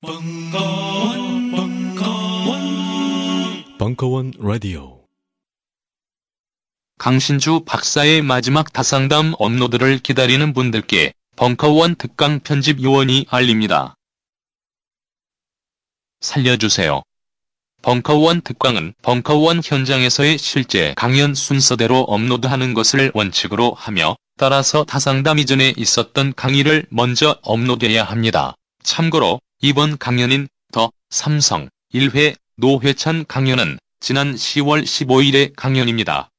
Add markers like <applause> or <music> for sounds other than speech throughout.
벙커원, 벙커원, 벙커원 라디오. 강신주 박사의 마지막 다상담 업로드를 기다리는 분들께 벙커원 특강 편집 요원이 알립니다. 살려주세요. 벙커원 특강은 벙커원 현장에서의 실제 강연 순서대로 업로드하는 것을 원칙으로 하며 따라서 다상담 이전에 있었던 강의를 먼저 업로드해야 합니다. 참고로 이번 강연인 더 삼성 1회 노회찬 강연은 지난 10월 15일의 강연입니다.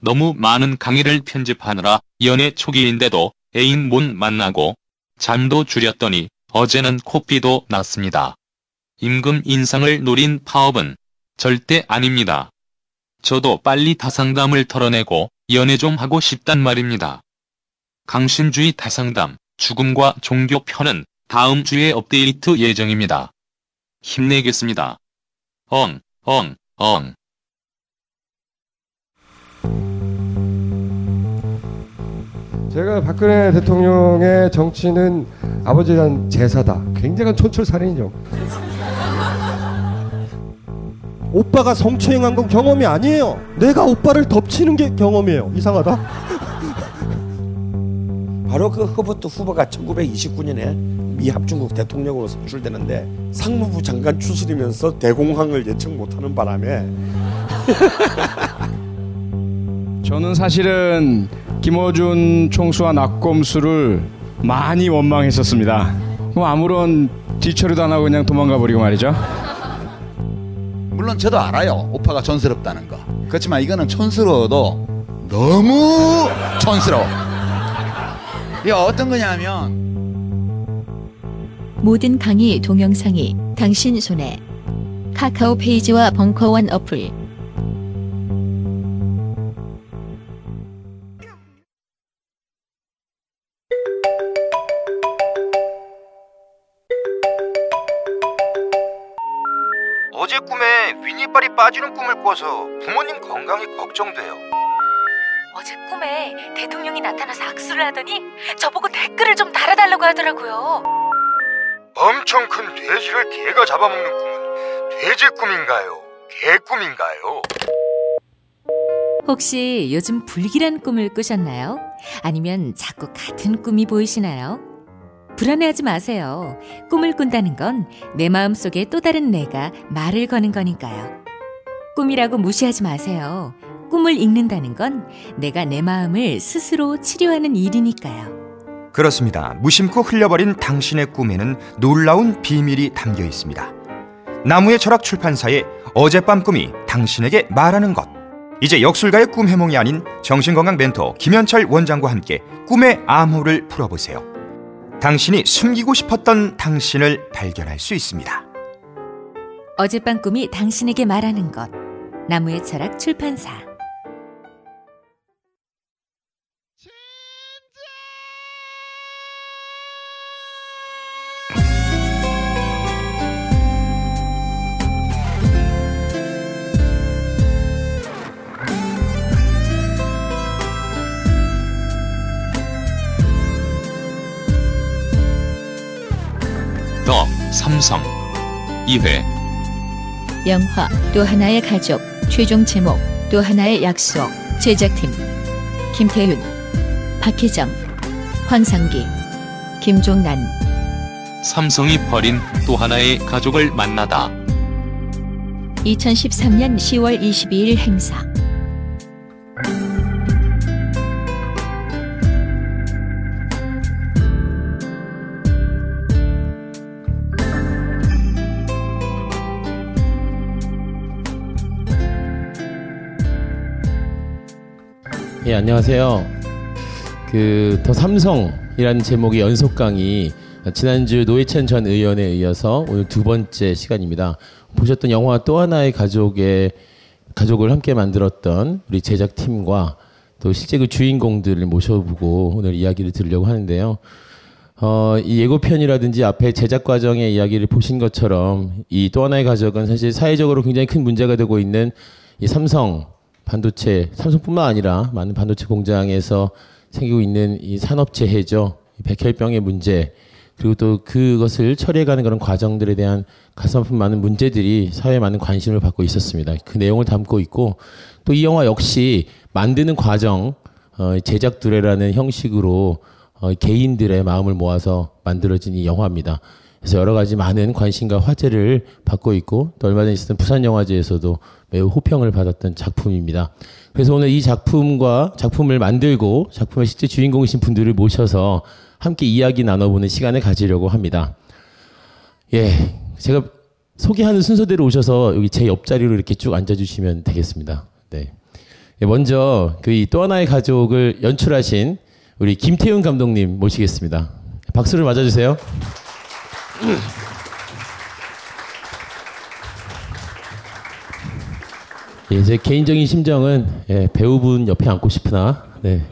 너무 많은 강의를 편집하느라 연애 초기인데도 애인 못 만나고 잠도 줄였더니 어제는 코피도 났습니다. 임금 인상을 노린 파업은 절대 아닙니다. 저도 빨리 다상담을 털어내고 연애 좀 하고 싶단 말입니다. 강신주의 다상담, 죽음과 종교 편은 다음 주에 업데이트 예정입니다. 힘내겠습니다. 엉, 엉, 엉. 제가 박근혜 대통령의 정치는 아버지에 대한 제사다. 굉장한 촌철살인이죠. 오빠가 성추행한 건 경험이 아니에요. 내가 오빠를 덮치는 게 경험이에요. 이상하다. 바로 그 허버트 후보가 1929년에 미 합중국 대통령으로 선출되는데 상무부 장관 추슬이면서 대공황을 예측 못하는 바람에 <laughs> 저는 사실은 김어준 총수와 낙검수를 많이 원망했었습니다. 그럼 아무런 뒤처리도 안 하고 그냥 도망가 버리고 말이죠. 물론 저도 알아요. 오빠가 촌스럽다는 거. 그렇지만 이거는 촌스러워도 너무 촌스러워. 이게 어떤 거냐면 모든 강의 동영상이 당신 손에 카카오 페이지와 벙커원 어플 어제 꿈에 윗이빨이 빠지는 꿈을 꿔서 부모님 건강이 걱정돼요. 어제 꿈에 대통령이 나타나서 악수를 하더니 저보고 댓글을 좀 달아달라고 하더라고요. 엄청 큰 돼지를 개가 잡아먹는 꿈은 돼지 꿈인가요? 개 꿈인가요? 혹시 요즘 불길한 꿈을 꾸셨나요? 아니면 자꾸 같은 꿈이 보이시나요? 불안해하지 마세요. 꿈을 꾼다는 건 내 마음속에 또 다른 내가 말을 거는 거니까요. 꿈이라고 무시하지 마세요. 꿈을 읽는다는 건 내가 내 마음을 스스로 치료하는 일이니까요. 그렇습니다. 무심코 흘려버린 당신의 꿈에는 놀라운 비밀이 담겨 있습니다. 나무의 철학 출판사의 어젯밤 꿈이 당신에게 말하는 것. 이제 역술가의 꿈 해몽이 아닌 정신건강 멘토 김현철 원장과 함께 꿈의 암호를 풀어보세요. 당신이 숨기고 싶었던 당신을 발견할 수 있습니다. 어젯밤 꿈이 당신에게 말하는 것. 나무의 철학 출판사. 삼성 2회. 영화 또 하나의 가족 최종 제목 또 하나의 약속 제작팀 김태윤 박희정 황상기 김종난. 삼성이 버린 또 하나의 가족을 만나다. 2013년 10월 22일 행사 안녕하세요. 그 더 삼성이라는 제목의 연속 강의 지난주 노회찬 전 의원에 이어서 오늘 두 번째 시간입니다. 보셨던 영화 또 하나의 가족의 가족을 함께 만들었던 우리 제작팀과 또 실제 그 주인공들을 모셔보고 오늘 이야기를 들으려고 하는데요. 어, 이 예고편이라든지 앞에 제작 과정의 이야기를 보신 것처럼 이 또 하나의 가족은 사실 사회적으로 굉장히 큰 문제가 되고 있는 이 삼성 반도체, 삼성뿐만 아니라 많은 반도체 공장에서 생기고 있는 이 산업재해죠. 이 백혈병의 문제, 그리고 또 그것을 처리해가는 그런 과정들에 대한 가슴 아픈 많은 문제들이 사회에 많은 관심을 받고 있었습니다. 그 내용을 담고 있고 또 이 영화 역시 만드는 과정 어, 제작 두레라는 형식으로 어, 개인들의 마음을 모아서 만들어진 이 영화입니다. 그래서 여러 가지 많은 관심과 화제를 받고 있고 또 얼마 전에 있었던 부산 영화제에서도 매우 호평을 받았던 작품입니다. 그래서 오늘 이 작품과 작품을 만들고 작품의 실제 주인공이신 분들을 모셔서 함께 이야기 나눠보는 시간을 가지려고 합니다. 예, 제가 소개하는 순서대로 오셔서 여기 제 옆자리로 이렇게 쭉 앉아주시면 되겠습니다. 네. 예, 먼저 그 또 하나의 가족을 연출하신 우리 김태훈 감독님 모시겠습니다. 박수를 맞아주세요. 예, 제 개인적인 심정은 예, 배우분 옆에 앉고 싶으나 네,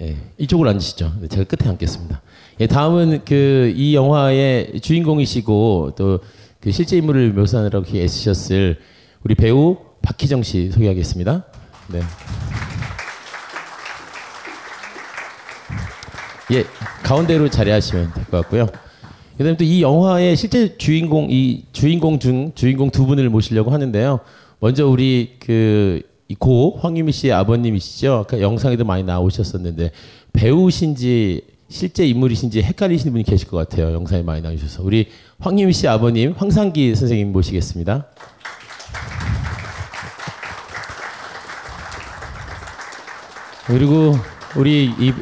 예, 이쪽으로 앉으시죠. 네, 제가 끝에 앉겠습니다. 예, 다음은 그 이 영화의 주인공이시고 또 그 실제 인물을 묘사하느라고 애쓰셨을 우리 배우 박희정 씨 소개하겠습니다. 네. 예, 가운데로 자리하시면 될 것 같고요. 그다음에 또 이 영화의 실제 주인공 이 주인공 중 주인공 두 분을 모시려고 하는데요. 먼저 우리 그 고 황유미 씨의 아버님이시죠. 아까 영상에도 많이 나오셨었는데 배우신지 실제 인물이신지 헷갈리시는 분이 계실 것 같아요. 영상에 많이 나오셔서 우리 황유미 씨 아버님 황상기 선생님 모시겠습니다. 그리고 우리 이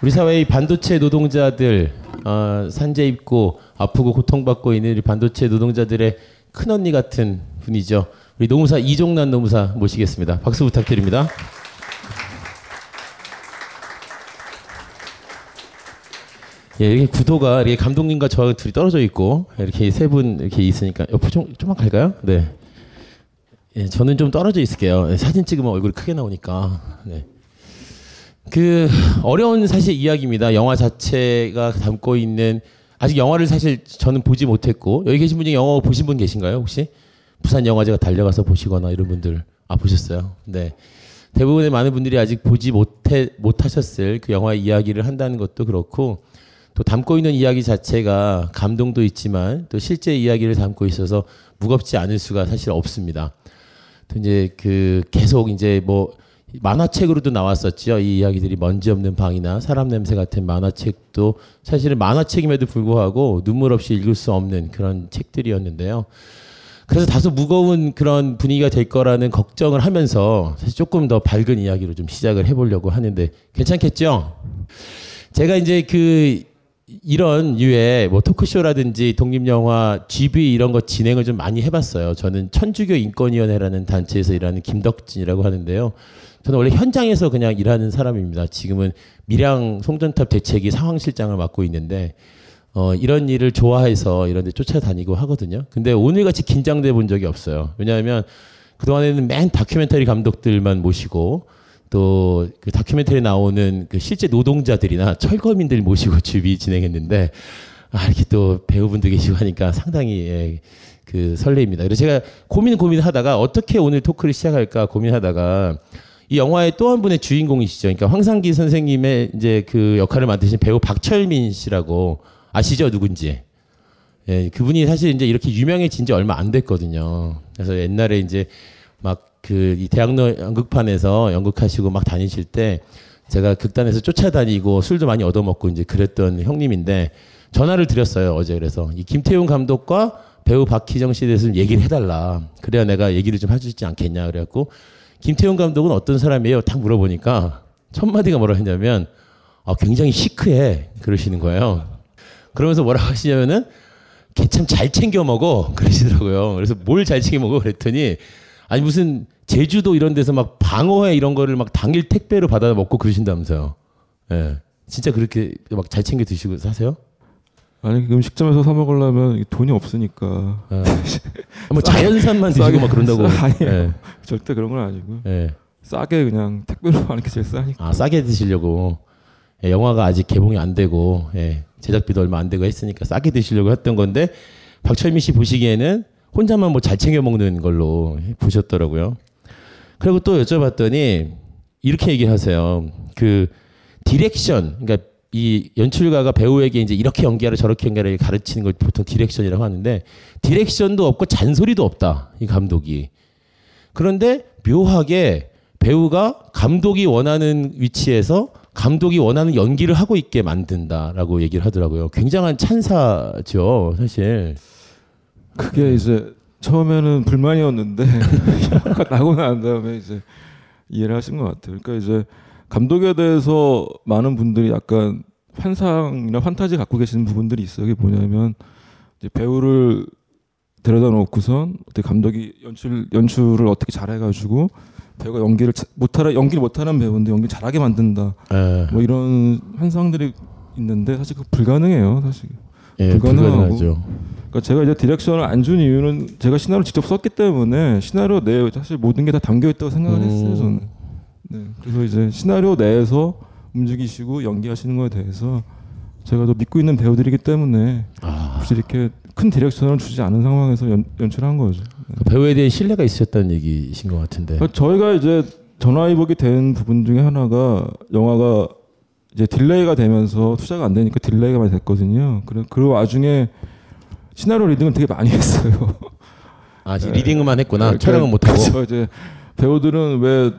우리 사회의 반도체 노동자들 어, 산재 입고 아프고 고통받고 있는 우리 반도체 노동자들의 큰 언니 같은 분이죠. 우리 노무사 이종란 노무사 모시겠습니다. 박수 부탁드립니다. 예, 이렇게 구도가 이렇게 감독님과 저 둘이 떨어져 있고 이렇게 세 분 이렇게 있으니까 옆으로 좀 좀만 갈까요? 네. 예, 저는 좀 떨어져 있을게요. 예, 사진 찍으면 얼굴이 크게 나오니까. 네. 그 어려운 사실 이야기입니다. 영화 자체가 담고 있는 아직 영화를 사실 저는 보지 못했고 여기 계신 분 중에 영화 보신 분 계신가요 혹시? 부산 영화제가 달려가서 보시거나 이런 분들 아 보셨어요? 네. 대부분의 많은 분들이 아직 보지 못해 못하셨을 그 영화의 이야기를 한다는 것도 그렇고 또 담고 있는 이야기 자체가 감동도 있지만 또 실제 이야기를 담고 있어서 무겁지 않을 수가 사실 없습니다. 또 이제 그 계속 이제 뭐 만화책으로도 나왔었죠. 이 이야기들이 먼지 없는 방이나 사람 냄새 같은 만화책도 사실은 만화책임에도 불구하고 눈물 없이 읽을 수 없는 그런 책들이었는데요. 그래서 다소 무거운 그런 분위기가 될 거라는 걱정을 하면서 사실 조금 더 밝은 이야기로 좀 시작을 해보려고 하는데 괜찮겠죠? 제가 이제 그 이런 유의 뭐 토크쇼라든지 독립영화 GB 이런 거 진행을 좀 많이 해봤어요. 저는 천주교 인권위원회라는 단체에서 일하는 김덕진이라고 하는데요. 저는 원래 현장에서 그냥 일하는 사람입니다. 지금은 밀양 송전탑 대책위 상황실장을 맡고 있는데 어, 이런 일을 좋아해서 이런 데 쫓아다니고 하거든요. 근데 오늘같이 긴장돼 본 적이 없어요. 왜냐하면 그동안에는 맨 다큐멘터리 감독들만 모시고 또 그 다큐멘터리에 나오는 그 실제 노동자들이나 철거민들 모시고 주비 진행했는데 아, 이렇게 또 배우분들 계시고 하니까 상당히 예, 그 설레입니다. 그래서 제가 고민 고민하다가 어떻게 오늘 토크를 시작할까 고민하다가 이 영화의 또 한 분의 주인공이시죠. 그러니까 황상기 선생님의 이제 그 역할을 맡으신 배우 박철민 씨라고 아시죠 누군지? 예, 그분이 사실 이제 이렇게 유명해진 지 얼마 안 됐거든요. 그래서 옛날에 이제 막 그 대학로 연극판에서 연극하시고 막 다니실 때 제가 극단에서 쫓아다니고 술도 많이 얻어먹고 이제 그랬던 형님인데 전화를 드렸어요 어제 그래서 이 김태훈 감독과 배우 박희정 씨에 대해서 좀 얘기를 해달라. 그래야 내가 얘기를 좀 해주지 않겠냐 그래갖고 김태훈 감독은 어떤 사람이에요? 딱 물어보니까 첫 마디가 뭐라 했냐면 아, 굉장히 시크해 그러시는 거예요. 그러면서 뭐라고 <laughs> 하시냐면은 걔 참 잘 챙겨 먹어 그러시더라고요. 그래서 뭘 잘 챙겨 먹어 그랬더니 아니 무슨 제주도 이런 데서 막 방어회 이런 거를 막 당일 택배로 받아 먹고 그러신다면서요. 예. 진짜 그렇게 막 잘 챙겨 드시고 사세요? 아니 음식점에서 사 먹으려면 돈이 없으니까. 예. 뭐 자연산만 드시고 막 그런다고. <laughs> 아니에요. 예. 절대 그런 건 아니고. 예. 싸게 그냥 택배로 하는 게 제일 싸니까. 아 싸게 드시려고. 예, 영화가 아직 개봉이 안 되고 예, 제작비도 얼마 안 되고 했으니까 싸게 드시려고 했던 건데 박철민 씨 보시기에는 혼자만 뭐 잘 챙겨 먹는 걸로 보셨더라고요. 그리고 또 여쭤봤더니 이렇게 얘기하세요. 그 direction, 그러니까 이 연출가가 배우에게 이제 이렇게 연기하라 저렇게 연기하라 가르치는 걸 보통 direction이라고 하는데 디렉션도 없고 잔소리도 없다 이 감독이 그런데 묘하게 배우가 감독이 원하는 위치에서 감독이 원하는 연기를 하고 있게 만든다라고 얘기를 하더라고요. 굉장한 찬사죠, 사실. 그게 이제 처음에는 불만이었는데 <laughs> 나고 난 다음에 이제 이해를 하신 것 같아요. 그러니까 이제 감독에 대해서 많은 분들이 약간 환상이나 판타지 갖고 계시는 부분들이 있어요. 이게 뭐냐면 이제 배우를 데려다 놓고선 어떻게 감독이 연출 연출을 어떻게 잘해가지고 배우가 연기를 자- 못하라 연기를 못하는 배우인데 연기 잘하게 만든다. 예. 뭐 이런 환상들이 있는데 사실 그 불가능해요. 사실 예, 불가능하고. 불가능하죠. 그러니까 제가 이제 디렉션을 안 준 이유는 제가 시나리오 를 직접 썼기 때문에 시나리오 내에 사실 모든 게 다 담겨 있다고 생각을 했어요. 저는. 네. 그래서 이제 시나리오 내에서 움직이시고 연기하시는 거에 대해서 제가 더 믿고 있는 배우들이기 때문에 굳이 이렇게 큰 direction을 주지 않은 상황에서 연, 연출한 거죠. 그 배우에 대한 신뢰가 있으셨다는 얘기신 것 같은데. 그러니까 저희가 이제 전화위복이 된 부분 중에 하나가 영화가 이제 delay가 되면서 투자가 안 되니까 delay가 많이 됐거든요. 그래 그 와중에 시나리오 reading을 되게 많이 <laughs> 했어요. 아, 지금 reading만 했구나. 그러니까 촬영은 못 하고. 이제 배우들은 왜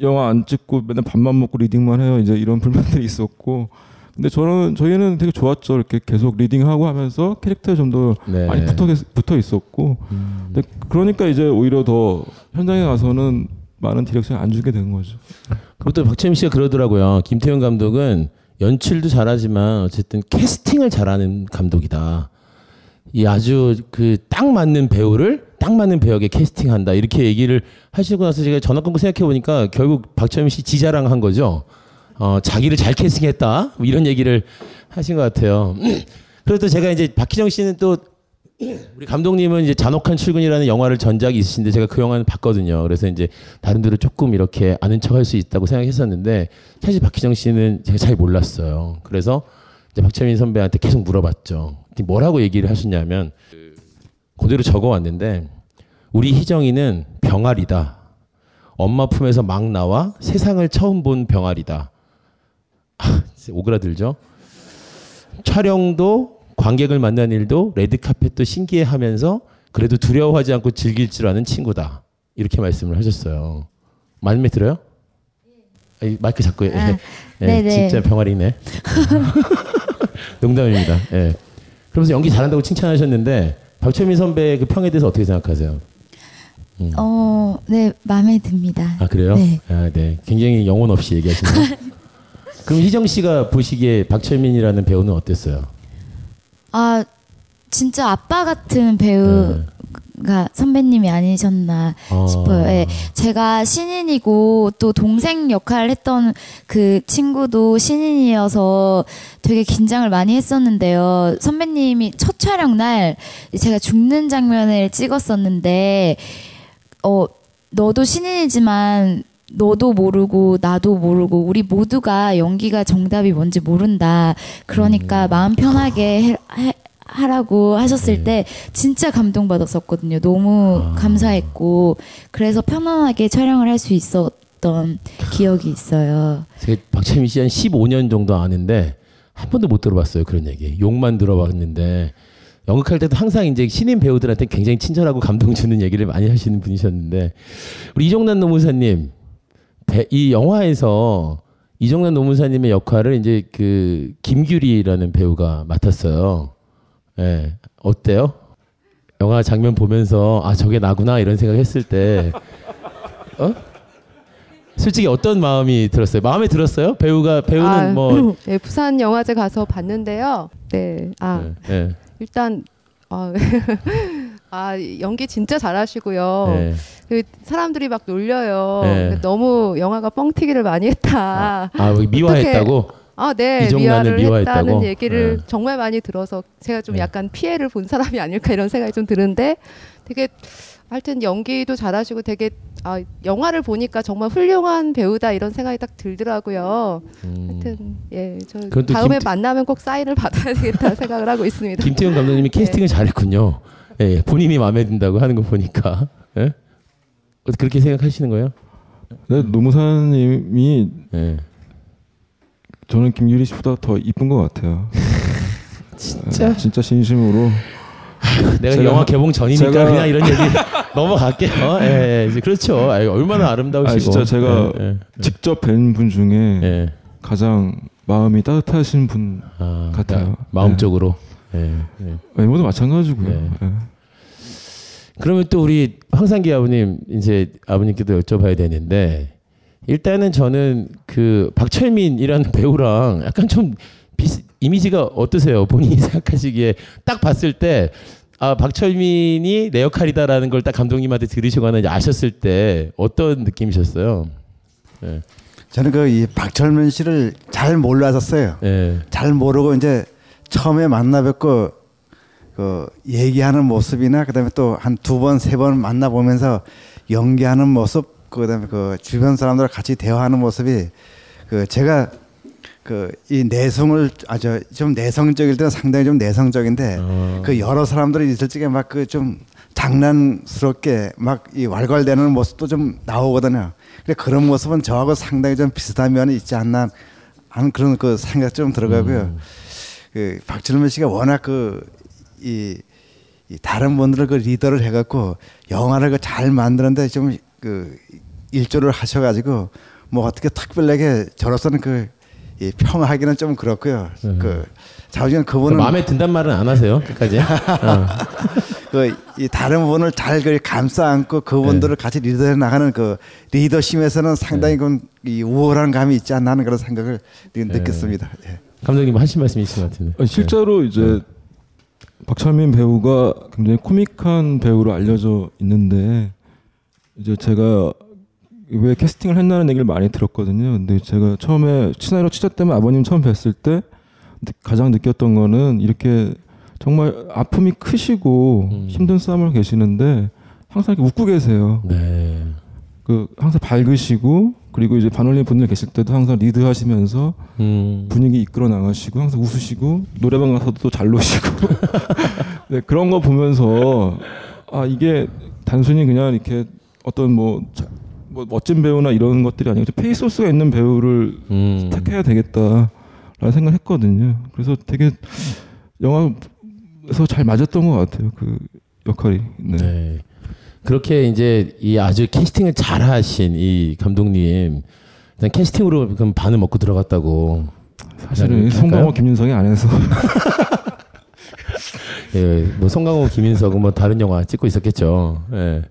영화 안 찍고 맨날 밥만 먹고 reading만 해요. 이제 이런 불만들이 있었고. 근데 저는 저희는 되게 좋았죠. 이렇게 계속 reading하고 하면서 캐릭터에 좀더 네. 많이 붙어 붙어 있었고. 근데 그러니까 이제 오히려 더 현장에 가서는 많은 direction 안 주게 된 거죠. 그것도 박철민 씨가 그러더라고요. 김태형 감독은 연출도 잘하지만 어쨌든 캐스팅을 잘하는 감독이다. 이 아주 그 딱 맞는 배우를 딱 맞는 배우에게 캐스팅한다 이렇게 얘기를 하시고 나서 제가 전화 끊고 생각해 보니까 결국 박철민 씨 지자랑 한 거죠. 어, 자기를 잘 캐스팅했다 뭐 이런 얘기를 하신 것 같아요. <clears throat> 그리고 또 제가 이제 박희정 씨는 또 <clears throat> 우리 감독님은 이제 잔혹한 출근이라는 영화를 전작이 있으신데 제가 그 영화는 봤거든요. 그래서 이제 다른 분들은 조금 이렇게 아는 척할 수 있다고 생각했었는데 사실 박희정 씨는 제가 잘 몰랐어요. 그래서 이제 박철민 선배한테 계속 물어봤죠. 뭐라고 얘기를 하셨냐면 그대로 적어왔는데 우리 희정이는 병아리다. 엄마 품에서 막 나와 세상을 처음 본 병아리다. 아, 오그라들죠. 촬영도 관객을 만난 일도 레드카펫도 신기해하면서 그래도 두려워하지 않고 즐길 줄 아는 친구다. 이렇게 말씀을 하셨어요. 마음에 들어요? 아니, 마이크 잡고 예. 아, 예. 진짜 병아리네. <laughs> 농담입니다. 예. 그러면서 연기 잘한다고 칭찬하셨는데 박철민 선배의 그 평에 대해서 어떻게 생각하세요? 어, 네, 마음에 듭니다. 아 그래요? 네. 아, 네. 굉장히 영혼 없이 얘기하시네요. <laughs> 그럼 희정 씨가 보시기에 박철민이라는 배우는 어땠어요? 아, 진짜 아빠 같은 배우 가 선배님이 아니셨나 아. 싶어요. 예. 제가 신인이고 또 동생 역할을 했던 그 친구도 신인이어서 되게 긴장을 많이 했었는데요. 선배님이 첫 촬영 날 제가 죽는 장면을 찍었었는데 어 너도 신인이지만 너도 모르고 나도 모르고 우리 모두가 연기가 정답이 뭔지 모른다. 그러니까 마음 편하게 해, 해- 하라고 하셨을 때 진짜 감동받았었거든요. 너무 감사했고 그래서 편안하게 촬영을 할 수 있었던 기억이 있어요. 제가 박철민 씨한 15년 정도 아는데 한 번도 못 들어봤어요 그런 얘기. 욕만 들어봤는데 연극할 때도 항상 이제 신인 배우들한테 굉장히 친절하고 감동 주는 얘기를 많이 하시는 분이셨는데 우리 이종란 노무사님 배- 이 영화에서 이종란 노무사님의 역할을 이제 그 김규리라는 배우가 맡았어요. 예, 어때요? 영화 장면 보면서 아 저게 나구나 이런 생각했을 때 어? 솔직히 어떤 마음이 들었어요? 마음에 들었어요? 배우가 배우는 아, 뭐 <clears throat> 네, 부산 영화제 가서 봤는데요. 네, 아 예. 일단 어, <laughs> 아 연기 진짜 잘하시고요. 네. 그 사람들이 막 놀려요. 네. 너무 영화가 뻥튀기를 많이 했다. 아, 뭐 미화했다고? 아, 네, 미화를 미화했다고? 했다는 얘기를 네. 정말 많이 들어서 제가 좀 약간 피해를 본 사람이 아닐까 이런 생각이 좀 드는데 되게 하여튼 연기도 잘하시고 되게 아, 영화를 보니까 정말 훌륭한 배우다 이런 생각이 딱 들더라고요. 하여튼 예, 저 음. 다음에 김- 만나면 꼭 사인을 <laughs> 받아야 되겠다 생각을 하고 있습니다. 김태훈 감독님이 네. 캐스팅을 잘했군요. 예, 본인이 마음에 든다고 하는 거 보니까 예? 어, 그렇게 생각하시는 거예요? 네, 노무사님이 네. 저는 김유리 씨보다 더 이쁜 것 같아요. <laughs> 진짜? 아, 진짜 진심으로. 내가 제가- 영화 개봉 전이니까 제가- 그냥 이런 얘기 <laughs> 넘어갈게요. 예, 예, 이제 그렇죠. 아이, 얼마나 아름다우시고. 아 진짜 제가 예, 예. 직접 뵌 분 중에 가장 마음이 따뜻하신 분 같아요. 그러니까 마음적으로. 예, 예. 외모도 마찬가지고요. 예. 그러면 또 우리 황상기 아버님 이제 아버님께도 여쭤봐야 되는데 일단은 저는 그 박철민이라는 <laughs> 배우랑 약간 좀 비슷 이미지가 어떠세요? 본인이 <laughs> 생각하시기에 딱 봤을 때 아, 박철민이 내 역할이다라는 걸 딱 감독님한테 들으시거나 이제 아셨을 때 어떤 느낌이셨어요? 예. 저는 그 이 박철민 씨를 잘 몰랐었어요. 잘 모르고 이제 처음에 만나 뵙고 그 얘기하는 모습이나 그다음에 또 한 두 번 세 번 만나 보면서 연기하는 모습 그다음에 그 주변 사람들 같이 대화하는 모습이 그 제가 그 이 내성을 아주 좀 내성적일 때는 상당히 좀 내성적인데 그 여러 사람들이 있을 적에 막 그 좀 장난스럽게 막 이 왈괄대는 모습도 좀 나오거든요. 근데 그런 모습은 저하고 상당히 좀 비슷한 면이 있지 않나 하는 그런 그 생각 좀 들어가고요. 그 박철민 씨가 워낙 그이 이 다른 분들을 그 리더를 해갖고 영화를 그 잘 만드는데 좀 그 일조를 하셔가지고 뭐 어떻게 특별하게 저로서는 그이 평하기는 좀 그렇고요. 그 자우지는 그분은 마음에 든단 말은 안 하세요 끝까지? 어. <laughs> 그이 다른 분을 잘그 감싸 안고 그분들을 같이 리더해 나가는 그 리더십에서는 상당히 그이 우월한 감이 있지 않나 하는 그런 생각을 느꼈습니다. 예. 감독님 하신 말씀 있으신 것 같은데. 아니, 실제로 이제 박철민 배우가 굉장히 코믹한 배우로 알려져 있는데 이제 제가 왜 캐스팅을 했나는 얘기를 많이 들었거든요. 근데 제가 처음에 시나리오 취재 때문에 아버님 처음 뵀을 때 가장 느꼈던 거는 이렇게 정말 아픔이 크시고 힘든 싸움을 계시는데 항상 이렇게 웃고 계세요. 그 항상 밝으시고 그리고 이제 반올림 분들 계실 때도 항상 리드하시면서 분위기 이끌어 나가시고 항상 웃으시고 노래방 가서도 또잘 노시고 <laughs> 네, 그런 거 보면서 아 이게 단순히 그냥 이렇게 어떤 뭐, 자- 뭐 멋진 배우나 이런 것들이 아니고 페이소스가 있는 배우를 택해야 되겠다라는 생각을 했거든요. 그래서 되게 영화에서 잘 맞았던 것 같아요. 그 역할이. 네. 그렇게 이제 이 아주 캐스팅을 잘 하신 이 감독님 일단 캐스팅으로 그럼 반을 먹고 들어갔다고. 사실은 송강호, 할까요? 김윤석이 안 해서 <laughs> 예, 뭐 송강호, 김인석은 뭐 다른 영화 찍고 있었겠죠. 예.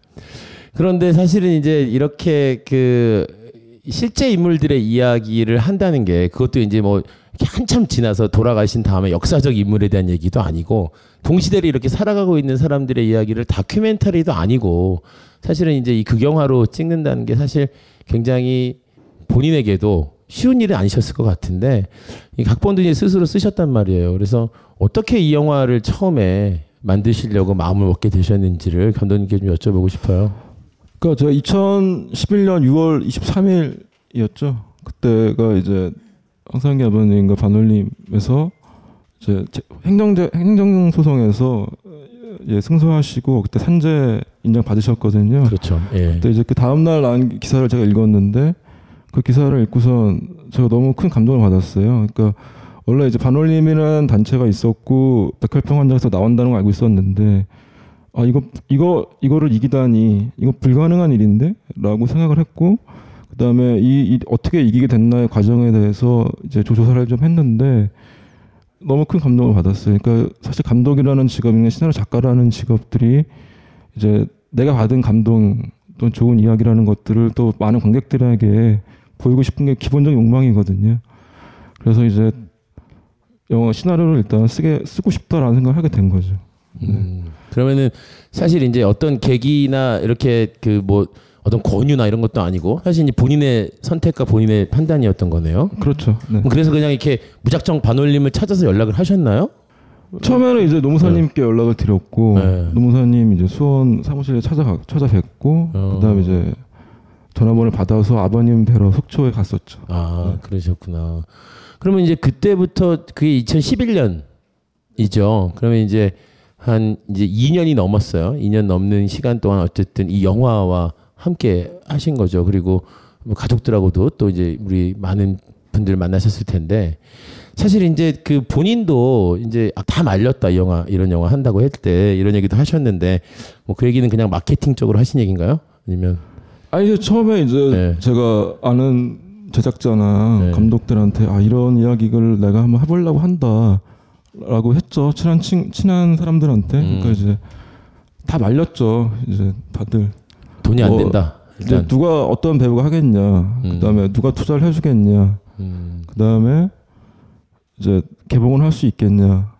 그런데 사실은 이제 이렇게 그 실제 인물들의 이야기를 한다는 게 그것도 이제 뭐 한참 지나서 돌아가신 다음에 역사적 인물에 대한 얘기도 아니고 동시대를 이렇게 살아가고 있는 사람들의 이야기를 다큐멘터리도 아니고 사실은 이제 이 극영화로 찍는다는 게 사실 굉장히 본인에게도 쉬운 일은 아니셨을 것 같은데 이 각본도 이제 스스로 쓰셨단 말이에요. 그래서 어떻게 이 영화를 처음에 만드시려고 마음을 먹게 되셨는지를 감독님께 좀 여쭤보고 싶어요. 그러니까 제가 2011년 6월 23일이었죠. 그때가 이제 황상기 아버님과 반올림에서 이제 제- 행정제 행정 소송에서 예, 승소하시고 그때 산재 인정 받으셨거든요. 그렇죠. 예. 그때 이제 그 다음 날 난 기사를 제가 읽었는데 그 기사를 읽고선 제가 너무 큰 감동을 받았어요. 그러니까 원래 이제 반올림이라는 단체가 있었고 백혈병 환자에서 나온다는 걸 알고 있었는데 아 이거 이거 이거를 이기다니 이거 불가능한 일인데라고 생각을 했고 그다음에 이, 이 어떻게 이기게 됐나의 과정에 대해서 이제 조조사를 좀 했는데 너무 큰 감동을 받았어요. 그러니까 사실 감독이라는 직업이나 시나리오 작가라는 직업들이 이제 내가 받은 감동 또 좋은 이야기라는 것들을 또 많은 관객들에게 보이고 싶은 게 기본적인 욕망이거든요. 그래서 이제 영화 시나리오를 일단 쓰게 쓰고 싶다라는 생각을 하게 된 거죠. 음, 그러면은 사실 이제 어떤 계기나 이렇게 그 뭐 어떤 권유나 이런 것도 아니고 사실 이제 본인의 선택과 본인의 판단이었던 거네요. 그렇죠. 네. 그래서 그냥 이렇게 무작정 반올림을 찾아서 연락을 하셨나요? 처음에는 이제 노무사님께 연락을 드렸고 네. 노무사님 이제 수원 사무실에 찾아가 찾아뵙고 어. 그다음에 이제 전화번호를 받아서 아버님 뵈러 속초에 갔었죠. 아 그러셨구나. 그러면 이제 그때부터 그게 2011년이죠. 그러면 이제 한 이제 2년이 넘었어요. 2년 넘는 시간 동안 어쨌든 이 영화와 함께 하신 거죠. 그리고 뭐 가족들하고도 또 이제 우리 많은 분들 만나셨을 텐데 사실 이제 그 본인도 이제 아, 다 말렸다 이 영화 이런 영화 한다고 할때 이런 얘기도 하셨는데 뭐 그 얘기는 그냥 마케팅적으로 하신 얘기인가요? 아니면 아니 이제 처음에 이제 제가 아는 제작자나 감독들한테 아 이런 이야기를 내가 한번 해보려고 한다 라고 했죠. 친한 친, 친한 사람들한테. 그러니까 이제 다 말렸죠. 이제 다들. 돈이 안 된다, 이제. 누가 어떤 배우가 하겠냐. 그다음에 누가 투자를 해주겠냐. 그다음에 이제 개봉을 할 수 있겠냐.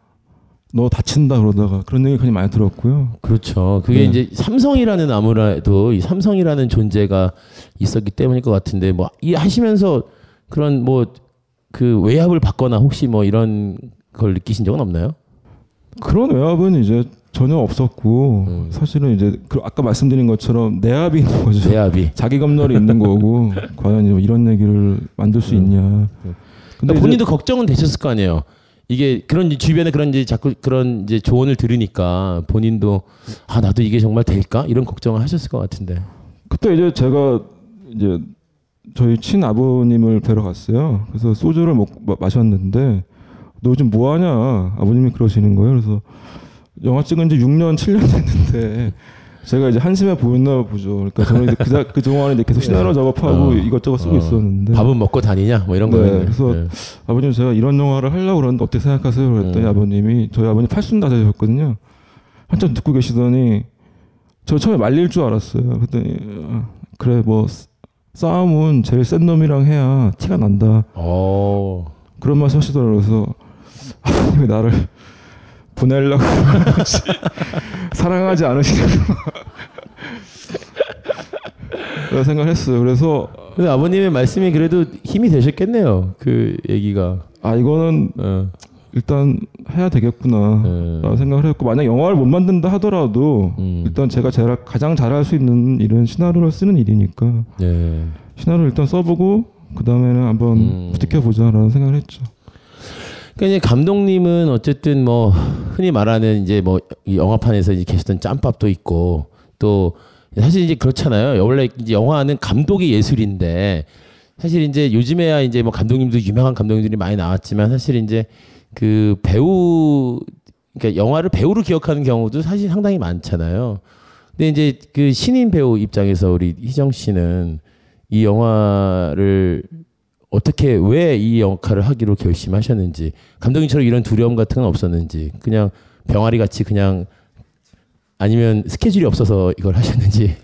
너 다친다 그러다가 그런 얘기 굉장히 많이 들었고요. 그렇죠. 그게 네. 이제 삼성이라는 아무래도 이 삼성이라는 존재가 있었기 때문일 것 같은데 뭐 이 하시면서 그런 뭐 그 외압을 받거나 혹시 뭐 이런 걸 느끼신 적은 없나요? 그런 외압은 이제 전혀 없었고 음. 사실은 이제 그 아까 말씀드린 것처럼 내압이 있는 거죠. 내압이 <laughs> 자기 검열이 있는 거고 <laughs> 과연 이런 얘기를 만들 수 있냐. 근데 그러니까 이제 본인도 걱정은 되셨을 거 아니에요. 이게 그런 주변에 그런 이제 자꾸 그런 이제 조언을 들으니까 본인도 아 나도 이게 정말 될까 이런 걱정을 하셨을 것 같은데. 그때 이제 제가 이제 저희 친 아버님을 뵈러 갔어요. 그래서 소주를 먹, 마, 마셨는데 너 요즘 뭐 하냐? 아버님이 그러시는 거예요. 그래서 영화 찍은 지 6년, 7년 됐는데 제가 이제 한심해 보였나 보죠. 그러니까 저는 이제 그, 자- 그 동안에 이제 계속 시나리오 작업하고 어. 이것저것 쓰고 어. 있었는데 밥은 먹고 다니냐 뭐 이런 네, 거였네. 그래서 네. 아버님 제가 이런 영화를 하려고 그러는데 어떻게 생각하세요? 그랬더니 음. 아버님이 저희 아버님 팔순다자셨거든요. 한참 듣고 계시더니 저 처음에 말릴 줄 알았어요. 그랬더니 어, 그래 뭐 싸- 싸움은 제일 센 놈이랑 해야 티가 난다. 어. 그런 말씀 하시더라고요. 그래서 아버님이 나를 보내려고 <laughs> 사랑하지 그런 <laughs> 생각을 했어요. 그래서 근데 아버님의 말씀이 그래도 힘이 되셨겠네요. 그 얘기가. 아 이거는 일단 해야 되겠구나 라는 생각을 했고 만약 영화를 못 만든다 하더라도 일단 제가 제가 가장 잘할 수 있는 일은 시나리오를 쓰는 일이니까 네. 시나리오 일단 써보고 그 다음에는 한번 부탁해보자라는 생각을 했죠. 그러니까 감독님은 어쨌든 뭐 흔히 말하는 이제 뭐이 영화판에서 이제 계셨던 짬밥도 있고 또 사실 이제 그렇잖아요. 원래 이제 영화는 감독이 예술인데 사실 이제 요즘에야 이제 뭐 감독님도 유명한 감독님들이 많이 나왔지만 사실 이제 그 배우 그러니까 영화를 배우로 기억하는 경우도 사실 상당히 많잖아요. 근데 이제 그 신인 배우 입장에서 우리 희정 씨는 이 영화를 어떻게 왜 이 역할을 하기로 결심하셨는지 감독님처럼 이런 두려움 같은 건 없었는지 그냥 병아리 같이 그냥 아니면 스케줄이 없어서 이걸 하셨는지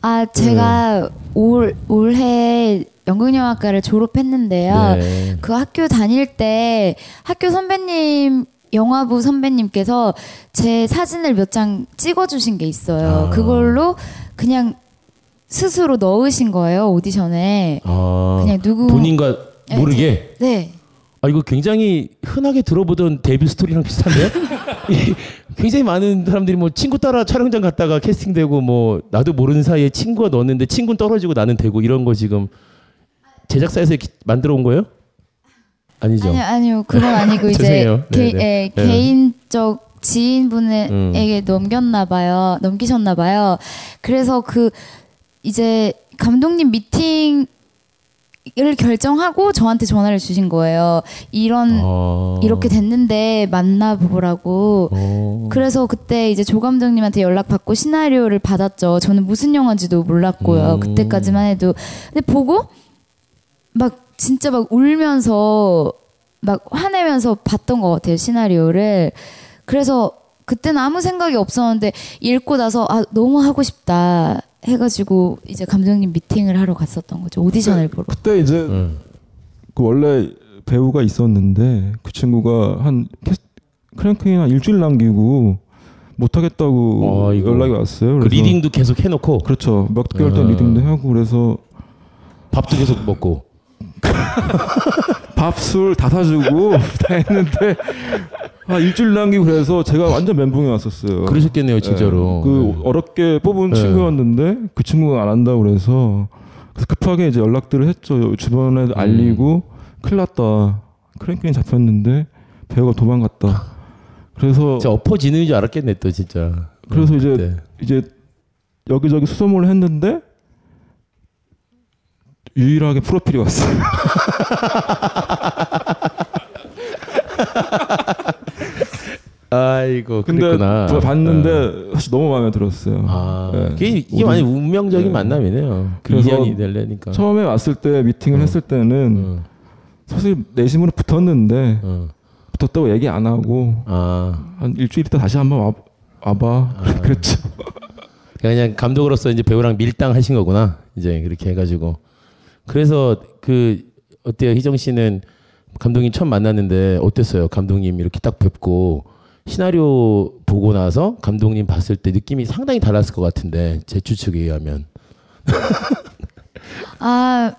아 제가 올 올해 연극영화과를 졸업했는데요. 네. 그 학교 다닐 때 학교 선배님 영화부 선배님께서 제 사진을 몇 장 찍어주신 게 있어요. 아. 그걸로 그냥 스스로 넣으신 거예요 오디션에. 아, 그냥 누구- 본인과 네, 모르게 네. 아 이거 굉장히 흔하게 들어보던 데뷔 스토리랑 비슷한데요? <laughs> 이 굉장히 많은 사람들이 뭐 친구 따라 촬영장 갔다가 캐스팅되고 뭐 나도 모르는 사이에 친구가 넣었는데 친구는 떨어지고 나는 되고 이런 거 지금 제작사에서 만들어 온 거예요? 아니죠. 아니요 아니요 그건 아니고 <laughs> 이제. 개, 네, 네. 예, 네. 개인적 지인분에게 음. 넘겼나 봐요 넘기셨나 봐요 그래서 그 이제 감독님 미팅을 결정하고 저한테 전화를 주신 거예요 이런 어. 이렇게 됐는데 만나보라고 어. 그래서 그때 이제 조 감독님한테 연락 받고 시나리오를 받았죠 저는 무슨 영화인지도 몰랐고요 음. 그때까지만 해도 근데 보고 막 진짜 막 울면서 막 화내면서 봤던 것 같아요 시나리오를 그래서 그때는 아무 생각이 없었는데 읽고 나서 아 너무 하고 싶다 해가지고 이제 감독님 미팅을 하러 갔었던 거죠 오디션을 보러 그때 이제 음. 그 원래 배우가 있었는데 그 친구가 한 크랭크인 한 일주일 남기고 못하겠다고 어, 이거. 연락이 왔어요. 그 reading도 계속 해놓고 그렇죠. 몇 개월 동안 어. reading도 하고 그래서 밥도 계속 먹고 <laughs> 밥 술 다 사주고 <laughs> 다 했는데 아 일주일 남기고 그래서 제가 완전 멘붕이 왔었어요. 그러셨겠네요, 진짜로. 그 네. 어렵게 뽑은 네. 친구였는데 그 친구가 안 한다고 그래서 그래서 급하게 이제 연락들을 했죠. 주변에 음. 알리고 큰일 났다. 크랭크인 잡혔는데 배우가 도망갔다. 그래서 진짜 엎어지는 줄 알았겠네 또 진짜. 그래서 음, 이제 그때. 이제 여기저기 수소문을 했는데 유일하게 프로필이 왔어요. <laughs> 아이고 근데. 뭐 봤는데 어. 사실 너무 마음에 들었어요. 아, 네. 그게 이게 많이 운명적인 만남이네요. 그래서 인연이 되려니까. 처음에 왔을 때 미팅을 했을 때는 사실 내심으로 붙었는데 붙었다고 얘기 안 하고 한 일주일 있다 다시 한번 와, 와봐 <laughs> 그랬죠. 그냥 감독으로서 이제 배우랑 밀당하신 거구나. 이제 그렇게 해가지고. 그래서 그 어때요, 희정 씨는 감독님 처음 만났는데 어땠어요? 감독님 이렇게 딱 뵙고 시나리오 보고 나서 감독님 봤을 때 느낌이 상당히 달랐을 것 같은데 제 추측에 의하면. <laughs> 아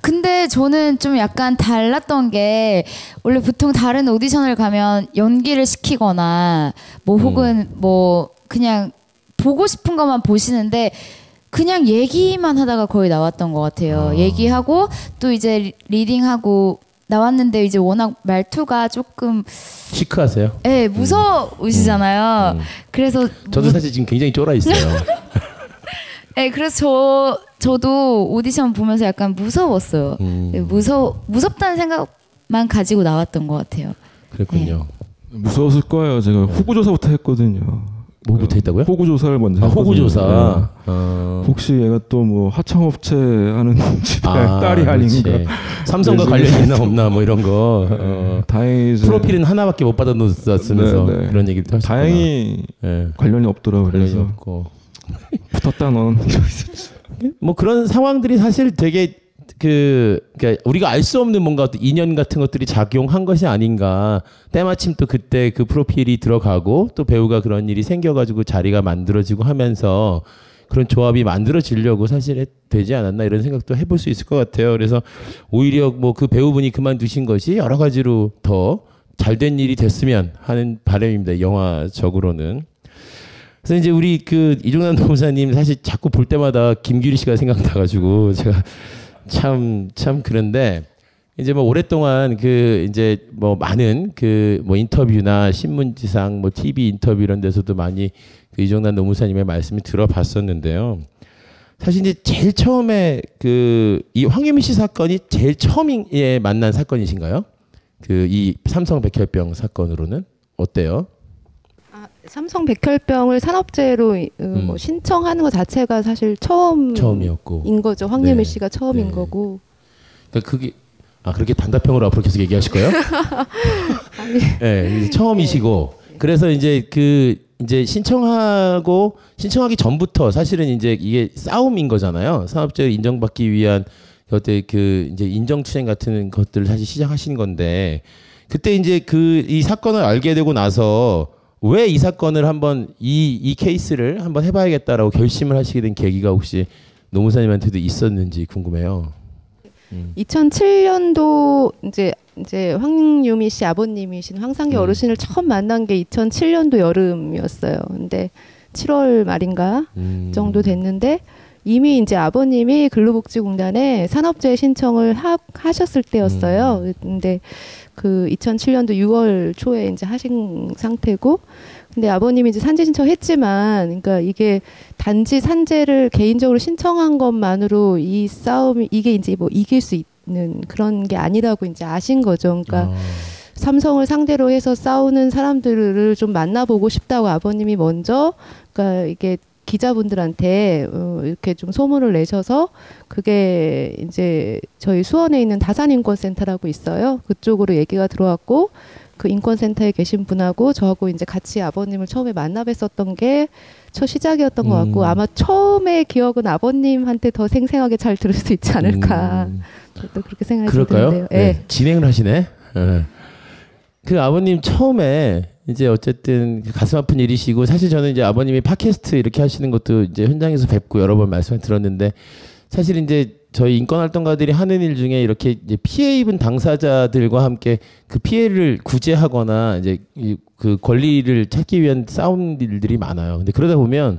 근데 저는 좀 약간 달랐던 게 원래 보통 다른 오디션을 가면 연기를 시키거나 뭐 혹은 뭐 그냥 보고 싶은 것만 보시는데 그냥 얘기만 하다가 거의 나왔던 것 같아요. 얘기하고 또 이제 리- 리딩하고 나왔는데 이제 워낙 말투가 조금 시크하세요? 예 무서우시잖아요. 그래서 저도 사실 지금 굉장히 쫄아 있어요. <laughs> 예, 그래서 저 저도 오디션 보면서 약간 무서웠어요. 음. 예, 무서 무섭다는 생각만 가지고 나왔던 것 같아요. 그랬군요. 무서웠을 거예요. 제가 호구 조사부터 했거든요. 뭐부터 했다고요? 호구 조사를 먼저 아, 호구. 조사. 네. 어. 혹시 얘가 또 뭐 하청업체 하는 <laughs> 집에 아, 딸이 그렇지. 아닌가. 삼성과 관련이 있나 없나 뭐 이런 거. 어. 다행히 이제- 프로필은 하나밖에 못 받아놓았으면서 네, 네. 그런 얘기도 하셨구나. 다행히 예. 관련이 없더라고요. 관련이 그래서 없고. 붙었다 넌. 뭐 그런 상황들이 사실 되게 그 그러니까 우리가 알 수 없는 뭔가 인연 같은 것들이 작용한 것이 아닌가. 때마침 또 그때 그 프로필이 들어가고 또 배우가 그런 일이 생겨가지고 자리가 만들어지고 하면서 그런 조합이 만들어지려고 사실 해- 되지 않았나 이런 생각도 해볼 수 있을 것 같아요. 그래서 오히려 뭐 그 배우분이 그만두신 것이 여러 가지로 더 잘된 일이 됐으면 하는 바람입니다. 영화적으로는. 그래서 이제 우리 그 이종남 노무사님 사실 자꾸 볼 때마다 김규리 씨가 생각나가지고 제가 참 참 그런데 이제 뭐 오랫동안 그 이제 뭐 많은 그 뭐 인터뷰나 신문지상 뭐 TV 인터뷰 이런 데서도 많이 그 이종남 노무사님의 말씀을 들어봤었는데요. 사실 이제 제일 처음에 그 이 황유미 씨 사건이 제일 처음에 만난 사건이신가요? 그 이 삼성 백혈병 사건으로는 어때요? 삼성 백혈병을 산업재해로 이- 어, 뭐 신청하는 것 자체가 사실 처음 음. 처음이었고. 인 거죠. 황예미 네. 씨가 처음인 네. 거고. 그러니까 그게 아 그렇게 단답형으로 앞으로 계속 얘기하실 거예요? <laughs> 네, 처음이시고 그래서 이제 그 이제 신청하고 신청하기 전부터 사실은 이제 이게 싸움인 거잖아요. 사업자 인정받기 위한 어때 그 이제 인정투쟁 같은 것들을 사실 시작하신 건데 그때 이제 그 이 사건을 알게 되고 나서 왜 이 사건을 한번 이 이 케이스를 한번 해봐야겠다라고 결심을 하시게 된 계기가 혹시 노무사님한테도 있었는지 궁금해요. 2007년도 이제 이제 황유미 씨 아버님이신 황상기 어르신을 처음 만난 게 2007년도 여름이었어요. 근데 7월 말인가 음. 정도 됐는데 이미 이제 아버님이 근로복지공단에 산업재해 신청을 하, 하셨을 때였어요. 근데 그 2007년도 6월 초에 이제 하신 상태고 근데 아버님이 이제 산재 신청했지만 그러니까 이게 단지 산재를 개인적으로 신청한 것만으로 이 싸움이 이게 이제 뭐 이길 수 있는 그런 게 아니라고 이제 아신 거죠. 그러니까 삼성을 상대로 해서 싸우는 사람들을 좀 만나보고 싶다고 아버님이 먼저 그러니까 이게 기자분들한테 어, 이렇게 좀 소문을 내셔서 그게 이제 저희 수원에 있는 다산인권센터라고 있어요. 그쪽으로 얘기가 들어왔고 그 인권센터에 계신 분하고 저하고 이제 같이 아버님을 처음에 만나 뵀었던 게 첫 시작이었던 것 같고 음. 아마 처음의 기억은 아버님한테 더 생생하게 잘 들을 수 있지 않을까 또 그렇게 생각이? 드는데요. 네. 예. 진행을 하시네. 예. 그 아버님 처음에 이제 어쨌든 가슴 아픈 일이시고 사실 저는 이제 아버님이 팟캐스트 이렇게 하시는 것도 이제 현장에서 뵙고 여러 번 말씀을 들었는데 사실 이제 저희 인권 활동가들이 하는 일 중에 이렇게 이제 피해 입은 당사자들과 함께 그 피해를 구제하거나 이제 이- 그 권리를 찾기 위한 싸움 일들이 많아요. 근데 그러다 보면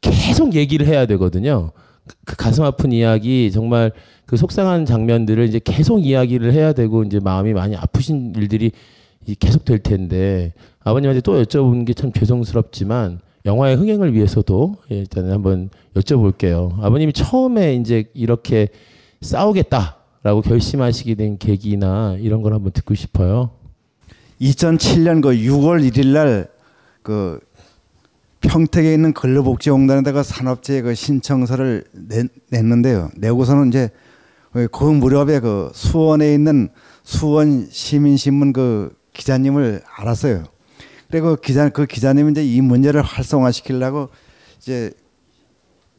계속 얘기를 해야 되거든요. 그- 그 가슴 아픈 이야기 정말 그 속상한 장면들을 이제 계속 이야기를 해야 되고 이제 마음이 많이 아프신 일들이 이 계속 될 텐데 아버님한테 또 여쭤보는 게 참 죄송스럽지만 영화의 흥행을 위해서도 예, 일단 한번 여쭤볼게요. 아버님이 처음에 이제 이렇게 싸우겠다라고 결심하시게 된 계기나 이런 걸 한번 듣고 싶어요. 2007년 그 6월 1일 날그 평택에 있는 근로복지공단에다가 산업재해 그 신청서를 내, 냈는데요. 내고서는 이제 그 무렵에 그 수원에 있는 수원 시민신문 그 기자님을 알았어요. 그리고 그 기자 그 기자님이 이제 이 문제를 활성화시키려고 이제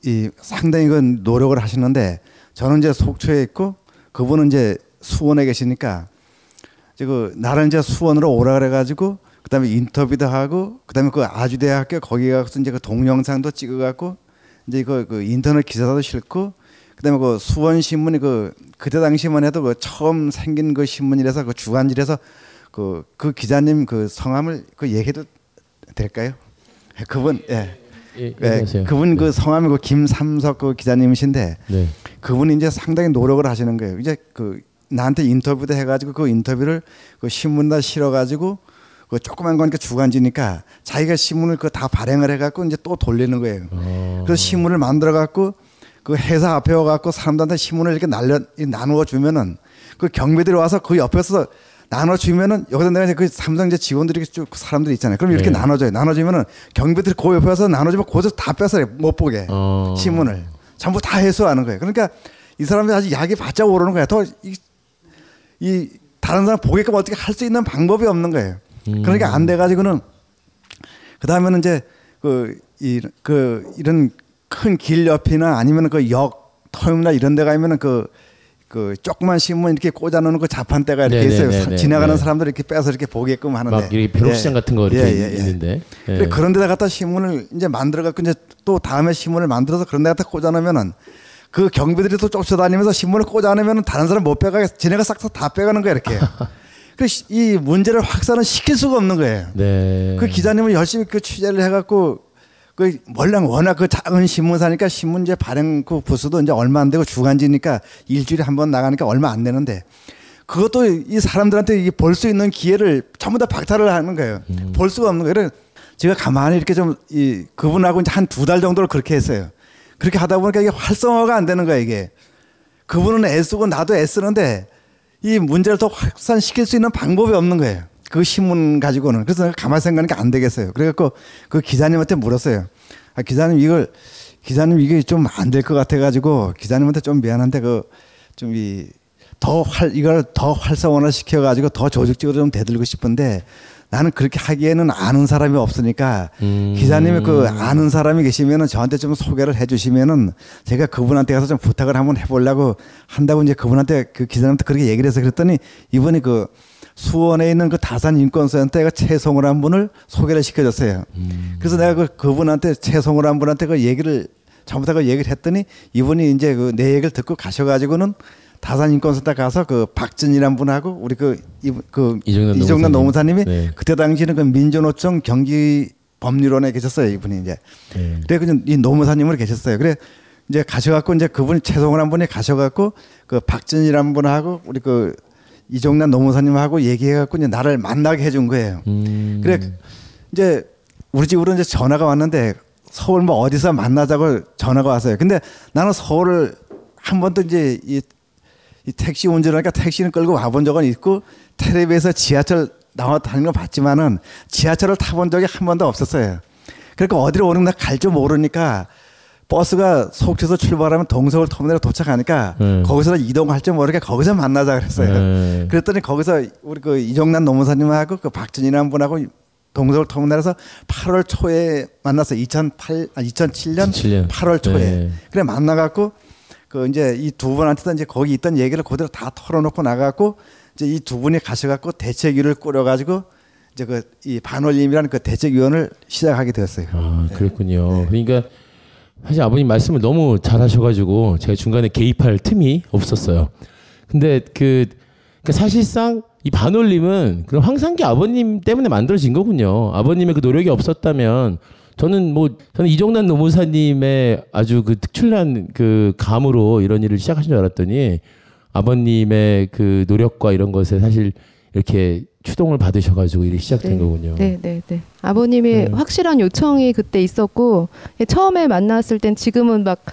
이 상당히 그 노력을 하시는데 저는 이제 속초에 있고 그분은 이제 수원에 계시니까 그 나를 이제 수원으로 오라 그래가지고 그다음에 인터뷰도 하고 그다음에 그 아주대학교 거기 가서 이제 그 동영상도 찍어갖고 이제 그, 그 인터넷 기사도 실고 그다음에 그 수원 신문이 그 그때 당시만 해도 그 처음 생긴 그 신문이라서 그 주간지라서 그, 그 기자님 그 성함을 그 얘기해도 될까요? 그분 예. 예, 예, 그분 그 성함이 그 김삼석 그 기자님이신데 네. 그분이 이제 상당히 노력을 하시는 거예요. 이제 그 나한테 인터뷰도 해가지고 그 인터뷰를 그 신문다 실어가지고 그 조그만 거니까 주간지니까 자기가 신문을 그 다 발행을 해갖고 이제 또 돌리는 거예요. 어. 그래서 신문을 만들어갖고 그 회사 앞에 와갖고 사람들한테 신문을 이렇게 날려 나누어 주면은 그 경비들이 와서 그 옆에서 나눠 주면은 여기서 내가 이제 그 삼성제 직원들이 쭉 사람들이 있잖아요. 그럼 이렇게 네. 나눠줘요. 나눠주면은 경비들이 그 옆에 와서 나눠주면 거기서 다 뺏어요. 못 보게 어. 신문을 전부 다 해소하는 거예요. 그러니까 이 사람들이 아주 약이 바짝 오르는 거야. 더이 이 다른 사람 보게끔 어떻게 할 수 있는 방법이 없는 거예요. 음. 그러니까 안 돼가지고는 그 다음에는 이제 그, 이, 그 이런 큰 길 옆이나 아니면 그 역 터미널 이런 데 가면은 그, 그 조그만 신문 이렇게 꽂아놓는 그 자판대가 이렇게 있어요. 네네네네. 사- 지나가는 네. 사람들 이렇게 빼서 이렇게 보게끔 하는데. 막 이렇게 벼룩시장 같은 거 이렇게 예, 예, 예. 있는데. 예. 그래 그런 데다 갖다 신문을 이제 만들어 갖고 이제 또 다음에 신문을 만들어서 그런 데 갖다 꽂아 놓으면은 그 경비들이 또 쫓아다니면서 신문을 꽂아 놓으면은 다른 사람 못 빼가게 지네가 싹 다 빼가는 거야 이렇게. <laughs> 그래서 이 문제를 확산을 시킬 수가 없는 거예요. 네. 그 기자님은 열심히 그 취재를 해갖고 그 원래 워낙 그 작은 신문사니까 신문제 발행 그 부수도 이제 얼마 안 되고 주간지니까 일주일에 한 번 나가니까 얼마 안 되는데 그것도 이 사람들한테 볼 수 있는 기회를 전부 다 박탈을 하는 거예요. 볼 수가 없는 거예요. 제가 가만히 이렇게 좀 이 그분하고 이제 한 두 달 정도를 그렇게 했어요. 그렇게 하다 보니까 이게 활성화가 안 되는 거야 이게. 그분은 애쓰고 나도 애쓰는데 이 문제를 더 확산시킬 수 있는 방법이 없는 거예요. 그 신문 가지고는. 그래서 가만히 생각하니까 안 되겠어요. 그래갖고 그 기자님한테 물었어요. 아, 기자님 이걸, 기자님 이게 좀 안 될 것 같아가지고 기자님한테 좀 미안한데 그 좀 이, 더 활, 이걸 더 활성화를 시켜가지고 더 조직적으로 좀 대들고 싶은데 나는 그렇게 하기에는 아는 사람이 없으니까 기자님이 그 아는 사람이 계시면은 저한테 좀 소개를 해주시면은 제가 그분한테 가서 좀 부탁을 한번 해보려고 한다고 이제 그분한테 그 기자님한테 그렇게 얘기를 해서 그랬더니 이분이 그 수원에 있는 그 다산 인권센터에 채송을 한 분을 소개를 시켜줬어요. 그래서 내가 그 그분한테 한 분한테 그 얘기를 전부 다 그 얘기를 했더니 이분이 이제 그 내 얘기를 듣고 가셔가지고는 다산 인권센터 가서 그 박진이란 분하고 우리 그, 이분- 그 이정남 이정남 노무사님. 노무사님이 네. 그때 당시에는 그 민주노총 경기 법률원에 계셨어요 이분이 이제. 그래 그이 노무사님으로 계셨어요. 그래 이제 가셔갖고 이제 그분이 최송을 한 분이 가셔갖고 그 박진이란 분하고 우리 그 이종남 노무사님하고 얘기해갖고 이제 나를 만나게 해준 거예요. 음. 그래 이제 우리 집으로 이제 전화가 왔는데 서울 뭐 어디서 만나자고 전화가 왔어요. 근데 나는 서울을 한 번도 이제 이, 이 택시 운전하니까 택시는 끌고 와본 적은 있고 텔레비에서 지하철 나와 다니는 거 봤지만은 지하철을 타본 적이 한 번도 없었어요. 그러니까 어디로 오는 날 갈 줄 모르니까 버스가 속초에서 출발하면 동서울 터미널에 도착하니까 네. 거기서 이동할 줄 모르게 거기서 만나자 그랬어요. 네. 그랬더니 거기서 우리 그 이종남 노무사님하고 그 박준이라는 분하고 동서울 터미널에서 8월 초에 만나서 2008, 아, 2007년 2007년. 8월 초에 네. 그래 만나 갖고 그 이제 이 두 분한테도 이제 거기 있던 얘기를 그대로 다 털어놓고 나가고 이제 이 두 분이 가셔 갖고 대책위를 꾸려 가지고 이제 그 이 반올림이라는 그 대책위원을 시작하게 되었어요. 아, 네. 그렇군요. 그러니까 사실 아버님 말씀을 너무 잘하셔가지고 제가 중간에 개입할 틈이 없었어요. 근데 그 그러니까 사실상 이 반올림은 그럼 황상기 아버님 때문에 만들어진 거군요. 아버님의 그 노력이 없었다면 저는 뭐 저는 이종남 노무사님의 아주 그 특출난 그 감으로 이런 일을 시작하신 줄 알았더니 아버님의 그 노력과 이런 것에 사실 이렇게 추동을 받으셔가지고 일이 시작된 거군요. 네, 네, 네. 아버님이 네. 확실한 요청이 그때 있었고 예, 처음에 만났을 땐 지금은 막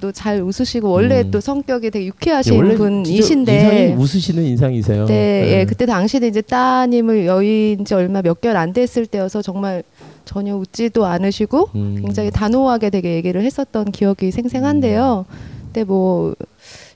또 잘 웃으시고 원래 음. 또 성격이 되게 예, 유쾌하신 원래 분이신데 인상이 웃으시는 인상이세요. 네, 예. 예, 그때 당시에 이제 따님을 여인 지 얼마 몇 개월 안 됐을 때여서 정말 전혀 웃지도 않으시고 음. 굉장히 단호하게 되게 얘기를 했었던 기억이 생생한데요. 근데 뭐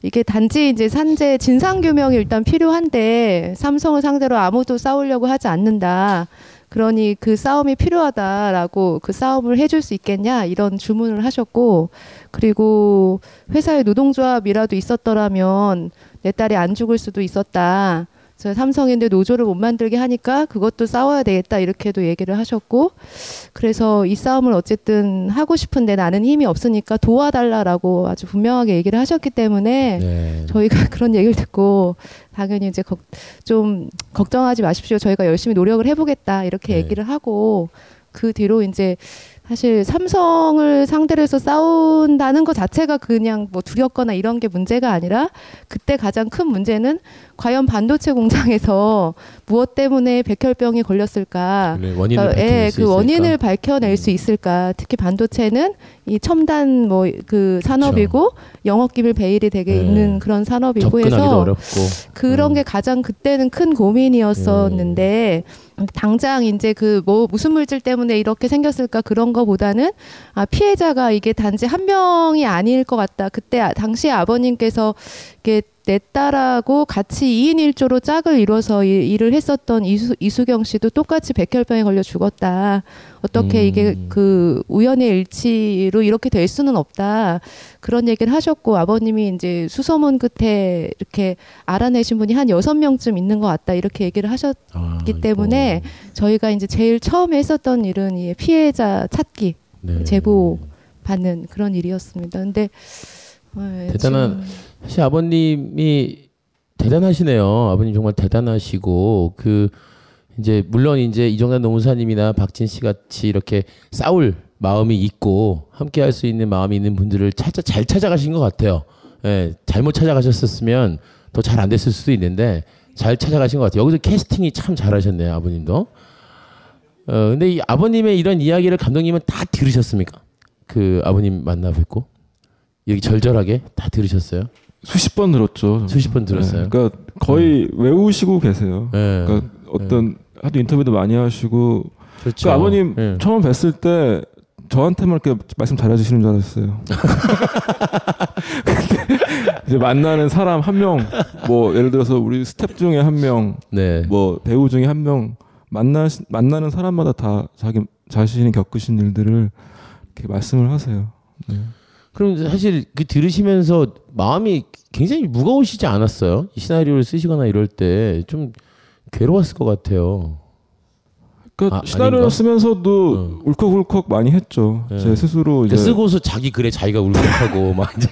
이게 단지 이제 산재 진상 규명이 일단 필요한데 삼성을 상대로 아무도 싸우려고 하지 않는다. 그러니 그 싸움이 필요하다라고 그 싸움을 해줄 수 있겠냐 이런 주문을 하셨고 그리고 회사의 노동조합이라도 있었더라면 내 딸이 안 죽을 수도 있었다. 그래서 삼성인데 노조를 못 만들게 하니까 그것도 싸워야 되겠다 이렇게도 얘기를 하셨고 그래서 이 싸움을 어쨌든 하고 싶은데 나는 힘이 없으니까 도와달라라고 아주 분명하게 얘기를 하셨기 때문에 네. 저희가 <laughs> 그런 얘기를 듣고 당연히 이제 걱- 좀 걱정하지 마십시오. 저희가 열심히 노력을 해보겠다 이렇게 네. 얘기를 하고 그 뒤로 이제 사실 삼성을 상대로 해서 싸운다는 것 자체가 그냥 뭐 두렵거나 이런 게 문제가 아니라 그때 가장 큰 문제는 과연 반도체 공장에서 무엇 때문에 백혈병이 걸렸을까? 그래, 원인을 그러니까, 밝혀낼 예, 수그 있을까? 원인을 밝혀낼 수 있을까? 특히 반도체는 이 첨단 뭐 그 산업이고 영업 기밀 베일이 되게 네. 있는 그런 산업이고 해서 어렵고. 그런 게 가장 그때는 큰 고민이었었는데 당장 이제 그 뭐 무슨 물질 때문에 이렇게 생겼을까 그런 거보다는 아 피해자가 이게 단지 한 명이 아닐 것 같다. 그때 아- 당시 아버님께서 이게 내 딸하고 같이 2인 1조로 짝을 이뤄서 이- 일을 했었던 이수, 이수경 씨도 똑같이 백혈병에 걸려 죽었다. 어떻게 이게 그 우연의 일치로 이렇게 될 수는 없다. 그런 얘기를 하셨고 아버님이 이제 수소문 끝에 이렇게 알아내신 분이 한 여섯 명쯤 있는 것 같다. 이렇게 얘기를 하셨기 때문에 저희가 이제 제일 처음에 했었던 일은 이 피해자 찾기, 네. 제보 받는 그런 일이었습니다. 근데 예, 대단한 지금 사실 아버님이 대단하시네요. 아버님 정말 대단하시고 그 이제 물론 이제 이정란 노무사님이나 박진 씨 같이 이렇게 싸울 마음이 있고 함께 할 수 있는 마음이 있는 분들을 찾아 잘 찾아가신 것 같아요. 예, 잘못 찾아가셨었으면 더 잘 안 됐을 수도 있는데 잘 찾아가신 것 같아요. 여기서 캐스팅이 참 잘하셨네요, 아버님도. 어, 근데 이 아버님의 이런 이야기를 감독님은 다 들으셨습니까? 그 아버님 만나 뵙고 이렇게 절절하게 다 들으셨어요? 수십 번 들었죠. 수십 번 들었어요. 네, 그러니까 거의 외우시고 계세요. 네. 그러니까 어떤 하도 인터뷰도 많이 하시고 그렇죠. 그 아버님 네. 처음 뵀을 때 저한테만 이렇게 말씀 잘해주시는 줄 알았어요. <laughs> 근데 이제 만나는 사람 한 명, 뭐 예를 들어서 우리 스텝 중에 한 명, 네. 뭐 배우 중에 한 명 만나 만나는 사람마다 다 자기 자신이 겪으신 일들을 이렇게 말씀을 하세요. 네. 그럼 사실 그 들으시면서 마음이 굉장히 무거우시지 않았어요? 이 시나리오를 쓰시거나 이럴 때 좀 괴로웠을 것 같아요. 그러니까 아, 시나리오 아닌가? 쓰면서도 울컥울컥 많이 했죠. 네. 제 스스로 이제 그러니까 쓰고서 자기 글에 자기가 울컥하고 <laughs> 막 이제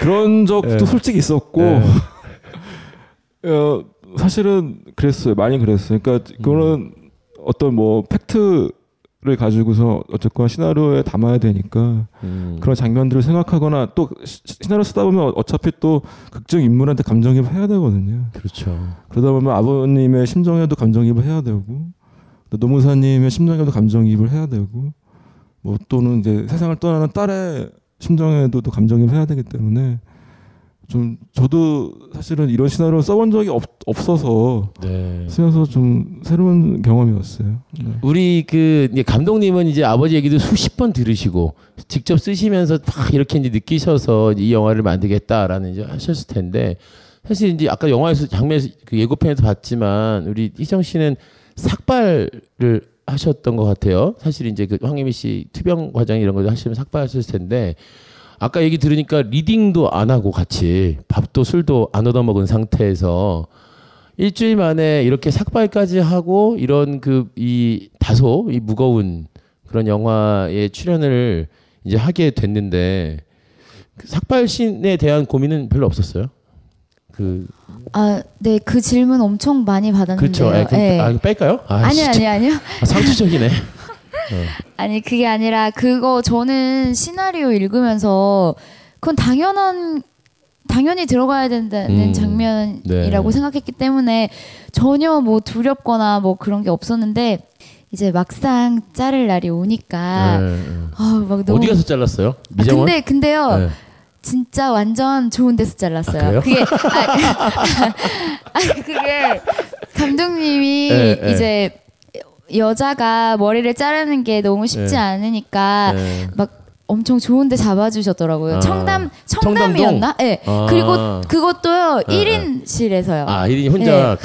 그런 적도 네. 솔직히 있었고 <laughs> 어, 사실은 그랬어요. 많이 그랬어요. 그러니까 그거는 어떤 뭐 팩트 를 가지고서 어쨌거나 시나리오에 담아야 되니까 음. 그런 장면들을 생각하거나 또 시- 시나리오 쓰다 보면 어차피 또 극중 인물한테 감정이입을 해야 되거든요. 그렇죠. 그러다 보면 아버님의 심정에도 감정이입을 해야 되고 또 노무사님의 심정에도 감정이입을 해야 되고 뭐 또는 이제 세상을 떠나는 딸의 심정에도 또 감정이입을 해야 되기 때문에 좀 저도 사실은 이런 시나리오를 써본 적이 없, 없어서 네. 쓰면서 좀 새로운 경험이었어요. 네. 우리 그 이제 감독님은 이제 아버지 얘기도 수십 번 들으시고 직접 쓰시면서 막 이렇게 이제 느끼셔서 이 영화를 만들겠다라는 이제 하셨을 텐데 사실 이제 아까 영화에서 장면에서 그 예고편에서 봤지만 우리 희정 씨는 삭발을 하셨던 것 같아요. 사실 이제 그 황혜미 씨 투병 과정 이런 거 하시면 삭발하셨을 텐데 아까 얘기 들으니까 리딩도 안 하고 같이 밥도 술도 안 얻어먹은 상태에서 일주일 만에 이렇게 삭발까지 하고 이런 그 이 다소 이 무거운 그런 영화에 출연을 이제 하게 됐는데 그 삭발신에 대한 고민은 별로 없었어요. 그 아, 네, 그 질문 엄청 많이 받았는데요. 그렇죠. 아, 그럼 네. 아, 뺄까요? 아, 아니. 아니 아니요. 아, 상투적이네. <laughs> 어. 아니 그게 아니라 그거 저는 시나리오 읽으면서 그건 당연한 당연히 들어가야 된다는 음, 장면이라고 네. 생각했기 때문에 전혀 뭐 두렵거나 뭐 그런 게 없었는데 이제 막상 자를 날이 오니까 네, 네. 아, 막 너무 어디 가서 잘랐어요? 아, 미장원? 근데 근데요. 네. 진짜 완전 좋은 데서 잘랐어요. 아? 그게 아, <laughs> 아, 그게 감독님이 네, 네. 이제 여자가 머리를 자르는 게 너무 쉽지 네. 않으니까 네. 막 엄청 좋은데 잡아주셨더라고요. 아. 청담 청담동? 청담이었나? 네. 아. 그리고 그것도요 네, 1인실에서요. 아, 1인이 혼자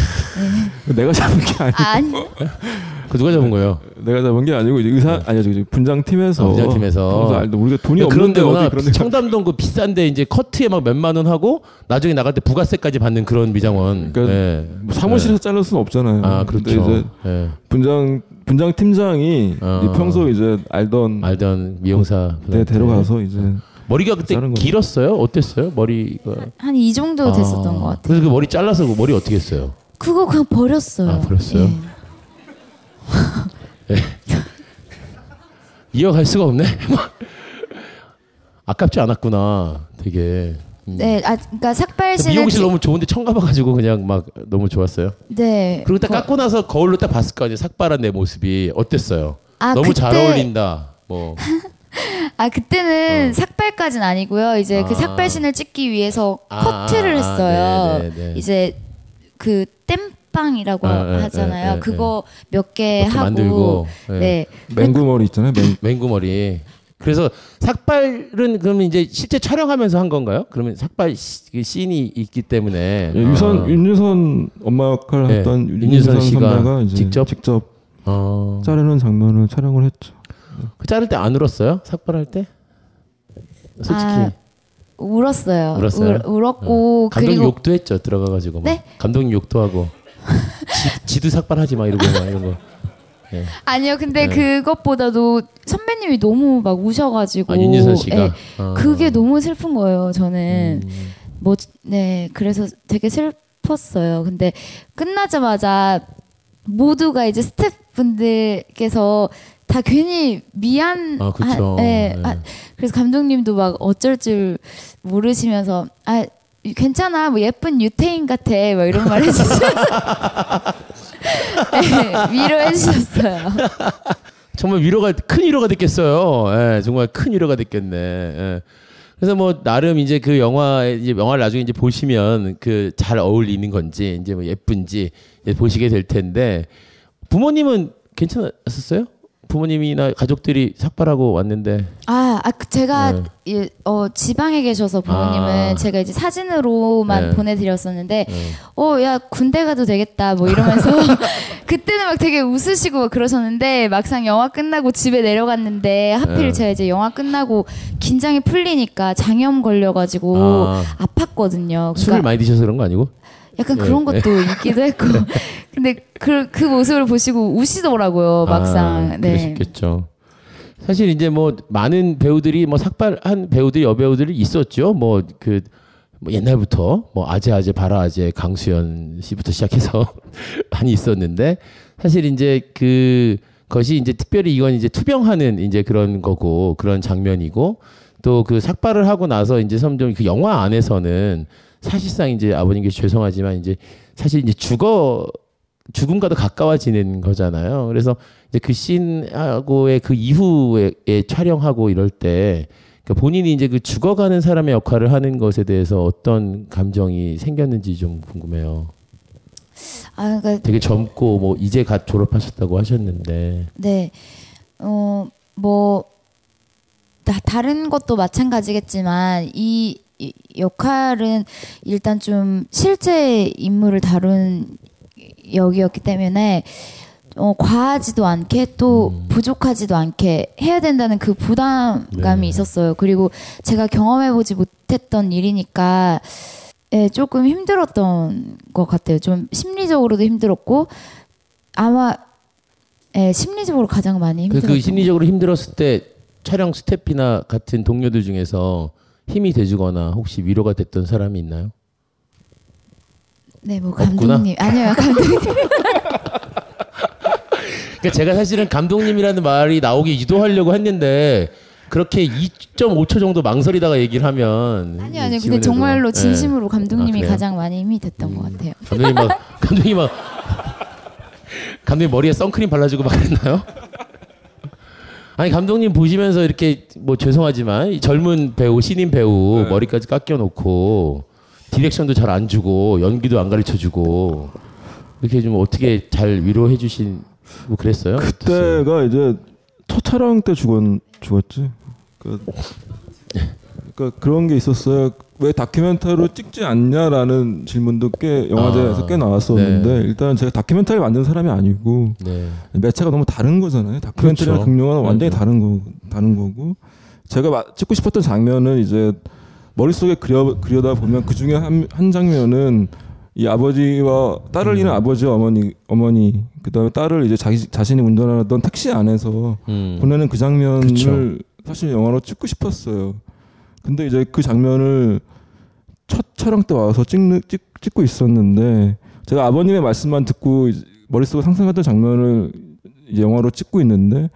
<laughs> 내가 잡은 게 아니고. 아니. <laughs> 그 누가 잡은 거예요? 내가 잡은 게 아니고 이제 의사 아니요 저기 분장팀에서. 아, 분장팀에서. 우리가 돈이 없는데 그런 데 청담동 그 비싼데 이제 커트에 막 몇만 원 하고 나중에 나갈 때 부가세까지 받는 그런 미장원. 그러니까 네. 뭐 사무실에서 자를 수는 없잖아요. 아, 그렇죠. 이제 네. 분장 분장 팀장이 어. 평소 이제 알던 알던 미용사 네 데려가서 이제 머리가 그때. 길었어요? 어땠어요? 머리가 한 이 정도 됐었던 아, 것 같아요. 그래서 그 머리 잘라서 그 머리 어떻게 했어요? 그거 그냥 버렸어요. 아, 버렸어요? 예. <laughs> 이어갈 수가 없네. <laughs> 아깝지 않았구나. 되게. 음. 네, 아, 그러니까 삭발신을 미용실 찌- 너무 좋은데 처음 가봐가지고 그냥 막 너무 좋았어요. 네. 그리고 딱 거- 깎고 나서 거울로 딱 봤을 거 아니에요. 삭발한 내 모습이 어땠어요? 아, 너무 잘 그때- 어울린다. 뭐 <laughs> 아 그때는 삭발까지는 아니고요. 이제 그 어. 아. 삭발신을 찍기 위해서 아, 커트를 아, 했어요. 네, 네, 네. 이제 그 땜빵이라고 아, 네, 하잖아요. 네, 네, 그거 몇 개 하고 만들고 네. 맹구머리 있잖아요. 맹... 맹구머리. 그래서 삭발은 그러면 이제 실제 촬영하면서 한 건가요? 그러면 삭발 시, 그 씬이 있기 때문에 예, 유선 아. 윤유선 엄마 역할을 네, 했던 윤유선 윤유선 씨가 선배가 이제 직접? 직접 어. 자르는 장면을 촬영을 했죠. 그 자를 때 안 울었어요? 삭발할 때? 솔직히 아, 울었어요. 울었어요? 울, 울었고 어. 감독님 그리고 욕도 했죠 들어가가지고 막. 네? 감독님 욕도 하고 지, 지도 삭발하지 마 이러고 막 이런 거. 예. 아니요, 근데 네. 그것보다도 선배님이 너무 막 우셔가지고 아, 윤유선 씨가? 예, 아. 그게 너무 슬픈 거예요. 저는 음. 뭐 네 그래서 되게 슬펐어요. 근데 끝나자마자 모두가 이제 스태프분들께서 다 괜히 미안 아, 그쵸. 네, 네. 아, 그래서 감독님도 막 어쩔 줄 모르시면서 아 괜찮아 뭐 예쁜 유태인 같아 뭐 이런 말 <laughs> 해주셔서 네, 위로해 주셨어요. 정말 위로가 큰 위로가 됐겠어요. 예, 정말 큰 위로가 됐겠네. 예. 그래서 뭐 나름 이제 그 영화 이제 영화를 나중에 이제 보시면 그 잘 어울리는 건지 이제 뭐 예쁜지 이제 보시게 될 텐데 부모님은 괜찮았었어요? 부모님이나 가족들이 삭발하고 왔는데 아, 아그 제가 네. 예, 어, 지방에 계셔서 부모님은 아. 제가 이제 사진으로만 네. 보내드렸었는데, 네. 어, 야 군대 가도 되겠다 뭐 이러면서 <laughs> <laughs> 그때는 막 되게 웃으시고 막 그러셨는데 막상 영화 끝나고 집에 내려갔는데 하필 네. 제가 이제 영화 끝나고 긴장이 풀리니까 장염 걸려가지고 아. 아팠거든요. 술을 그러니까 많이 드셔서 그런 거 아니고? 약간 네. 그런 것도 네. 있기도 했고, <laughs> <laughs> 근데 그, 그 모습을 보시고 우시더라고요 막상. 아, 네. 그러셨겠죠. 사실 이제 뭐 많은 배우들이 뭐 삭발한 배우들이 여배우들이 있었죠. 뭐그 뭐 옛날부터 뭐 아재 아재 바라 아재 강수연 씨부터 시작해서 <laughs> 많이 있었는데 사실 이제 그 것이 이제 특별히 이건 이제 투병하는 이제 그런 거고 그런 장면이고 또 그 삭발을 하고 나서 이제 점점 그 영화 안에서는 사실상 이제 아버님께 죄송하지만 이제 사실 이제 죽어 죽음과도 가까워지는 거잖아요. 그래서 이제 그 씬하고의 그 이후에 촬영하고 이럴 때 그러니까 본인이 이제 그 죽어가는 사람의 역할을 하는 것에 대해서 어떤 감정이 생겼는지 좀 궁금해요. 아, 그러니까 되게 젊고 뭐 이제 갓 졸업하셨다고 하셨는데 네. 어, 뭐, 다, 다른 것도 마찬가지겠지만, 이, 이 역할은 일단 좀 실제 인물을 다룬 역이었기 때문에, 어, 과하지도 않게 또 부족하지도 않게 해야 된다는 그 부담감이 네. 있었어요. 그리고 제가 경험해보지 못했던 일이니까, 예, 조금 힘들었던 것 같아요. 좀 심리적으로도 힘들었고, 아마 예, 심리적으로 가장 많이 그, 힘들었던 그 심리적으로 힘들었을 때 촬영 스태프나 같은 동료들 중에서 힘이 돼주거나 혹시 위로가 됐던 사람이 있나요? 네, 뭐 없구나? 감독님 아니요 감독님 <laughs> 그러니까 제가 사실은 감독님이라는 말이 나오기 유도하려고 했는데 그렇게 2.5초 정도 망설이다가 얘기를 하면 아니요 아니요 근데 정말로 네. 진심으로 감독님이 아? 가장 많이 힘이 됐던 것 같아요. 감독님 막 <laughs> 감독님 막 감독님 머리에 선크림 발라주고 막 그랬나요? 아니 감독님 보시면서 이렇게 뭐 죄송하지만 이 젊은 배우 신인 배우 네. 머리까지 깎여놓고 디렉션도 잘 안 주고 연기도 안 가르쳐 주고 이렇게 좀 어떻게 잘 위로해 주신 뭐 그랬어요? 그때가 이제 첫 촬영 때 죽었 죽었지. 그, 그러니까 그런 게 있었어요. 왜 다큐멘터리로 찍지 않냐라는 질문도 꽤 영화제에서 아, 꽤 나왔었는데 네. 일단 제가 다큐멘터리 만든 사람이 아니고 네. 매체가 너무 다른 거잖아요. 다큐멘터리랑 그렇죠. 극영화는 완전히 맞아. 다른 거 다른 거고 제가 마- 찍고 싶었던 장면은 이제 머릿속에 그려 그려다 보면 그 중에 한, 한 장면은 이 아버지와 딸을 잃은 아버지와 어머니 어머니 그다음에 딸을 이제 자기 자신이 운전하던 택시 안에서 음. 보내는 그 장면을 그쵸. 사실 영화로 찍고 싶었어요. 근데 이제 그 장면을 첫 촬영 때 와서 찍는 찍, 찍고 있었는데 제가 아버님의 말씀만 듣고 머릿속에 상상했던 장면을 영화로 찍고 있는데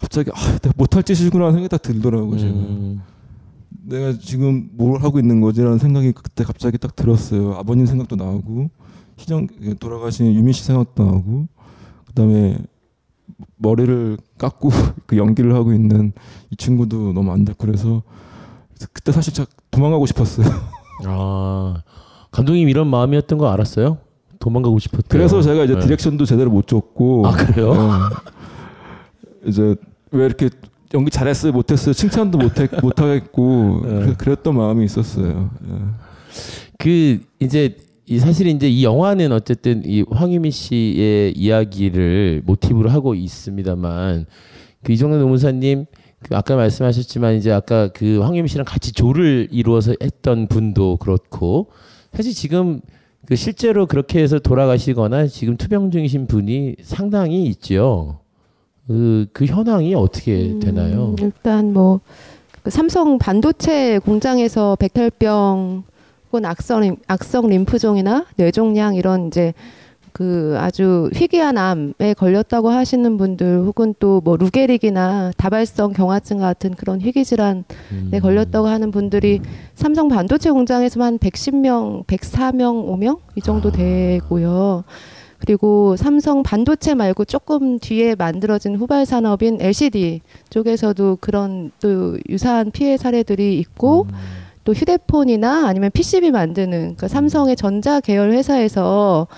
갑자기 아 내가 못할 짓이구나 생각이 딱 들더라고요 제가 음. 내가 지금 뭘 하고 있는 거지라는 생각이 그때 갑자기 딱 들었어요 아버님 생각도 나고 희정 돌아가신 유민 씨 생각도 나고 그다음에 머리를 깎고 <laughs> 그 연기를 하고 있는 이 친구도 너무 안 됐고 그래서 그때 사실 진짜 도망가고 싶었어요. 아 감독님 이런 마음이었던 거 알았어요? 도망가고 싶었대요. 그래서 제가 이제 네. 디렉션도 제대로 못 줬고. 아, 그래요? 네. 이제 왜 이렇게 연기 잘했어요, 못했어요, 칭찬도 못했 <laughs> 못하겠고 네. 그랬던 마음이 있었어요. 예. 그 이제 이 사실 이제 이 영화는 어쨌든 이 황유미 씨의 이야기를 모티브로 하고 있습니다만 그 이정현 노무사님 그 아까 말씀하셨지만 이제 아까 그 황유미 씨랑 같이 조를 이루어서 했던 분도 그렇고 사실 지금 그 실제로 그렇게 해서 돌아가시거나 지금 투병 중이신 분이 상당히 있죠. 그, 그 현황이 어떻게 되나요? 음, 일단 뭐그 삼성 반도체 공장에서 백혈병 혹은 악성 림- 악성 림프종이나 뇌종양 이런 이제 그 아주 희귀한 암에 걸렸다고 하시는 분들 혹은 또 뭐 루게릭이나 다발성 경화증 같은 그런 희귀 질환에 걸렸다고 하는 분들이 삼성 반도체 공장에서만 한 110명, 104명, 5명 이 정도 되고요. 그리고 삼성 반도체 말고 조금 뒤에 만들어진 후발 산업인 LCD 쪽에서도 그런 또 유사한 피해 사례들이 있고 또 휴대폰이나 아니면 PCB 만드는 그러니까 삼성의 전자 계열 회사에서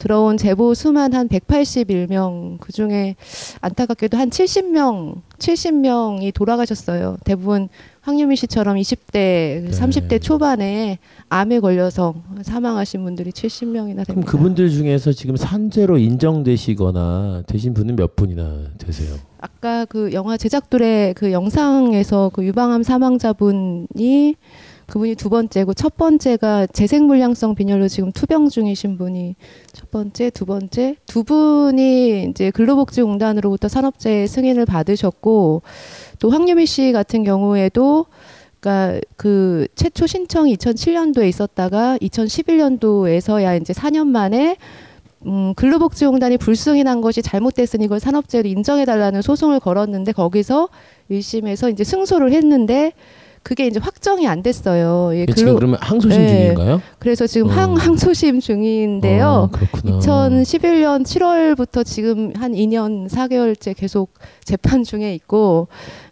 들어온 제보 수만 한 181명 그 중에 안타깝게도 한 70명 70명이 돌아가셨어요. 대부분 황유미 씨처럼 20대, 30대 초반에 암에 걸려서 사망하신 분들이 70명이나 그럼 됩니다. 그분들 중에서 지금 산재로 인정되시거나 되신 분은 몇 분이나 되세요? 아까 그 영화 제작들의 그 영상에서 그 유방암 사망자분이 그분이 두 번째고 첫 번째가 재생불량성 빈혈로 지금 투병 중이신 분이 첫 번째, 두 번째. 두 분이 이제 근로복지공단으로부터 산업재해 승인을 받으셨고 또 황유미 씨 같은 경우에도 그러니까 그 최초 신청이 2007년도에 있었다가 2011년도에서야 이제 4년 만에 음, 근로복지공단이 불승인한 것이 잘못됐으니 이걸 산업재해로 인정해달라는 소송을 걸었는데 거기서 1심에서 이제 승소를 했는데 그게 이제 확정이 안 됐어요. 예, 지금 그러면 항소심 중인가요? 그래서 지금 어. 항, 항소심 중인데요. 아, 그렇구나. 2011년 7월부터 지금 한 2년 4개월째 계속 재판 중에 있고,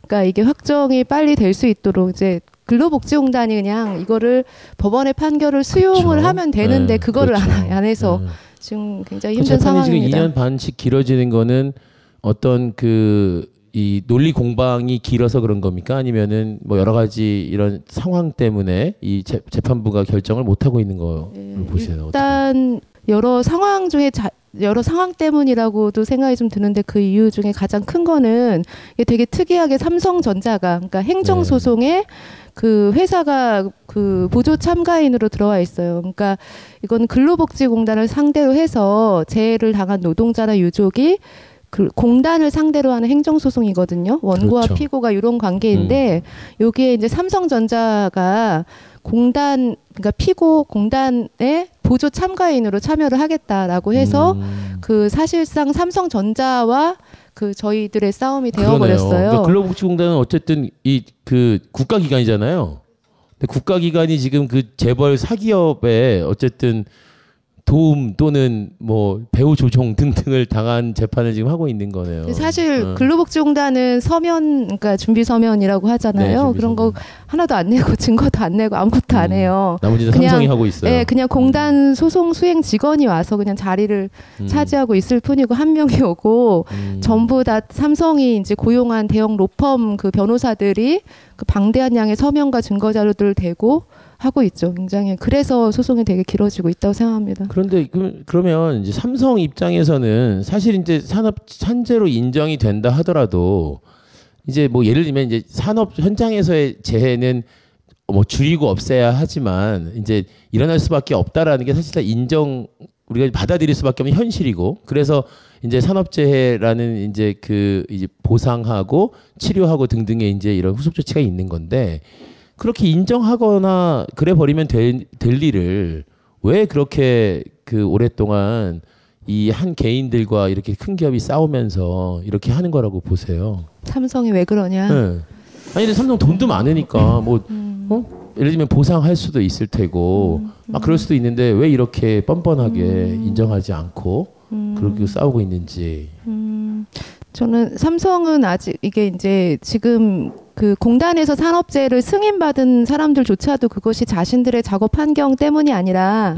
그러니까 이게 확정이 빨리 될 수 있도록 이제 근로복지공단이 그냥 이거를 법원의 판결을 수용을 그렇죠. 하면 되는데 네, 그거를 그렇죠. 안, 안 해서 지금 굉장히 그 힘든 지금 상황입니다. 2년 반씩 길어지는 거는 어떤 그 이 논리 공방이 길어서 그런 겁니까? 아니면은 뭐 여러 가지 이런 상황 때문에 이 재, 재판부가 결정을 못 하고 있는 걸 보세요. 일단 여러 상황 중에 자, 여러 상황 때문이라고도 생각이 좀 드는데 그 이유 중에 가장 큰 거는 이게 되게 특이하게 삼성전자가 그러니까 행정 소송에 그 회사가 그 보조 참가인으로 들어와 있어요. 그러니까 이건 근로복지공단을 상대로 해서 재해를 당한 노동자나 유족이 그 공단을 상대로 하는 행정소송이거든요. 원고와 그렇죠. 피고가 이런 관계인데 여기에 이제 삼성전자가 공단 그러니까 피고 공단의 보조 참가인으로 참여를 하겠다라고 해서 음. 그 사실상 삼성전자와 그 저희들의 싸움이. 되어버렸어요. 그러니까 근로복지공단은 어쨌든 이 그 국가기관이잖아요. 근데 국가기관이 지금 그 재벌 사기업에 어쨌든 도움 또는 뭐 배우 조종 등등을 당한 재판을 지금 하고 있는 거네요. 사실 어. 근로복지공단은 서면, 그러니까 준비 서면이라고 하잖아요. 네, 준비 그런 거 하나도 안 내고 <laughs> 증거도 안 내고 아무것도 안 해요. 나머지는 삼성이 하고 있어요. 네, 그냥 공단 소송 수행 직원이 와서 그냥 자리를 음. 차지하고 있을 뿐이고 한 명이 오고 음. 전부 다 삼성이 이제 고용한 대형 로펌 그 변호사들이 그 방대한 양의 서면과 증거 자료들을 대고 하고 있죠. 굉장히 그래서 소송이 되게 길어지고 있다고 생각합니다. 그런데 그, 그러면 이제 삼성 입장에서는 사실 이제 산업 산재로 인정이 된다 하더라도 이제 뭐 예를 들면 이제 산업 현장에서의 재해는 뭐 줄이고 없애야 하지만 이제 일어날 수밖에 없다라는 게 사실 다 인정 우리가 받아들일 수밖에 없는 현실이고 그래서 이제 산업재해라는 이제 그 이제 보상하고 치료하고 등등의 이제 이런 후속 조치가 있는 건데 그렇게 인정하거나 그래 버리면 될, 될 일을 왜 그렇게 그 오랫동안 이 한 개인들과 이렇게 큰 기업이 싸우면서 이렇게 하는 거라고 보세요. 삼성이 왜 그러냐? 네. 아니 근데 삼성 돈도 많으니까 뭐 어? 예를 들면 보상할 수도 있을 테고 막 그럴 수도 있는데 왜 이렇게 뻔뻔하게 인정하지 않고 그렇게 싸우고 있는지. 음, 저는 삼성은 아직 이게 이제 지금 그 공단에서 산업재해를 승인받은 사람들조차도 그것이 자신들의 작업 환경 때문이 아니라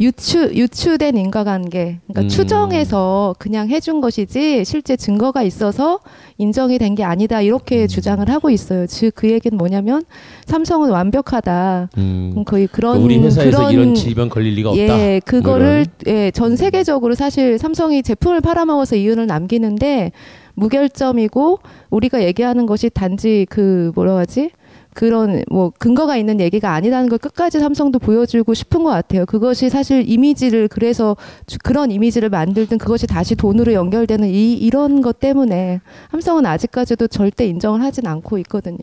유추 유추된 인과관계, 그러니까 음. 추정해서 그냥 해준 것이지 실제 증거가 있어서 인정이 된 게 아니다 이렇게 주장을 하고 있어요. 즉 그 얘기는 뭐냐면 삼성은 완벽하다. 음. 거의 그런 우리 회사에서 그런 이런 질병 걸릴 리가 없다. 예, 뭐 그거를. 예, 전 세계적으로 사실 삼성이 제품을 팔아먹어서 이윤을 남기는데 무결점이고 우리가 얘기하는 것이 단지 그 뭐라 하지? 그런 뭐 근거가 있는 얘기가 아니라는 걸 끝까지 삼성도 보여주고 싶은 것 같아요. 그것이 사실 이미지를 그래서 주- 그런 이미지를 만들든 그것이 다시 돈으로 연결되는 이 이런 것 때문에 삼성은 아직까지도 절대 인정을 하진 않고 있거든요.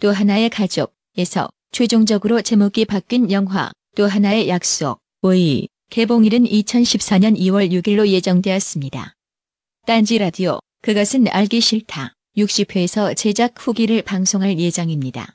또 하나의 가족에서 최종적으로 제목이 바뀐 영화 또 하나의 약속 5위 개봉일은 2014년 2월 6일로 예정되었습니다. 딴지 라디오 그것은 알기 싫다 60회에서 제작 후기를 방송할 예정입니다.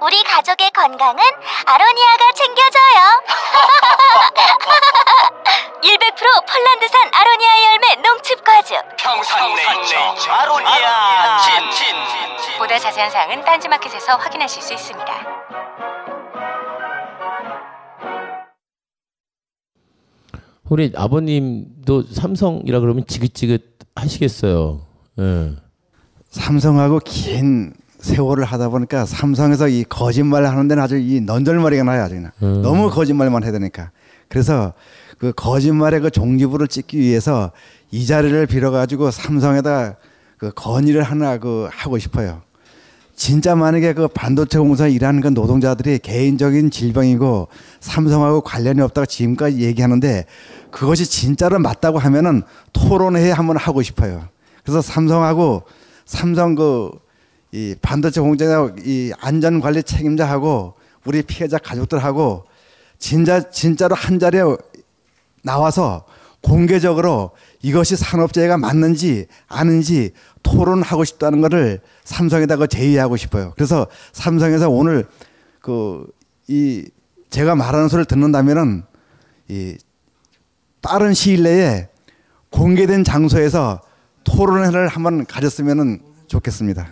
우리 가족의 건강은 아로니아가 챙겨줘요. <laughs> 100% 폴란드산 아로니아 열매 농축 과즙. 평산 네이처 아로니아 친 보다 자세한 사항은 딴지마켓에서 확인하실 수 있습니다. 우리 아버님도 삼성이라 그러면 지긋지긋 하시겠어요. 예. 삼성하고 긴 세월을 하다 보니까 삼성에서 이 거짓말을 하는 데는 아주 이 넌절머리가 나요 아주 그냥 음. 너무 거짓말만 해야 되니까 그래서 그 거짓말의 그 종지부를 찍기 위해서 이 자리를 빌어가지고 삼성에다 그 건의를 하나 그 하고 싶어요. 진짜 만약에 그 반도체 공사에 일하는 그 노동자들이 개인적인 질병이고 삼성하고 관련이 없다고 지금까지 얘기하는데 그것이 진짜로 맞다고 하면은 토론회 한번 하고 싶어요. 그래서 삼성하고 삼성 그 이 반도체 공장하고 이 안전 관리 책임자하고 우리 피해자 가족들하고 진짜 진짜로 한 자리에 나와서 공개적으로 이것이 산업재해가 맞는지 아닌지 토론하고 싶다는 것을 삼성에다 그 제의하고 싶어요. 그래서 삼성에서 오늘 그 이 제가 말하는 소리를 듣는다면은 이 빠른 시일 내에 공개된 장소에서 토론회를 한번 가졌으면 좋겠습니다.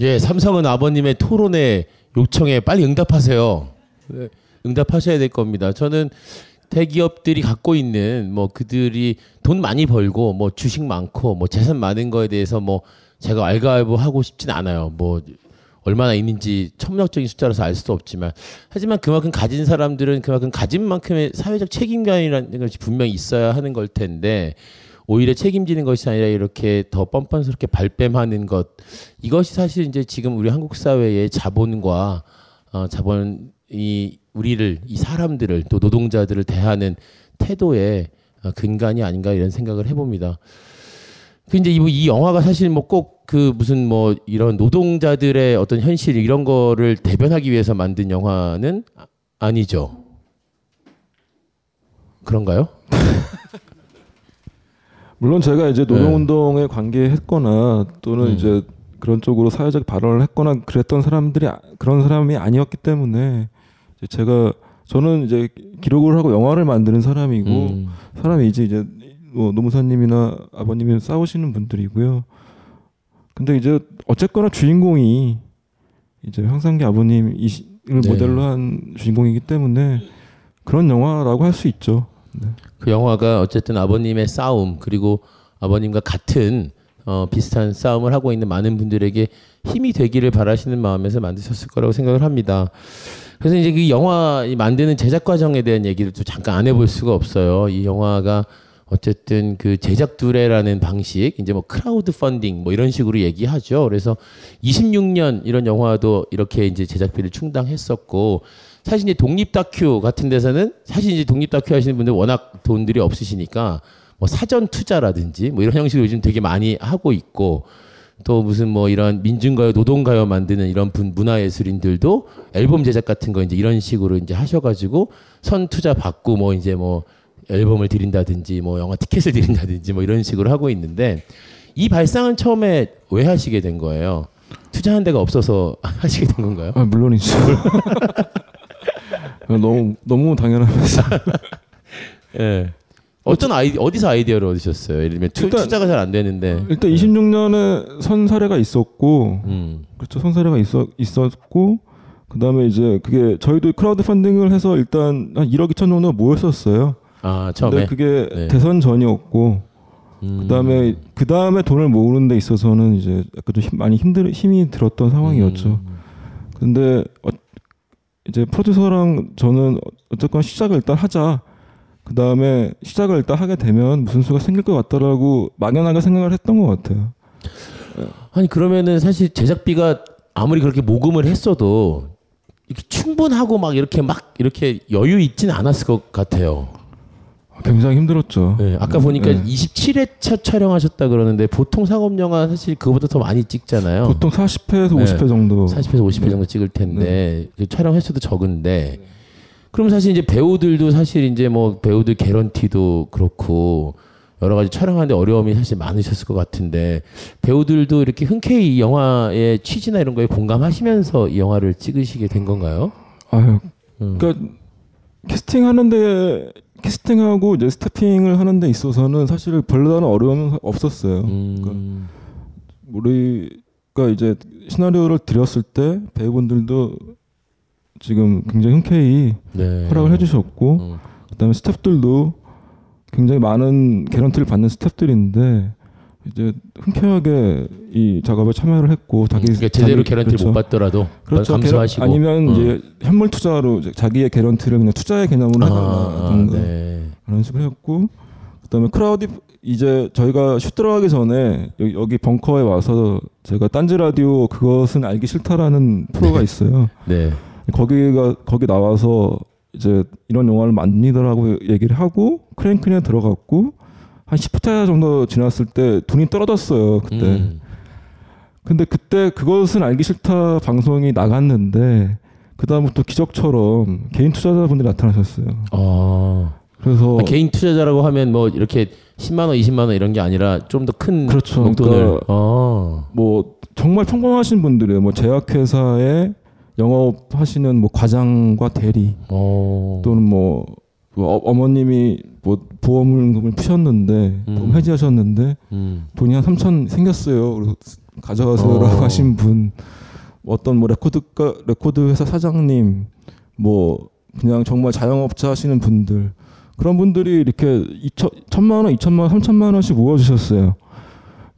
예, 삼성은 아버님의 토론회 요청에 빨리 응답하세요. 네, 응답하셔야 될 겁니다. 저는 대기업들이 갖고 있는 뭐 그들이 돈 많이 벌고 뭐 주식 많고 뭐 재산 많은 거에 대해서 뭐 제가 알가알부 하고 싶진 않아요. 뭐 얼마나 있는지 천문학적인 숫자라서 알 수도 없지만 하지만 그만큼 가진 사람들은 그만큼 가진 만큼의 사회적 책임감이라는 것이 분명히 있어야 하는 걸 텐데 오히려 책임지는 것이 아니라 이렇게 더 뻔뻔스럽게 발뺌하는 것 이것이 사실 이제 지금 우리 한국 사회의 자본과 어, 자본이 우리를 이 사람들을 또 노동자들을 대하는 태도의 어, 근간이 아닌가 이런 생각을 해봅니다. 그 이제 이, 이 영화가 사실 뭐 꼭 그 무슨 뭐 이런 노동자들의 어떤 현실 이런 거를 대변하기 위해서 만든 영화는 아- 아니죠. 그런가요? <laughs> 물론 제가 이제 네. 노동운동에 관계했거나 또는 음. 이제 그런 쪽으로 사회적 발언을 했거나 그랬던 사람들이 아- 그런 사람이 아니었기 때문에 제가 저는 이제 기록을 하고 영화를 만드는 사람이고 음. 사람이 이제 이제 뭐 노무사님이나 아버님이 싸우시는 분들이고요. 근데 이제 어쨌거나 주인공이 이제 황상기 아버님을 네. 모델로 한 주인공이기 때문에 그런 영화라고 할 수 있죠. 네. 그 영화가 어쨌든 아버님의 싸움 그리고 아버님과 같은 어, 비슷한 싸움을 하고 있는 많은 분들에게 힘이 되기를 바라시는 마음에서 만드셨을 거라고 생각을 합니다. 그래서 이제 그 영화 이 만드는 제작 과정에 대한 얘기를 또 잠깐 안 해볼 수가 없어요. 이 영화가 어쨌든 그 제작 두레라는 방식, 이제 뭐 크라우드 펀딩 뭐 이런 식으로 얘기하죠. 그래서 26년 이런 영화도 이렇게 이제 제작비를 충당했었고 사실 이제 독립 다큐 같은 데서는 사실 이제 독립 다큐 하시는 분들 워낙 돈들이 없으시니까 뭐 사전 투자라든지 뭐 이런 형식으로 요즘 되게 많이 하고 있고 또 무슨 뭐 이런 민중가요, 노동가요 만드는 이런 분 문화예술인들도 앨범 제작 같은 거 이제 이런 식으로 이제 하셔가지고 선 투자 받고 뭐 이제 뭐 앨범을 드린다든지 뭐 영화 티켓을 드린다든지 뭐 이런 식으로 하고 있는데 이 발상은 처음에 왜 하시게 된 거예요? 투자한 데가 없어서 <laughs> 하시게 된 건가요? 아, 물론이죠. <laughs> 너무 너무 당연하면서. <laughs> 예. 어떤 아이 어디서 아이디어를 얻으셨어요? 예를 들면 투, 일단- 투자가 잘 안 되는데 일단 26년에 선 사례가 있었고, 음. 그렇죠. 선 사례가 있었 있었고, 그 다음에 이제 그게 저희도 크라우드 펀딩을 해서 일단 한 1억 2천 정도가 모였었어요. 아 처음에 근데 그게 네. 대선 전이었고, 음. 그 다음에 그 다음에 돈을 모으는 데 있어서는 이제 약간 좀 힘, 많이 힘들 힘이 들었던 상황이었죠. 음. 근데 어, 이제 프로듀서랑 저는 어쨌건 시작을 일단 하자. 그 다음에 시작을 일단 하게 되면 무슨 수가 생길 것 같다라고 막연하게 생각을 했던 것 같아요. 아니 그러면은 사실 제작비가 아무리 그렇게 모금을 했어도 이렇게 충분하고 막 이렇게 막 이렇게 여유 있진 않았을 것 같아요. 굉장히 힘들었죠. 네, 아까 보니까 네. 27회차 촬영하셨다 그러는데 보통 상업 영화 사실 그거보다 더 많이 찍잖아요. 보통 40회에서 네. 50회 정도. 40회에서 50회 정도 찍을 텐데 그 촬영 횟수도 적은데 그럼 사실 이제 배우들도 사실 이제 뭐 배우들 개런티도 그렇고 여러 가지 촬영하는데 어려움이 사실 많으셨을 것 같은데 배우들도 이렇게 흔쾌히 이 영화의 취지나 이런 거에 공감하시면서 이 영화를 찍으시게 된 건가요? 아유, 음. 그러니까 캐스팅 하는데 캐스팅하고 이제 스태핑을 하는 데 있어서는 사실 별다른 어려움은 없었어요. 음. 그러니까 우리가 이제 시나리오를 드렸을 때 배우분들도 지금 굉장히 흔쾌히 네. 허락을 해주셨고 그다음에 스태프들도 굉장히 많은 개런티를 받는 스태프들인데 이제 흔쾌하게 이 작업에 참여를 했고 자기 그러니까 제대로 자기- 개런티를 못 받더라도 그렇죠. 감수하시고. 아니면 어. 이제 현물 투자로 자기의 개런티를 그냥 투자의 개념으로 아, 하거나 아, 네. 그런 식으로 했고 그다음에 크라우디 이제 저희가 슛 들어가기 전에 여기, 여기 벙커에 와서 제가 딴지 라디오 그것은 알기 싫다라는 프로가 있어요. <laughs> 네. 거기가 거기 나와서 이제 이런 영화를 만들더라고 얘기를 하고 크랭크에 들어갔고 한 10회 정도 지났을 때 돈이 떨어졌어요 그때. 음. 근데 그때 그것은 알기 싫다 방송이 나갔는데 그 다음부터 기적처럼 개인 투자자분들이 나타나셨어요. 아. 그래서 아, 개인 투자자라고 하면 뭐 이렇게 10만 원, 20만 원 이런 게 아니라 좀 더 큰 그렇죠. 목돈을 그러니까 어. 뭐 정말 평범하신 분들이에요. 뭐 제약회사에 영업하시는 뭐 과장과 대리 어. 또는 뭐, 뭐 어머님이 뭐 보험금을 푸셨는데 보험 해지하셨는데 음. 돈이 한 3천 생겼어요. 그래서 가져가세요라고 어. 하신 분 어떤 뭐 레코드가 레코드 회사 사장님 뭐 그냥 정말 자영업자 하시는 분들 그런 분들이 이렇게 2천 천만 원, 2천만 원, 3천만 원씩 모아주셨어요.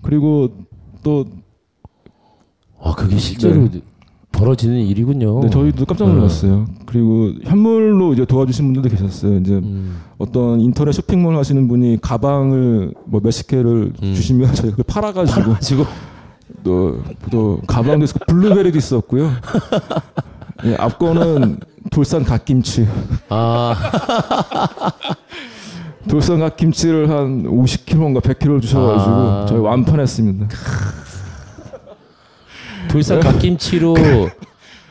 그리고 또 아 그게 실제로 네. 벌어지는 일이군요. 네, 저희도 깜짝 놀랐어요. 그리고 현물로 이제 도와주신 분들도 계셨어요. 이제 음. 어떤 인터넷 쇼핑몰 하시는 분이 가방을 뭐 몇십 개를 주시면 저희가 그걸 팔아가지고, 팔아가지고. 또, 또 가방도 있었고 블루베리도 있었고요. <laughs> 예, 앞거는 돌산 갓김치. 아. <laughs> 돌산 갓김치를 한 50kg인가 100kg 주셔가지고 아. 저희 완판했습니다. 돌산 갓김치로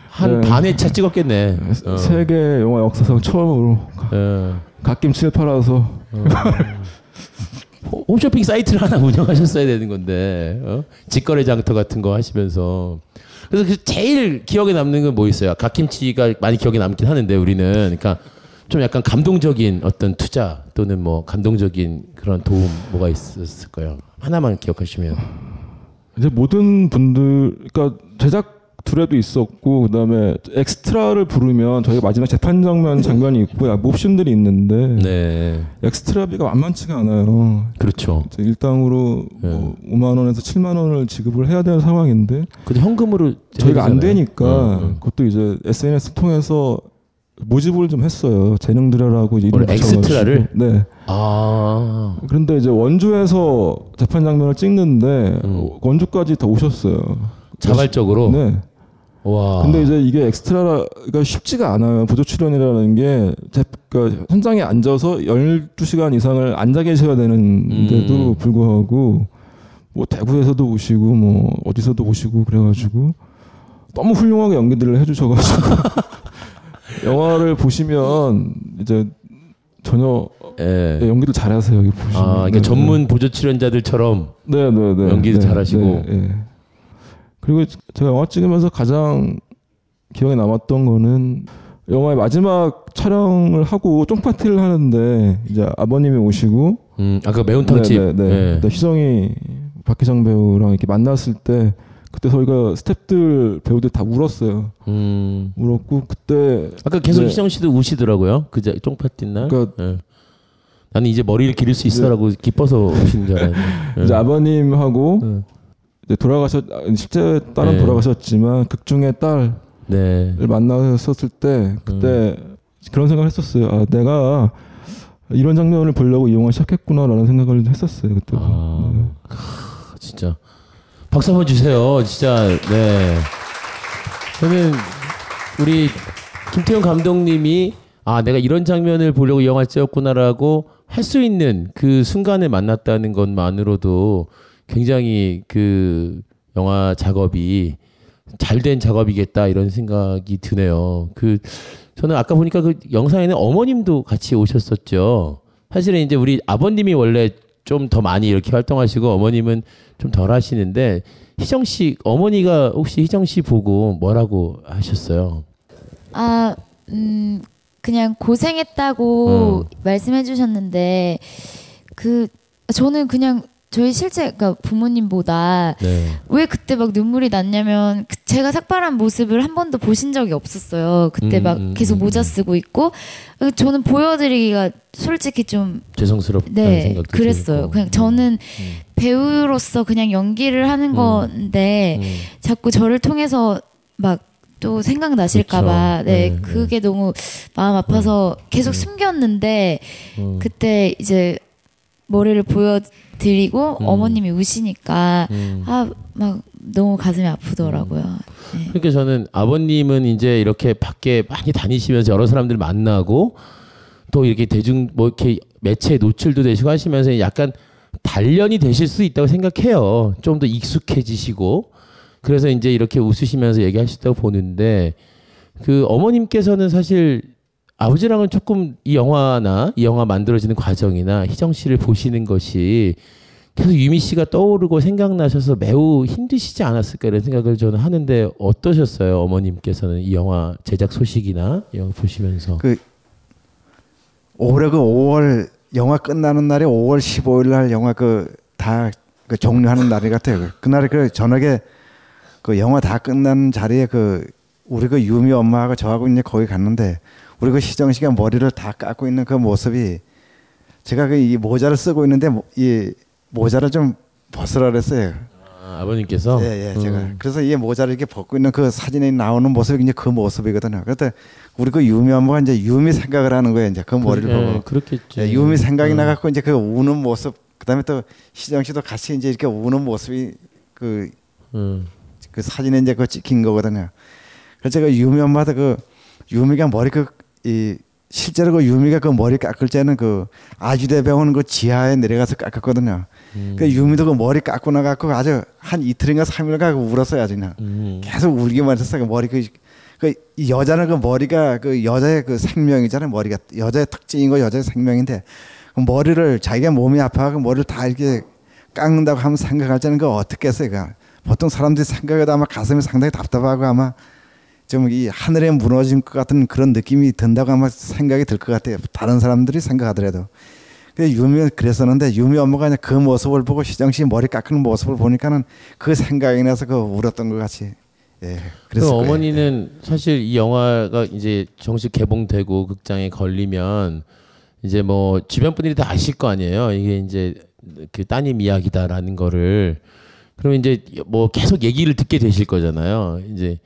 한 네. 반회 차 찍었겠네. 어. 세계 영화 역사상 처음으로 예. 갓김치를 팔아서 호- 홈쇼핑 사이트를 하나 운영하셨어야 되는 건데 어? 직거래 장터 같은 거 하시면서 그래서 그 제일 기억에 남는 건 뭐 있어요? 갓김치가 많이 기억에 남긴 하는데 우리는 그러니까 좀 약간 감동적인 어떤 투자 또는 뭐 감동적인 그런 도움 뭐가 있었을까요? 하나만 기억하시면 이제 모든 분들 그러니까 제작두레도 있었고 그다음에 엑스트라를 부르면 저희가 마지막 재판 장면 장면이 있고 옵션들이 있는데 네. 엑스트라비가 만만치가 않아요. 그렇죠. 일당으로 뭐 5만 원에서 7만 원을 지급을 해야 되는 상황인데 근데 현금으로 저희가 안 되잖아요. 되니까 어, 어. 그것도 이제 SNS 통해서 모집을 좀 했어요. 재능 이제 이름. 엑스트라를? 네. 아. 그런데 이제 원주에서 재판 장면을 찍는데 원주까지 다 오셨어요. 음. 자발적으로? 네. 와. 근데 이제 이게 엑스트라가 쉽지가 않아요. 보조 출연이라는 게 제, 그러니까 현장에 앉아서 12시간 이상을 앉아 계셔야 되는데도 음. 불구하고 뭐 대구에서도 오시고 뭐 어디서도 오시고 그래가지고 너무 훌륭하게 연기들을 해주셔가지고 <laughs> 영화를 보시면 이제 전혀 네, 연기를 잘하세요 여기 보시면. 예. 아, 그러니까 네, 전문 보조 출연자들처럼 네, 네, 네. 연기도 네, 잘하시고. 네, 네. 그리고 제가 영화 찍으면서 가장 기억에 남았던 거는 영화의 마지막 촬영을 하고 쫑 파티를 하는데 이제 아버님이 오시고 음, 아까 매운탕 집. 네, 네, 네. 네. 그때 희정이 박희정 배우랑 이렇게 만났을 때 그때 저희가 스탭들 배우들 다 울었어요. 음. 울었고 그때 아까 계속 네. 희정 씨도 우시더라고요. 그제 쫑파티 날. 그러니까- 예. 나는 이제 머리를 기를 수 있어라고 기뻐서 오신 줄 알았는데. <laughs> 예. 이제 아버님하고 이제 돌아가셨 실제 딸은 네. 돌아가셨지만 극 중에 딸을 네. 만났었을 때 그때 음. 그런 생각을 했었어요. 아, 내가 이런 장면을 보려고 이 영화 시작했구나라는 생각을 했었어요 그때. 아. 네. 진짜 박수 한번 주세요. 진짜 네. 저는 우리 김태형 감독님이 아 내가 이런 장면을 보려고 이 영화 찍었구나라고 할 수 있는 그 순간에 만났다는 것만으로도 굉장히 그 영화 작업이 잘 된 작업이겠다 이런 생각이 드네요. 그 저는 아까 보니까 그 영상에는 어머님도 같이 오셨었죠. 사실은 이제 우리 아버님이 원래 좀 더 많이 이렇게 활동하시고 어머님은 좀 덜 하시는데 희정 씨 어머니가 혹시 희정 씨 보고 뭐라고 하셨어요? 아, 음, 그냥 고생했다고 말씀해 주셨는데, 그, 저는 그냥 저희 실제, 그러니까 부모님보다 네. 왜 그때 막 눈물이 났냐면, 그 제가 삭발한 모습을 한 번도 보신 적이 없었어요. 그때 음, 막 음, 계속 음, 모자 쓰고 있고, 어, 저는 보여드리기가 솔직히 좀 죄송스럽다는 네, 생각도 그랬어요. 들고. 그냥 저는 배우로서 그냥 연기를 하는 건데 자꾸 저를 통해서 막 또 생각나실까봐. 네, 네, 네. 그게 너무 마음 아파서 계속 숨겼는데 음. 그때 이제 머리를 보여드리고 음. 어머님이 우시니까 음. 아막 너무 가슴이 아프더라고요. 그러니까 저는 아버님은 이제 이렇게 밖에 많이 다니시면서 여러 사람들 만나고 또 이렇게 대중 뭐 이렇게 매체에 노출도 되시고 하시면서 약간 단련이 되실 수 있다고 생각해요. 좀 더 익숙해지시고 그래서 이제 이렇게 웃으시면서 얘기하시다고 보는데 그 어머님께서는 사실 아버지랑은 조금 이 영화나 이 영화 만들어지는 과정이나 희정 씨를 보시는 것이 계속 유미 씨가 떠오르고 생각나셔서 매우 힘드시지 않았을까 이런 생각을 저는 하는데 어떠셨어요 어머님께서는 이 영화 제작 소식이나 이 영화 보시면서 그 올해 그 5월 영화 끝나는 날이 5월 15일 날 영화 그 다 그 종료하는 날이 같아요. 그날에 그 저녁에 그 영화 다 끝난 자리에 그 우리 그 유미 엄마하고 저하고 이제 거기 갔는데 우리 그 시정 씨가 머리를 다 깎고 있는 그 모습이 제가 그 이 모자를 쓰고 있는데 모- 이 모자를 좀 벗으라 그랬어요. 아, 버님께서 예, 예, 제가 그래서 이 모자를 이렇게 벗고 있는 그 사진에 나오는 모습이 이제 그 모습이거든요. 그때 우리 그 유미 엄마가 이제 유미 생각을 하는 거예요. 이제 그 머리를 예, 보고 그렇겠지. 예, 유미 생각이 음. 나갖고 이제 그 우는 모습, 그다음에 또 시정 씨도 같이 이제 이렇게 우는 모습이 그, 음. 그 사진에 이제 그 찍힌 거거든요. 그래서 제가 유미 엄마도 그 유미가 머리 그 이 실제로 그 유미가 그 머리 깎을 때는 그 아주대 병원 그 지하에 내려가서 깎았거든요. 음. 그 유미도 그 머리 깎고 나갖고 아주 한 이틀인가 삼일가 그 울었어요 아주 그냥 음. 계속 울기만 했었어요. 그 머리 그, 그 여자는 그 머리가 그 여자의 그 생명이잖아요. 머리가 여자의 특징인 거 여자의 생명인데 그 머리를 자기가 몸이 아파서 머리를 다 이렇게 깎는다고 하면 생각할 때는 그 어떻게 했어요? 그 보통 사람들이 생각해도 아마 가슴이 상당히 답답하고 아마 좀 이 하늘에 무너진 것 같은 그런 느낌이 든다고 아마 생각이 들 것 같아요. 다른 사람들이 생각하더라도. 근데 유미 그랬었는데 유미 엄마가 그냥 그 모습을 보고 시정 씨 머리 깎는 모습을 보니까는 그 생각이 나서 그 울었던 것 같이. 예. 그 그래서 어머니는 사실 이 영화가 이제 정식 개봉되고 극장에 걸리면 이제 뭐 주변 분들이 다 아실 거 아니에요. 이게 이제 그 따님 이야기다라는 거를 그러면 이제 뭐 계속 얘기를 듣게 되실 거잖아요. 이제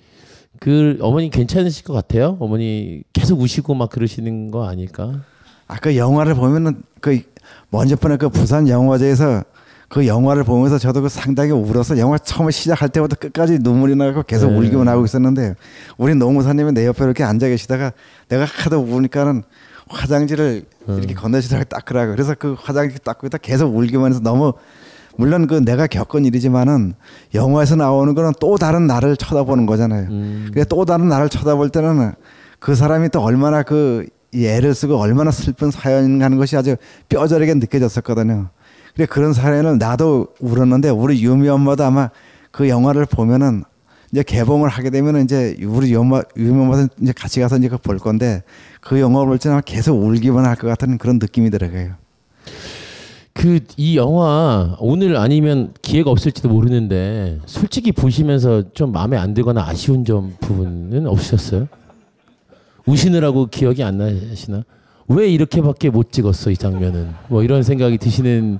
그 어머니 괜찮으실 것 같아요. 어머니 계속 우시고 막 그러시는 거 아닐까? 아까 그 영화를 보면은 그 먼저 번에 그 부산 영화제에서 그 영화를 보면서 저도 그 상당히 울어서 영화 처음에 시작할 때부터 끝까지 눈물이 나고 계속 네. 울기만 하고 있었는데 우리 노무사님이 내 옆에 이렇게 앉아 계시다가 내가 하도 우니까는 화장지를 이렇게 건네시다가 닦으라고 그래서 그 화장지 닦고 있다 계속 울기만 해서 너무 물론 그 내가 겪은 일이지만은 영화에서 나오는 거는 또 다른 나를 쳐다보는 거잖아요. 그래 또 다른 나를 쳐다볼 때는 그 사람이 또 얼마나 그이 애를 쓰고 얼마나 슬픈 사연인가 하는 것이 아주 뼈저리게 느껴졌었거든요. 그래 그런 사연을 나도 울었는데 우리 유미 엄마도 아마 그 영화를 보면은 이제 개봉을 하게 되면 이제 우리 엄마 유미 엄마도 이제 같이 가서 이제 그볼 건데 그 영화 볼 때는 계속 울기만 할 것 같은 그런 느낌이 들어요. 그 이 영화 오늘 아니면 기회가 없을지도 모르는데 솔직히 보시면서 좀 마음에 안 들거나 아쉬운 점 부분은 없으셨어요? 우시느라고 기억이 안 나시나? 왜 이렇게밖에 못 찍었어 이 장면은? 뭐 이런 생각이 드시는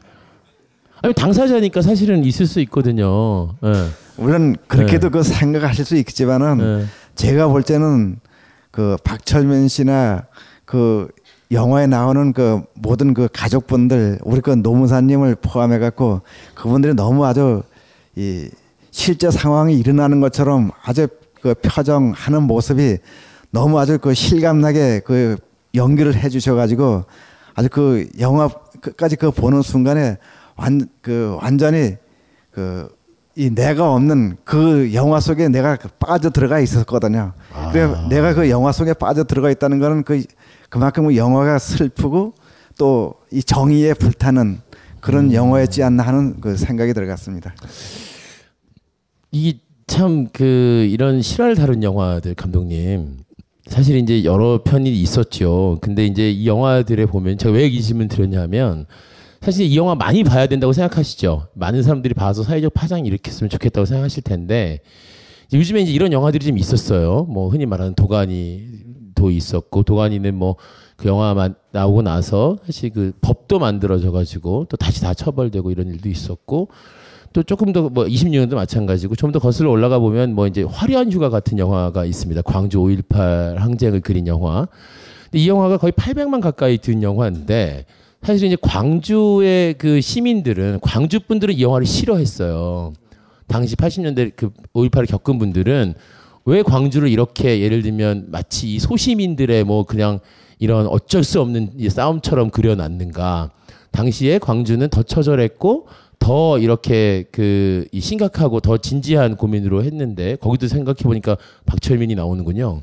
아니 당사자니까 사실은 있을 수 있거든요. 예. 물론 그렇게도 네. 그 생각하실 수 있겠지만은 제가 볼 때는 그 박철민 씨나 그 영화에 나오는 그 모든 그 가족분들 우리 그 노무사님을 포함해 갖고 그분들이 너무 아주 이 실제 상황이 일어나는 것처럼 아주 그 표정하는 모습이 너무 아주 그 실감나게 그 연기를 해 주셔 가지고 아주 그 영화 끝까지 그 보는 순간에 완 그 완전히 그 이 내가 없는 그 영화 속에 내가 빠져 들어가 있었거든요. 그래 내가 그 영화 속에 빠져 들어가 있다는 거는 그 그만큼 그 영화가 슬프고 또 이 정의에 불타는 그런 영화였지 않나 하는 그 생각이 들어갔습니다. 이게 참그 이런 실화를 다룬 영화들 감독님 사실 이제 여러 편이 있었죠. 근데 이제 이 영화들에 보면 제가 왜 이 질문 드렸냐면 사실 이 영화 많이 봐야 된다고 생각하시죠. 많은 사람들이 봐서 사회적 파장이 일으켰으면 좋겠다고 생각하실 텐데 이제 요즘에 이제 이런 영화들이 좀 있었어요. 뭐 흔히 말하는 도가니 도 있었고 도가니는 뭐 그 영화 만 나오고 나서 사실 그 법도 만들어져 가지고 또 다시 다 처벌되고 이런 일도 있었고 또 조금 더 뭐 26년도 마찬가지고 좀 더 거슬러 올라가 보면 뭐 이제 화려한 휴가 같은 영화가 있습니다. 광주 5.18 항쟁을 그린 영화. 근데 이 영화가 거의 800만 가까이 든 영화인데 사실 이제 광주의 그 시민들은 광주 분들은 이 영화를 싫어했어요. 당시 80년대 그 5.18을 겪은 분들은 왜 광주를 이렇게 예를 들면 마치 이 소시민들의 뭐 그냥 이런 어쩔 수 없는 이 싸움처럼 그려놨는가. 당시에 광주는 더 처절했고 더 이렇게 그이 심각하고 더 진지한 고민으로 했는데 거기도 생각해 보니까 박철민이 나오는군요.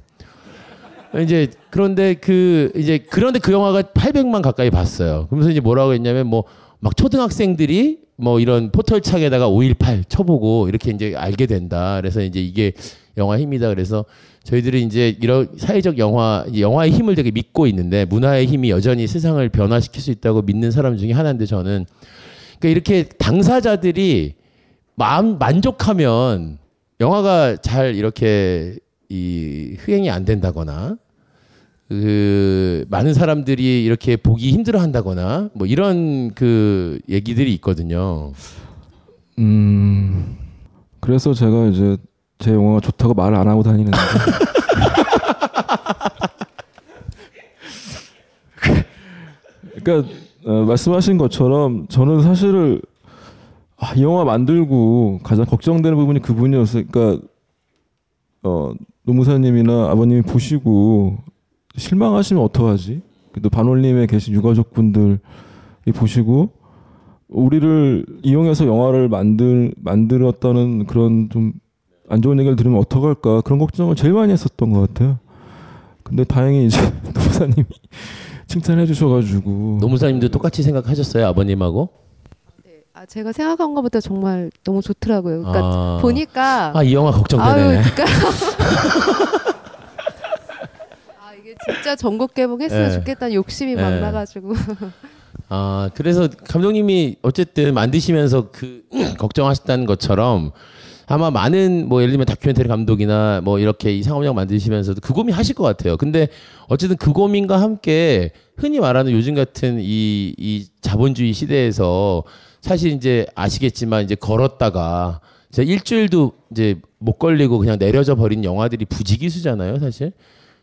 이제 그런데 그 이제 그런데 그 영화가 800만 가까이 봤어요. 그러면서 이제 뭐라고 했냐면 뭐 막 초등학생들이 뭐 이런 포털창에다가 5.18 쳐보고 이렇게 이제 알게 된다. 그래서 이제 이게 영화 힘이다. 그래서 저희들이 이제 이런 사회적 영화, 영화의 힘을 되게 믿고 있는데 문화의 힘이 여전히 세상을 변화시킬 수 있다고 믿는 사람 중에 하나인데 저는 그러니까 이렇게 당사자들이 마음 만족하면 영화가 잘 이렇게 이 흥행이 안 된다거나 그 많은 사람들이 이렇게 보기 힘들어 한다거나 뭐 이런 그 얘기들이 있거든요. 음 그래서 제가 이제 제 영화가 좋다고 말을 안 하고 다니는데. <laughs> 그러니까 어, 말씀하신 것처럼 저는 사실을 아, 이 영화 만들고 가장 걱정되는 부분이 그분이었어요. 그러니까 어, 노무사님이나 아버님이 보시고 실망하시면 어떡하지? 또 반올림에 계신 유가족분들이 보시고 우리를 이용해서 영화를 만들 만들었다는 그런 좀 안 좋은 얘기를 들으면 어떡할까 그런 걱정을 제일 많이 했었던 것 같아요. 근데 다행히 이제 <laughs> 노무사님이 칭찬해 주셔가지고 노무사님도 똑같이 생각하셨어요 아버님하고? 아, 제가 생각한 것보다 정말 너무 좋더라고요. 그러니까 아. 보니까 아, 이 영화 걱정되네. 아유, 그러니까 <laughs> 아, 이게 진짜 전국 개봉했으면 네. 좋겠다는 욕심이 막 네. 나가지고 아 그래서 감독님이 어쨌든 만드시면서 그 <clears throat> 걱정하셨다는 것처럼 아마 많은 뭐 예를 들면 다큐멘터리 감독이나 뭐 이렇게 이 상업영 만드시면서도 그 고민 하실 것 같아요. 근데 어쨌든 그 고민과 함께 흔히 말하는 요즘 같은 이, 이 자본주의 시대에서 사실 이제 아시겠지만 이제 걸었다가 이제 일주일도 이제 못 걸리고 그냥 내려져 버린 영화들이 부지기수잖아요, 사실.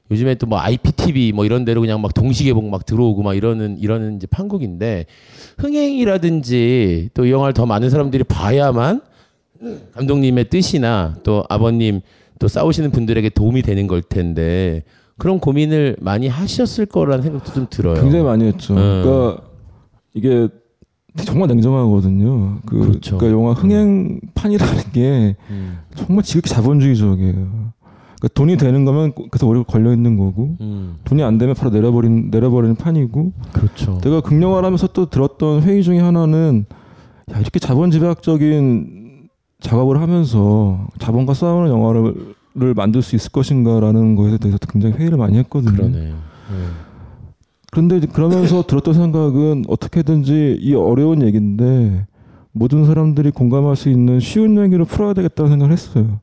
요즘에 또 뭐 IPTV 뭐 이런 데로 그냥 막 동시 개봉 막 들어오고 막 이러는 이러는 이제 판국인데 흥행이라든지 또 이 영화를 더 많은 사람들이 봐야만 감독님의 뜻이나 또 아버님 또 싸우시는 분들에게 도움이 되는 걸 텐데 그런 고민을 많이 하셨을 거라는 생각도 좀 들어요. 굉장히 많이 했죠. 음. 그러니까 이게 정말 냉정하거든요. 그, 그렇죠. 러니까 영화 흥행판이라는 게 음. 정말 지극히 자본주의적이에요. 그러니까 돈이 되는 거면 계속 오래 걸려 있는 거고 음. 돈이 안 되면 바로 내려버린 내려버리는 판이고. 그렇죠. 내가 극영화를 하면서 또 들었던 회의 중에 하나는 야 이렇게 자본지배학적인 작업을 하면서 자본과 싸우는 영화를 를 만들 수 있을 것인가라는 거에 대해서 굉장히 회의를 많이 했거든요. 그러네요. 그런데 이제 그러면서 들었던 생각은 어떻게든지 이 어려운 얘기인데 모든 사람들이 공감할 수 있는 쉬운 얘기로 풀어야 되겠다는 생각을 했어요.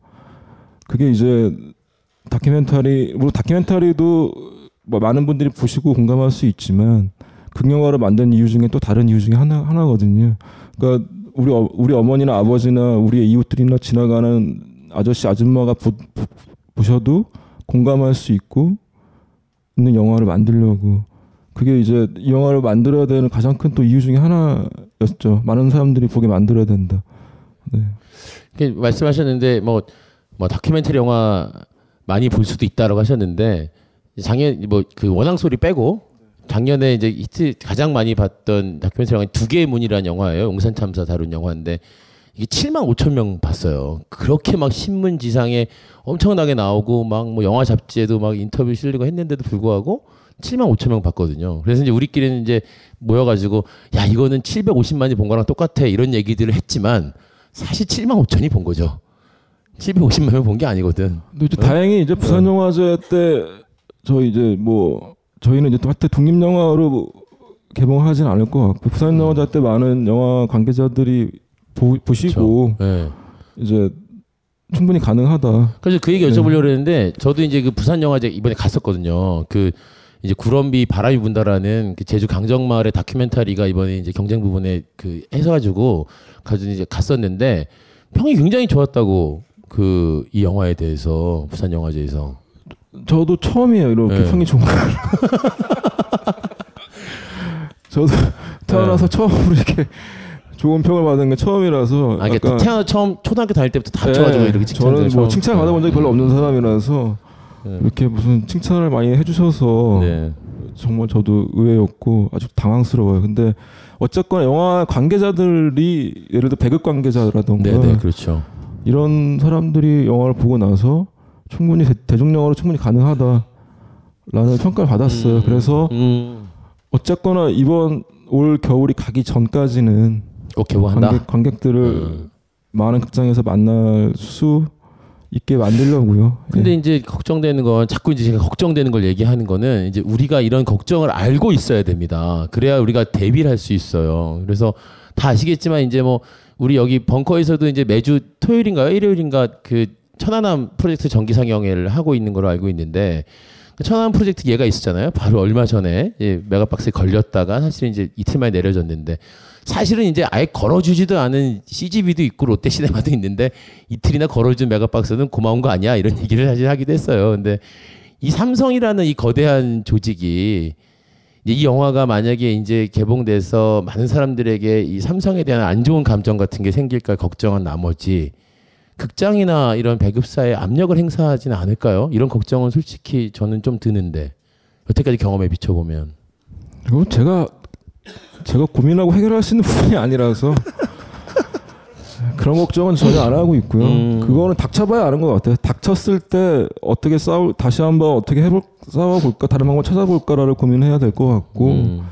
그게 이제 다큐멘터리, 물론 다큐멘터리도 뭐 많은 분들이 보시고 공감할 수 있지만 극영화를 만든 이유 중에 또 다른 이유 중에 하나 하나거든요. 그러니까 우리 어, 우리 어머니나 아버지나 우리의 이웃들이나 지나가는 아저씨 아줌마가 보, 보- 보셔도 공감할 수 있고 있는 영화를 만들려고 그게 이제 이 영화를 만들어야 되는 가장 큰 또 이유 중에 하나였죠. 많은 사람들이 보게 만들어야 된다. 네. 말씀하셨는데 뭐, 뭐 다큐멘터리 영화 많이 볼 수도 있다라고 하셨는데 작년 뭐 그 원앙 소리 빼고 작년에 이제 히트 가장 많이 봤던 다큐멘터리 영화 두 개의 문이라는 영화예요. 용산 참사 다룬 영화인데 이게 7만 5천 명 봤어요. 그렇게 막 신문 지상에 엄청나게 나오고 막 뭐 영화 잡지에도 막 인터뷰 실리고 했는데도 불구하고 7만 5천 명 봤거든요. 그래서 이제 우리끼리는 이제 모여가지고 야 이거는 750만이 본 거랑 똑같아 이런 얘기들을 했지만 사실 7만 5천이 본 거죠. 750만 명 본 게 아니거든. 근데 이제 다행히 이제 부산 영화제 때저 이제 뭐 저희는 이제 또 하여튼 독립 영화로 개봉하진 않을 것 같고 부산 영화제 때 많은 영화 관계자들이 보, 보시고 네. 이제 충분히 가능하다. 그래서 그 얘기 네. 여쭤보려고 했는데 저도 이제 그 부산 영화제 이번에 갔었거든요. 그 이제 구럼비 바람이 분다라는 그 제주 강정마을의 다큐멘터리가 이번에 이제 경쟁 부분에 그 해가지고 가지고 이제 갔었는데 평이 굉장히 좋았다고 그 이 영화에 대해서 부산 영화제에서 저도 처음이에요 이렇게 네. 평이 좋은 거. <laughs> 저도 태어나서 처음으로 이렇게 좋은 평을 받은 게 처음이라서. 아, 이게 약간- 태어나 처음 초등학교 다닐 때부터 다 네, 쳐가지고 이렇게 칭찬 저는 뭐 칭찬 받아본 적이 별로 없는 사람이라서 네. 이렇게 무슨 칭찬을 많이 해주셔서 정말 저도 의외였고 아주 당황스러워요. 근데 어쨌거나 영화 관계자들이 예를 들어 배급 관계자라던가 네, 네, 그렇죠. 이런 사람들이 영화를 보고 나서 충분히 대, 중 영화로 충분히 가능하다라는 평가를 받았어요. 그래서 음. 어쨌거나 이번 올 겨울이 가기 전까지는 꼭 개봉한다? 관객, 관객들을 많은 극장에서 만날 수 있게 만들려고요. 근데 예. 이제 걱정되는 건 자꾸 이제 제가 걱정되는 걸 얘기하는 거는 이제 우리가 이런 걱정을 알고 있어야 됩니다. 그래야 우리가 대비를 할 수 있어요. 그래서 다 아시겠지만 이제 뭐 우리 여기 벙커에서도 이제 매주 토요일인가요? 일요일인가 그 천안함 프로젝트 정기 상영회를 하고 있는 걸로 알고 있는데 천안 프로젝트 예가 있었잖아요. 바로 얼마 전에 예, 메가박스에 걸렸다가 사실 이제 이틀 만에 내려졌는데 사실은 이제 아예 걸어주지도 않은 CGV도 있고 롯데시네마도 있는데 이틀이나 걸어준 메가박스는 고마운 거 아니야 이런 얘기를 사실 하기도 했어요. 근데 이 삼성이라는 이 거대한 조직이 이 영화가 만약에 이제 개봉돼서 많은 사람들에게 이 삼성에 대한 안 좋은 감정 같은 게 생길까 걱정한 나머지 극장이나 이런 배급사에 압력을 행사하지는 않을까요? 이런 걱정은 솔직히 저는 좀 드는데 여태까지 경험에 비춰보면 이거 제가 제가 고민하고 해결할 수 있는 부분이 아니라서 <laughs> 그런 걱정은 전혀 안 하고 있고요. 음. 그거는 닥쳐봐야 아는 것 같아요. 닥쳤을 때 어떻게 싸울 다시 한번 어떻게 해볼 싸워볼까 다른 방법 찾아볼까를 고민해야 될 것 같고. 음.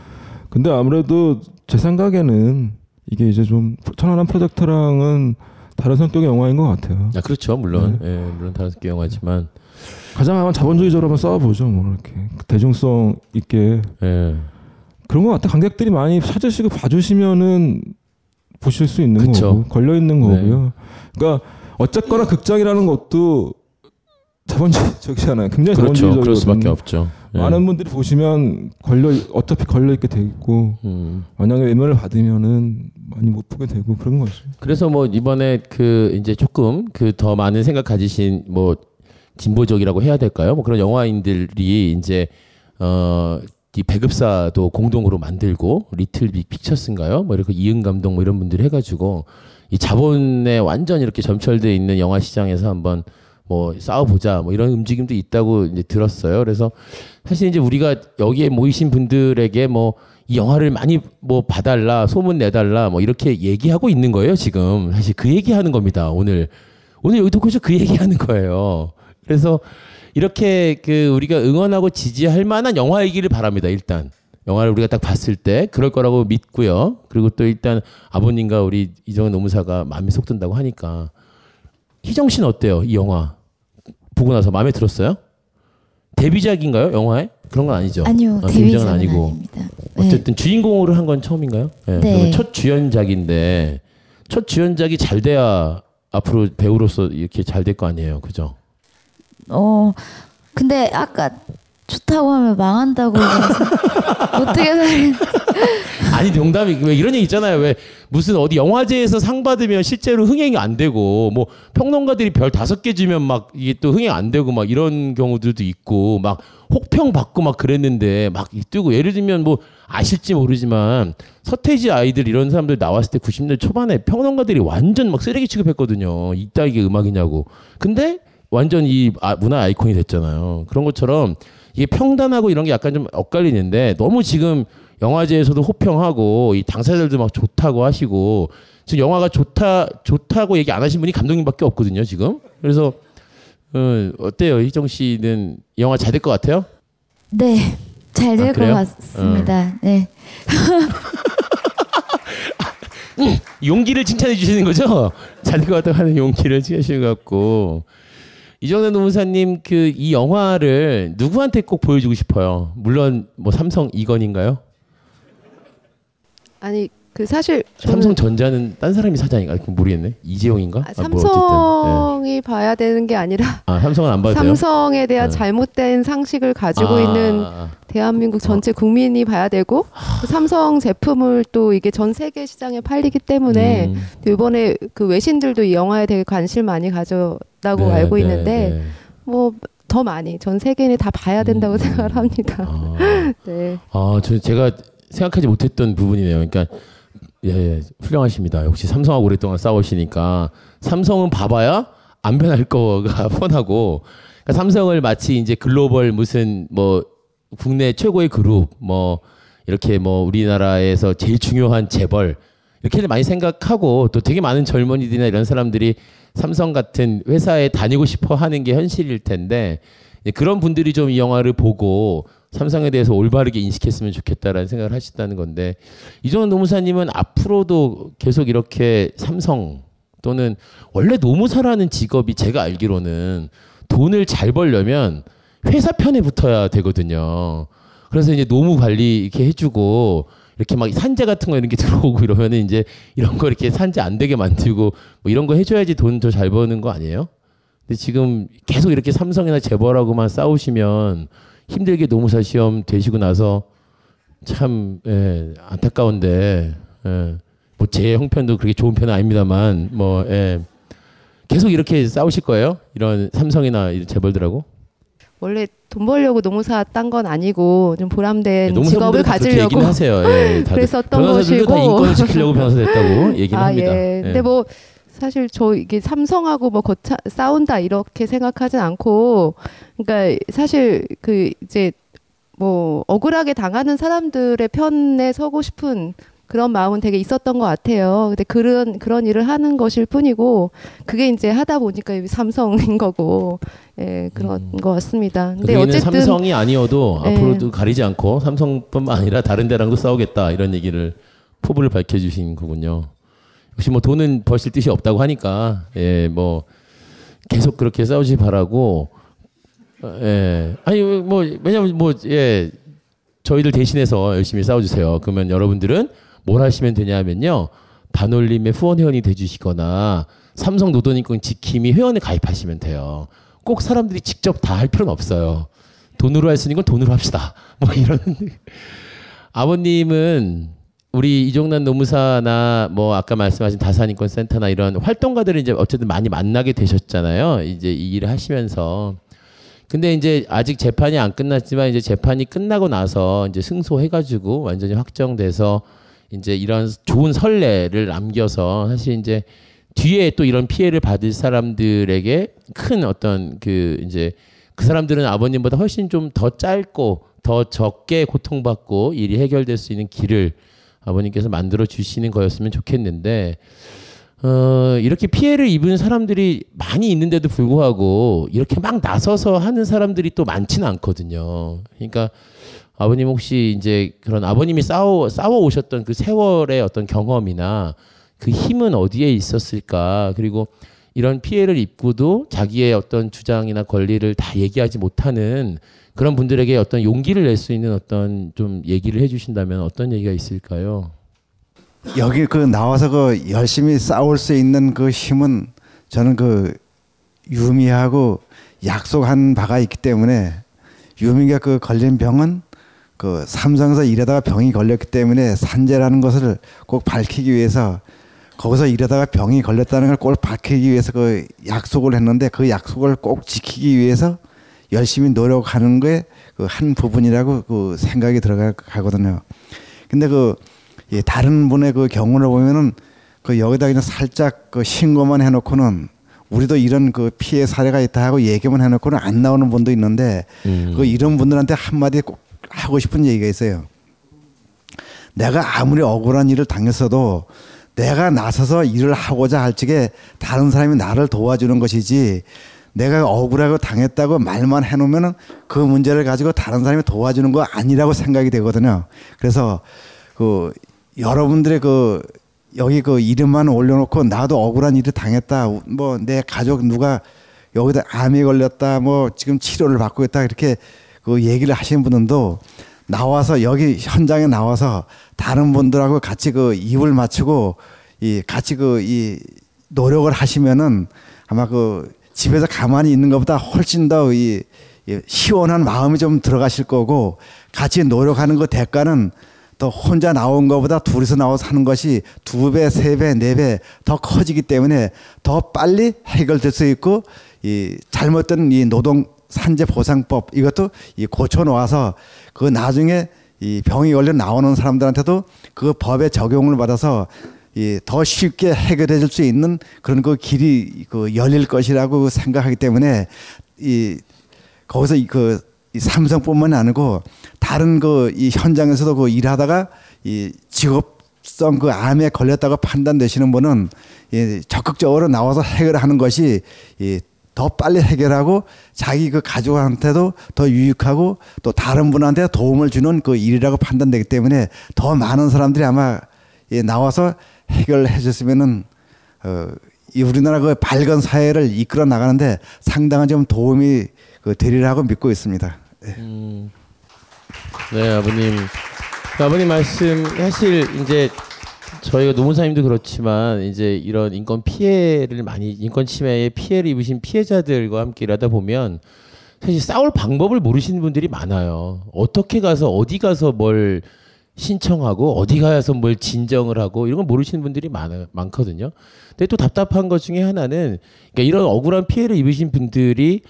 근데 아무래도 제 생각에는 이게 이제 좀 천안함 프로젝트랑은 다른 성격의 영화인 것 같아요. 아 그렇죠 물론 예, 물론 다른 게 영화지만 가장 한번 자본주의적으로 한번 싸워보죠. 뭐 이렇게 대중성 있게 예. 그런 것 같아. 관객들이 많이 찾으시고 봐주시면은 보실 수 있는 그쵸. 거고 걸려 있는 네. 거고요. 그러니까 어쨌거나 극장이라는 것도 자본주의적이잖아요. <laughs> 굉장히 그렇죠. 자본주의적이거든요. 그럴 수밖에 없죠. 예. 많은 분들이 보시면 걸려 어차피 걸려 있게 돼 있고 음. 만약에 외면을 받으면은 많이 못 보게 되고 그런 거죠. 그래서 뭐 이번에 그 이제 조금 그 더 많은 생각 가지신 뭐 진보적이라고 해야 될까요? 뭐 그런 영화인들이 이제 어 이 배급사도 공동으로 만들고 리틀 빅 픽처스인가요? 뭐 이렇게 이은 감독 뭐 이런 분들이 해가지고 이 자본에 완전 이렇게 점철돼 있는 영화 시장에서 한번 뭐 싸워보자 뭐 이런 움직임도 있다고 이제 들었어요. 그래서 사실 이제 우리가 여기에 모이신 분들에게 뭐 이 영화를 많이 뭐 봐달라 소문 내달라 뭐 이렇게 얘기하고 있는 거예요 지금 사실 그 얘기하는 겁니다 오늘 오늘 여기 도코쇼 그 얘기하는 거예요. 그래서 이렇게 그 우리가 응원하고 지지할 만한 영화이기를 바랍니다 일단 영화를 우리가 딱 봤을 때 그럴 거라고 믿고요. 그리고 또 일단 아버님과 우리 이정은 노무사가 마음이 속 든다고 하니까 희정 씨는 어때요 이 영화 보고 나서 마음에 들었어요? 데뷔작인가요 영화에? 그런 건 아니죠. 아니요, 어, 데뷔작은 아니고. 아닙니다. 네. 어쨌든 주인공으로 한 건 처음인가요? 네. 네. 첫 주연작인데 첫 주연작이 잘 돼야 앞으로 배우로서 이렇게 잘 될 거 아니에요, 그죠? 어 근데 아까 좋다고 하면 망한다고 <laughs> 어떻게 살인 아니 농담이 왜 이런 얘기 있잖아요. 왜 무슨 어디 영화제에서 상 받으면 실제로 흥행이 안 되고 뭐 평론가들이 별 다섯 개 주면 막 이게 또 흥행 안 되고 막 이런 경우들도 있고 막 혹평 받고 막 그랬는데 막 뜨고 예를 들면 뭐 아실지 모르지만 서태지 아이들 이런 사람들 나왔을 때 90년대 초반에 평론가들이 완전 막 쓰레기 취급했거든요. 이따 이게 음악이냐고. 근데 완전 이 아- 문화 아이콘이 됐잖아요. 그런 것처럼 이게 평단하고 이런 게 약간 좀 엇갈리는데 너무 지금 영화제에서도 호평하고 이 당사자들도 막 좋다고 하시고 지금 영화가 좋다 좋다고 얘기 안 하신 분이 감독님밖에 없거든요 지금. 그래서 어, 어때요 희정 씨는 이 영화 잘 될 것 같아요? 네. 잘될 아, 것 그래요? 같습니다. 네. <laughs> 음, 용기를 칭찬해 주시는 거죠? 잘 될 것 같다고 하는 용기를 칭찬해 것 같고 이정현 노무사님 그 이 영화를 누구한테 꼭 보여주고 싶어요? 물론 뭐 삼성 이건인가요? 아니 그 사실 삼성전자는 딴 사람이 사장인가? 그건 모르겠네. 이재용인가? 아, 아, 뭐. 삼성이 봐야 되는 게 아니라 아 삼성은 안 봐도 돼요. 삼성에 대한 네. 잘못된 상식을 가지고 아. 있는 대한민국 전체 국민이 봐야 되고 그 삼성 제품을 또 이게 전 세계 시장에 팔리기 때문에 음. 또 이번에 그 외신들도 이 영화에 되게 관심 많이 가졌다고 네, 알고 네, 있는데 네. 뭐더 많이 전 세계인이 다 봐야 된다고 생각을 합니다. <laughs> 네. 아, 저 제가 생각하지 못했던 부분이네요. 그러니까 예, 예, 훌륭하십니다. 역시 삼성하고 오랫동안 싸우시니까 삼성은 봐봐야 안 변할 거가 <laughs> 뻔하고 그러니까 삼성을 마치 이제 글로벌 무슨 뭐 국내 최고의 그룹 뭐 이렇게 뭐 우리나라에서 제일 중요한 재벌 이렇게 많이 생각하고 또 되게 많은 젊은이들이나 이런 사람들이 삼성 같은 회사에 다니고 싶어 하는 게 현실일 텐데 그런 분들이 좀 이 영화를 보고 삼성에 대해서 올바르게 인식했으면 좋겠다라는 생각을 하셨다는 건데 이정은 노무사님은 앞으로도 계속 이렇게 삼성 또는 원래 노무사라는 직업이 제가 알기로는 돈을 잘 벌려면 회사 편에 붙어야 되거든요. 그래서 이제 노무 관리 이렇게 해주고 이렇게 막 산재 같은 거 이런 게 <laughs> 들어오고 이러면은 이제 이런 거 이렇게 산재 안 되게 만들고 뭐 이런 거 해줘야지 돈 더 잘 버는 거 아니에요? 근데 지금 계속 이렇게 삼성이나 재벌하고만 싸우시면 힘들게 노무사 시험 되시고 나서 참 예, 안타까운데 예, 뭐제 형편도 그렇게 좋은 편은 아닙니다만 뭐 예, 계속 이렇게 싸우실 거예요? 이런 삼성이나 이런 재벌들하고? 원래 돈 벌려고 노무사 딴 건 아니고 좀 보람된 네, 직업을 가지려고 하세요. 예. <laughs> 그랬었던 것이고 다 인권을 지키려고 변호사 됐다고 <laughs> 얘기는 아, 합니다. 예. 예. 근데 뭐 사실 저 이게 삼성하고 뭐 거차 싸운다 이렇게 생각하진 않고 그러니까 사실 그 이제 뭐 억울하게 당하는 사람들의 편에 서고 싶은 그런 마음은 되게 있었던 것 같아요. 근데 그런 그런 일을 하는 것일 뿐이고 그게 이제 하다 보니까 삼성인 거고 예 그런 것 같습니다. 근데 여기는 어쨌든 삼성이 아니어도 예. 앞으로도 가리지 않고 삼성뿐만 아니라 다른 데랑도 싸우겠다 이런 얘기를 포부를 밝혀주신 거군요. 역시 뭐 돈은 벌실 뜻이 없다고 하니까 예 뭐 계속 그렇게 싸우지 바라고 어, 예 아니 뭐 왜냐면 뭐 예 저희들 대신해서 열심히 싸워주세요. 그러면 여러분들은 뭘 하시면 되냐면요. 반올림의 후원 회원이 돼주시거나 삼성 노동인권 지킴이 회원에 가입하시면 돼요. 꼭 사람들이 직접 다 할 필요는 없어요. 돈으로 할 수 있는 건 돈으로 합시다. 뭐 이런. 아버님은 우리 이종란 노무사나 뭐 아까 말씀하신 다산인권 센터나 이런 활동가들을 이제 어쨌든 많이 만나게 되셨잖아요. 이제 이 일을 하시면서. 근데 이제 아직 재판이 안 끝났지만 이제 재판이 끝나고 나서 이제 승소해가지고 완전히 확정돼서 이제 이런 좋은 선례를 남겨서 사실 이제 뒤에 또 이런 피해를 받을 사람들에게 큰 어떤 그 이제 그 사람들은 아버님보다 훨씬 좀 더 짧고 더 적게 고통받고 일이 해결될 수 있는 길을 아버님께서 만들어 주시는 거였으면 좋겠는데 어, 이렇게 피해를 입은 사람들이 많이 있는데도 불구하고 이렇게 막 나서서 하는 사람들이 또 많지는 않거든요. 그러니까 아버님 혹시 이제 그런 아버님이 싸워 싸워 오셨던 그 세월의 어떤 경험이나 그 힘은 어디에 있었을까? 그리고 이런 피해를 입고도 자기의 어떤 주장이나 권리를 다 얘기하지 못하는 그런 분들에게 어떤 용기를 낼 수 있는 어떤 좀 얘기를 해주신다면 어떤 얘기가 있을까요? 여기 그 나와서 그 열심히 싸울 수 있는 그 힘은 저는 그 유미하고 약속한 바가 있기 때문에 유미가 그 걸린 병은 그 삼성에서 일하다가 병이 걸렸기 때문에 산재라는 것을 꼭 밝히기 위해서 거기서 일하다가 병이 걸렸다는 걸 꼭 밝히기 위해서 그 약속을 했는데 그 약속을 꼭 지키기 위해서 열심히 노력하는 게 그 한 부분이라고 그 생각이 들어가거든요. 근데 그 예, 다른 분의 그 경우를 보면은 그 여기다 그냥 살짝 그 신고만 해놓고는 우리도 이런 그 피해 사례가 있다 하고 얘기만 해놓고는 안 나오는 분도 있는데 그 이런 분들한테 한마디 꼭 하고 싶은 얘기가 있어요. 내가 아무리 억울한 일을 당했어도 내가 나서서 일을 하고자 할 적에 다른 사람이 나를 도와주는 것이지 내가 억울하고 당했다고 말만 해놓으면은 그 문제를 가지고 다른 사람이 도와주는 거 아니라고 생각이 되거든요. 그래서 그 여러분들의 그 여기 그 이름만 올려놓고 나도 억울한 일을 당했다. 뭐 내 가족 누가 여기다 암에 걸렸다. 뭐 지금 치료를 받고 있다. 이렇게 그 얘기를 하시는 분들도 나와서 여기 현장에 나와서 다른 분들하고 같이 그 입을 맞추고 이 같이 그 이 노력을 하시면은 아마 그 집에서 가만히 있는 것보다 훨씬 더 이 시원한 마음이 좀 들어가실 거고 같이 노력하는 그 대가는 또 혼자 나온 것보다 둘이서 나와서 하는 것이 두 배, 세 배, 네 배 더 커지기 때문에 더 빨리 해결될 수 있고 이 잘못된 이 노동 산재 보상법 이것도 이 고쳐 놓아서 그 나중에 이 병이 걸려 나오는 사람들한테도 그 법의 적용을 받아서 이더 쉽게 해결해 줄수 있는 그런 그 길이 그 열릴 것이라고 생각하기 때문에 이 거기서 그이 삼성뿐만 아니고 다른 그 이 현장에서도 그 일하다가 이 직업성 그 암에 걸렸다고 판단되시는 분은 이 적극적으로 나와서 해결하는 것이 이더 빨리 해결하고 자기 그 가족한테도 더 유익하고 또 다른 분한테 도움을 주는 그 일이라고 판단되기 때문에 더 많은 사람들이 아마 예, 나와서 해결해 줬으면은 어, 이 우리나라 그 밝은 사회를 이끌어 나가는데 상당한 좀 도움이 그 되리라고 믿고 있습니다. 음, 네, 아버님. 그 아버님 말씀 사실 이제 저희가 노무사님도 그렇지만 이제 이런 인권 피해를 많이 인권 침해의 피해를 입으신 피해자들과 함께 일하다 보면 사실 싸울 방법을 모르시는 분들이 많아요. 어떻게 가서 어디 가서 뭘 신청하고 어디 가서 뭘 진정을 하고 이런 걸 모르시는 분들이 많아, 많거든요. 근데 또 답답한 것 중에 하나는 그러니까 이런 억울한 피해를 입으신 분들이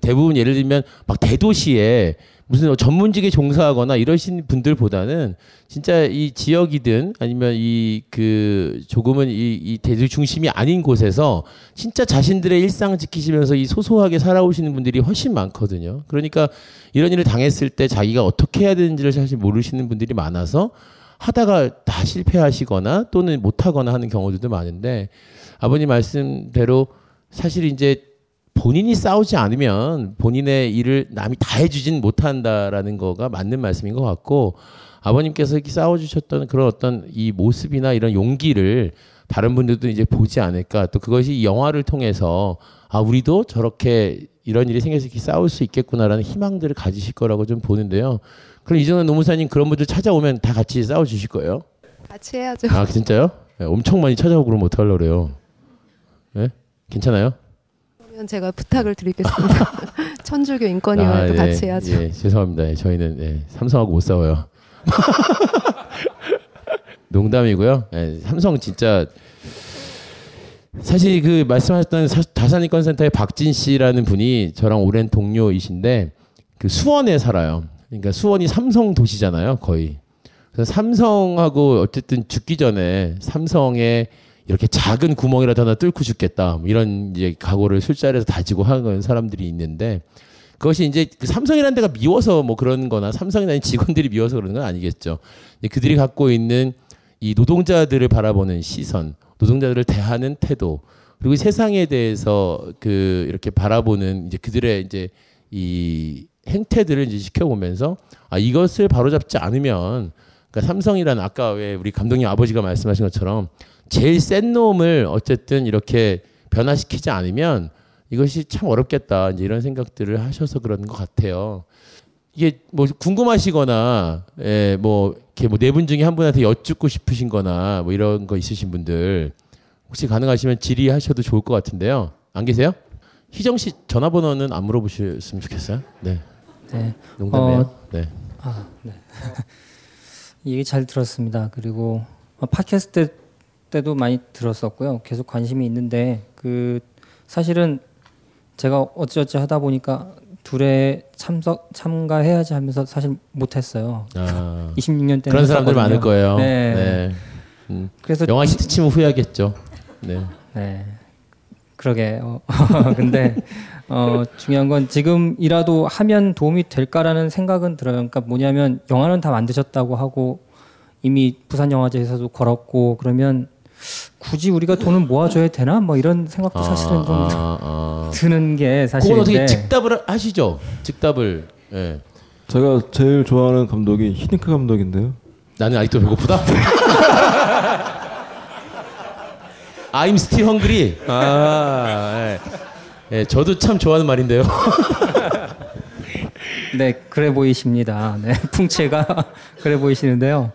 대부분 예를 들면 막 대도시에 무슨 전문직에 종사하거나 이러신 분들보다는 진짜 이 지역이든 아니면 이 그 조금은 이, 이 대도 중심이 아닌 곳에서 진짜 자신들의 일상 지키시면서 이 소소하게 살아오시는 분들이 훨씬 많거든요. 그러니까 이런 일을 당했을 때 자기가 어떻게 해야 되는지를 사실 모르시는 분들이 많아서 하다가 다 실패하시거나 또는 못하거나 하는 경우들도 많은데 아버님 말씀대로 사실 이제 본인이 싸우지 않으면 본인의 일을 남이 다 해주진 못한다라는 거가 맞는 말씀인 것 같고 아버님께서 이렇게 싸워주셨던 그런 어떤 이 모습이나 이런 용기를 다른 분들도 이제 보지 않을까 또 그것이 이 영화를 통해서 아 우리도 저렇게 이런 일이 생겨서 이렇게 싸울 수 있겠구나라는 희망들을 가지실 거라고 좀 보는데요. 그럼 이정은 노무사님 그런 분들 찾아오면 다 같이 싸워 주실 거예요? 같이 해야죠. 아 진짜요? 네, 엄청 많이 찾아오고 그러면 어떡하려고 그래요? 예? 괜찮아요? 제가 부탁을 드리겠습니다. <laughs> 천주교 인권위와도 예, 같이 해야죠. 예, 죄송합니다. 예, 저희는 예, 삼성하고 못 싸워요. <laughs> 농담이고요. 예, 삼성 진짜 사실 그 말씀하셨던 사- 다산인권센터의 박진 씨라는 분이 저랑 오랜 동료이신데 그 수원에 살아요. 그러니까 수원이 삼성 도시잖아요, 거의. 그래서 삼성하고 어쨌든 죽기 전에 삼성에 이렇게 작은 구멍이라도 하나 뚫고 죽겠다 뭐 이런 이제 각오를 술자리에서 다지고 하는 사람들이 있는데 그것이 이제 그 삼성이라는 데가 미워서 뭐 그런 거나 삼성이나 직원들이 미워서 그러는 건 아니겠죠. 그들이 갖고 있는 이 노동자들을 바라보는 시선, 노동자들을 대하는 태도, 그리고 세상에 대해서 그 이렇게 바라보는 이제 그들의 이제 이 행태들을 이제 지켜보면서 아 이것을 바로잡지 않으면 그러니까 삼성이라는 아까 왜 우리 감독님 아버지가 말씀하신 것처럼 제일 센 놈을 어쨌든 이렇게 변화시키지 않으면 이것이 참 어렵겠다 이제 이런 생각들을 하셔서 그런 것 같아요. 이게 뭐 궁금하시거나 예, 뭐 이렇게 뭐 네 분 중에 한 분한테 여쭙고 싶으신 거나 뭐 이런 거 있으신 분들 혹시 가능하시면 질의하셔도 좋을 것 같은데요. 안 계세요? 희정 씨 전화번호는 안 물어보셨으면 좋겠어요. 네. 네. 농담이에요. 어, 네. 아, 네. <laughs> 얘기 잘 들었습니다. 그리고 어, 팟캐스트 때도 많이 들었었고요. 계속 관심이 있는데 그 사실은 제가 어찌어찌 하다 보니까 둘에 참석 참가해야지 하면서 사실 못했어요. 아, <laughs> 26년 때 그런 사람들 많을 거예요. 네. 네. 음, 그래서 영화 히트 치면 후회하겠죠. 네. 네. 그러게. 어, <laughs> 근데 어, 중요한 건 지금이라도 하면 도움이 될까라는 생각은 들어요. 그러니까 뭐냐면 영화는 다 만드셨다고 하고 이미 부산 영화제에서도 걸었고 그러면 굳이 우리가 돈을 모아줘야 되나? 뭐 이런 생각도 사실은 좀 아, 아. <laughs> 드는 게 그건 사실인데. 어떻게 즉답을 하시죠? 즉답을. 예. 제가 제일 좋아하는 감독이 히딩크 감독인데요. 나는 아직도 배고프다. <laughs> I'm still hungry. 아, 예. 예, 저도 참 좋아하는 말인데요. <laughs> 네, 그래 보이십니다. 네, 풍채가 그래 보이시는데요.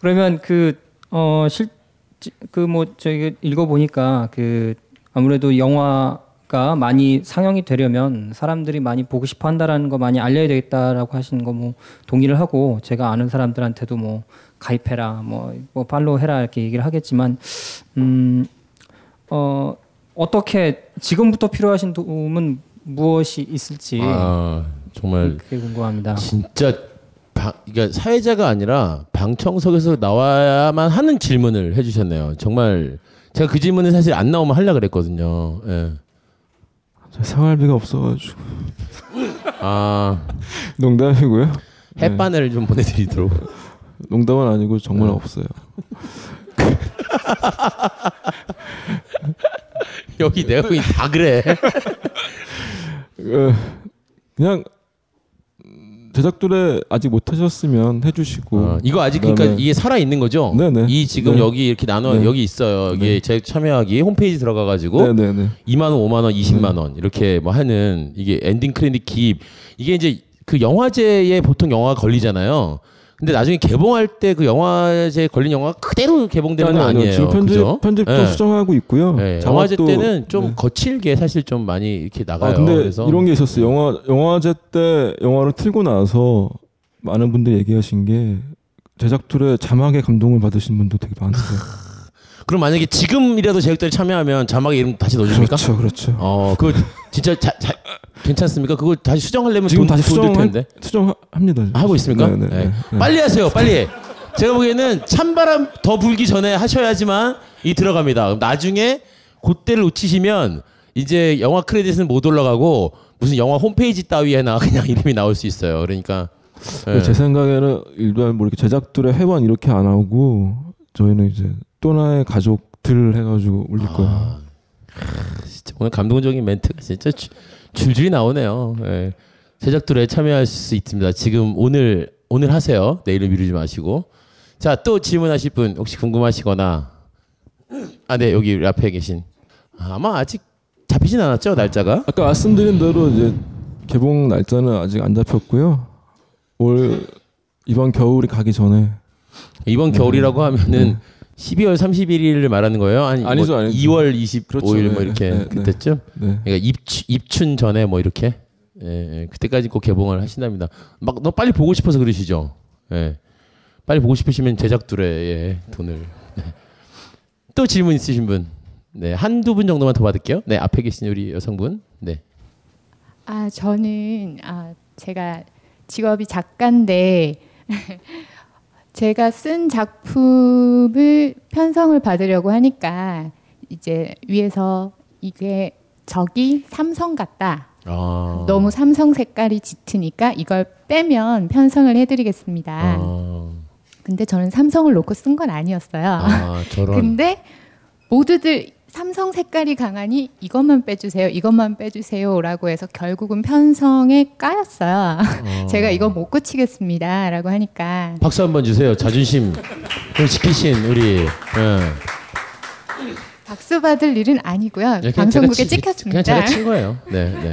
그러면 그, 어, 실, 그 뭐, 저희 읽어 보니까 그 아무래도 영화가 많이 상영이 되려면 사람들이 많이 보고 싶어 한다라는 거 많이 알려야 되겠다라고 하시는 거 뭐 동의를 하고 제가 아는 사람들한테도 뭐 가입해라, 뭐, 뭐 팔로우 해라 이렇게 얘기를 하겠지만, 음, 어, 어떻게 지금부터 필요하신 도움은 무엇이 있을지 아, 정말 그게 궁금합니다. 진짜 방, 그러니까 사회자가 아니라 방청석에서 나와야만 하는 질문을 해주셨네요. 정말 제가 그 질문을 사실 안 나오면 하려 그랬거든요. 예. 생활비가 없어가지고. 아 <laughs> 농담이고요. 햇반을 좀 보내드리도록. <laughs> 농담은 아니고 정말 네. 없어요. <laughs> 여기 보기 다 그래. 어, 그냥 제작두레 아직 못하셨으면 해주시고 어, 이거 아직 그러니까 이게 살아 있는 거죠? 네네. 이 지금 네. 여기 이렇게 나눠 네. 여기 있어요. 여기 네. 제 참여하기 홈페이지 들어가 가지고 네네네. 2만 원, 5만 원, 20만 원 이렇게 뭐 하는 이게 엔딩 크레딧 기입 이게 이제 그 영화제에 보통 영화가 걸리잖아요. 근데 나중에 개봉할 때 그 영화제 걸린 영화가 그대로 개봉되는 건 아니요, 아니요. 아니에요. 지금 편집 그죠? 편집도 네. 수정하고 있고요. 네, 영화제 때는 좀 네. 거칠게 사실 좀 많이 이렇게 나가요. 아, 근데 그래서 이런 게 있었어요. 영화 영화제 때 영화를 틀고 나서 많은 분들이 얘기하신 게 제작 툴에 자막에 감동을 받으신 분도 되게 많으세요. <laughs> 그럼 만약에 지금이라도 제작들이 참여하면 자막에 이름 다시 넣어줍니까? 그렇죠, 그렇죠. 어, 그거 진짜 자, 자, 괜찮습니까? 그거 다시 수정하려면 지금 돈, 다시 수정 텐데. 수정합니다. 하고 있습니까? 네, 네, 네. 네. 빨리 하세요, 빨리. 제가 보기에는 찬바람 더 불기 전에 하셔야지만 이 들어갑니다. 그럼 나중에 그때를 놓치시면 이제 영화 크레딧은 못 올라가고 무슨 영화 홈페이지 따위에나 <laughs> 그냥 이름이 나올 수 있어요. 그러니까 예. 제 생각에는 일단 뭐 이렇게 제작들의 회원 이렇게 안 하고 저희는 이제 또나의 가족들 해가지고 올릴 거예요. 진짜 오늘 감동적인 멘트가 진짜 줄- 줄줄이 나오네요. 예. 제작들에 참여할 수 있습니다. 지금 오늘 오늘 하세요. 내일을 미루지 마시고. 자, 또 질문하실 분 혹시 궁금하시거나 아, 네 여기 앞에 계신 아, 아마 아직 잡히진 않았죠 날짜가? 아까 말씀드린 대로 이제 개봉 날짜는 아직 안 잡혔고요. 올 이번 겨울이 가기 전에 이번 네. 겨울이라고 하면은 네. 12월 31일을 말하는 거예요? 아니 아니죠, 뭐 아니죠. 2월 25일 그렇죠. 뭐 네, 이렇게 네, 네. 그때쯤? 네. 그러니까 입춘, 입춘 전에 뭐 이렇게 예, 예, 그때까지 꼭 개봉을 하신답니다. 막 너 빨리 보고 싶어서 그러시죠? 예. 빨리 보고 싶으시면 제작들에 예, 돈을 네. 또 질문 있으신 분? 네, 한두 분 정도만 더 받을게요. 네, 앞에 계신 우리 여성분. 네. 아 저는 아 제가 직업이 작가인데 <laughs> 제가 쓴 작품을 편성을 받으려고 하니까 이제 위에서 이게 저기 삼성 같다. 아. 너무 삼성 색깔이 짙으니까 이걸 빼면 편성을 해드리겠습니다. 근데 저는 삼성을 놓고 쓴 건 아니었어요. 아, 저런. <laughs> 근데 모두들 삼성 색깔이 강하니 이것만 빼주세요, 이것만 빼주세요라고 해서 결국은 편성에 까였어요. 어. <laughs> 제가 이거 못 고치겠습니다라고 하니까 박수 한번 주세요. 자존심 좀 지키신 우리 예. 박수 받을 일은 아니고요. 네, 그냥 방송국에 치- 찍혔습니다. 그냥 제가 친 거예요. 네, 네.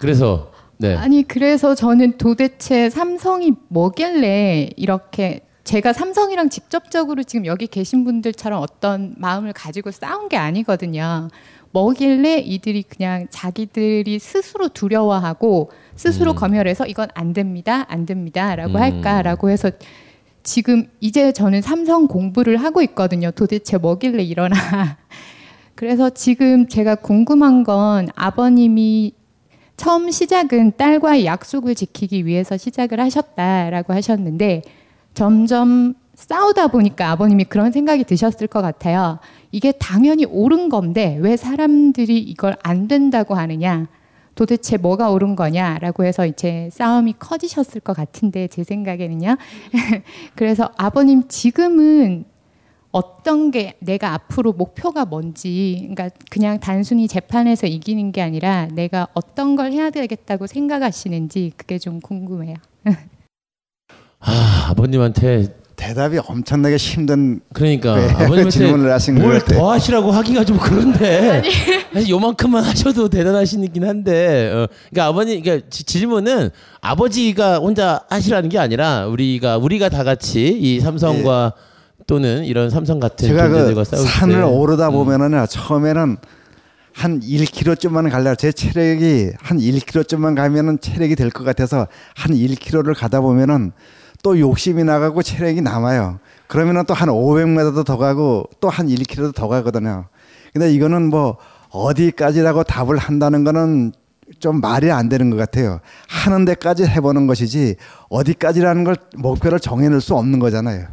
그래서 네. 아니 그래서 저는 도대체 삼성이 뭐길래 이렇게 제가 삼성이랑 직접적으로 지금 여기 계신 분들처럼 어떤 마음을 가지고 싸운 게 아니거든요. 뭐길래 이들이 그냥 자기들이 스스로 두려워하고 스스로 검열해서 이건 안 됩니다, 안 됩니다라고 음. 할까라고 해서 지금 이제 저는 삼성 공부를 하고 있거든요. 도대체 뭐길래 이러나. <laughs> 그래서 지금 제가 궁금한 건 아버님이 처음 시작은 딸과의 약속을 지키기 위해서 시작을 하셨다라고 하셨는데 점점 싸우다 보니까 아버님이 그런 생각이 드셨을 것 같아요. 이게 당연히 옳은 건데 왜 사람들이 이걸 안 된다고 하느냐? 도대체 뭐가 옳은 거냐라고 해서 이제 싸움이 커지셨을 것 같은데 제 생각에는요. <laughs> 그래서 아버님 지금은 어떤 게 내가 앞으로 목표가 뭔지 그러니까 그냥 단순히 재판에서 이기는 게 아니라 내가 어떤 걸 해야 되겠다고 생각하시는지 그게 좀 궁금해요. <laughs> 아, 아버님한테 대답이 엄청나게 힘든 그러니까 네, 아버님한테 질문을 하신 것 뭘. 더 하시라고 하기가 좀 그런데 사실 <laughs> 요만큼만 하셔도 대단하시긴 한데 어, 그러니까 아버님 그러니까 지- 질문은 아버지가 혼자 하시라는 게 아니라 우리가 우리가 다 같이 이 삼성과 또는 이런 삼성 같은 제가 존재들과 그 산을 때. 오르다 보면은 처음에는 한 1km쯤만 가려 제 체력이 한 1km쯤만 가면은 체력이 될 것 같아서 한 1km를 가다 보면은 또 욕심이 나가고 체력이 남아요. 그러면은 또 한 500m도 더 가고 또 한 1km도 더 가거든요. 근데 이거는 뭐 어디까지라고 답을 한다는 거는 좀 말이 안 되는 것 같아요. 하는 데까지 해보는 것이지 어디까지라는 걸 목표를 정해낼 수 없는 거잖아요.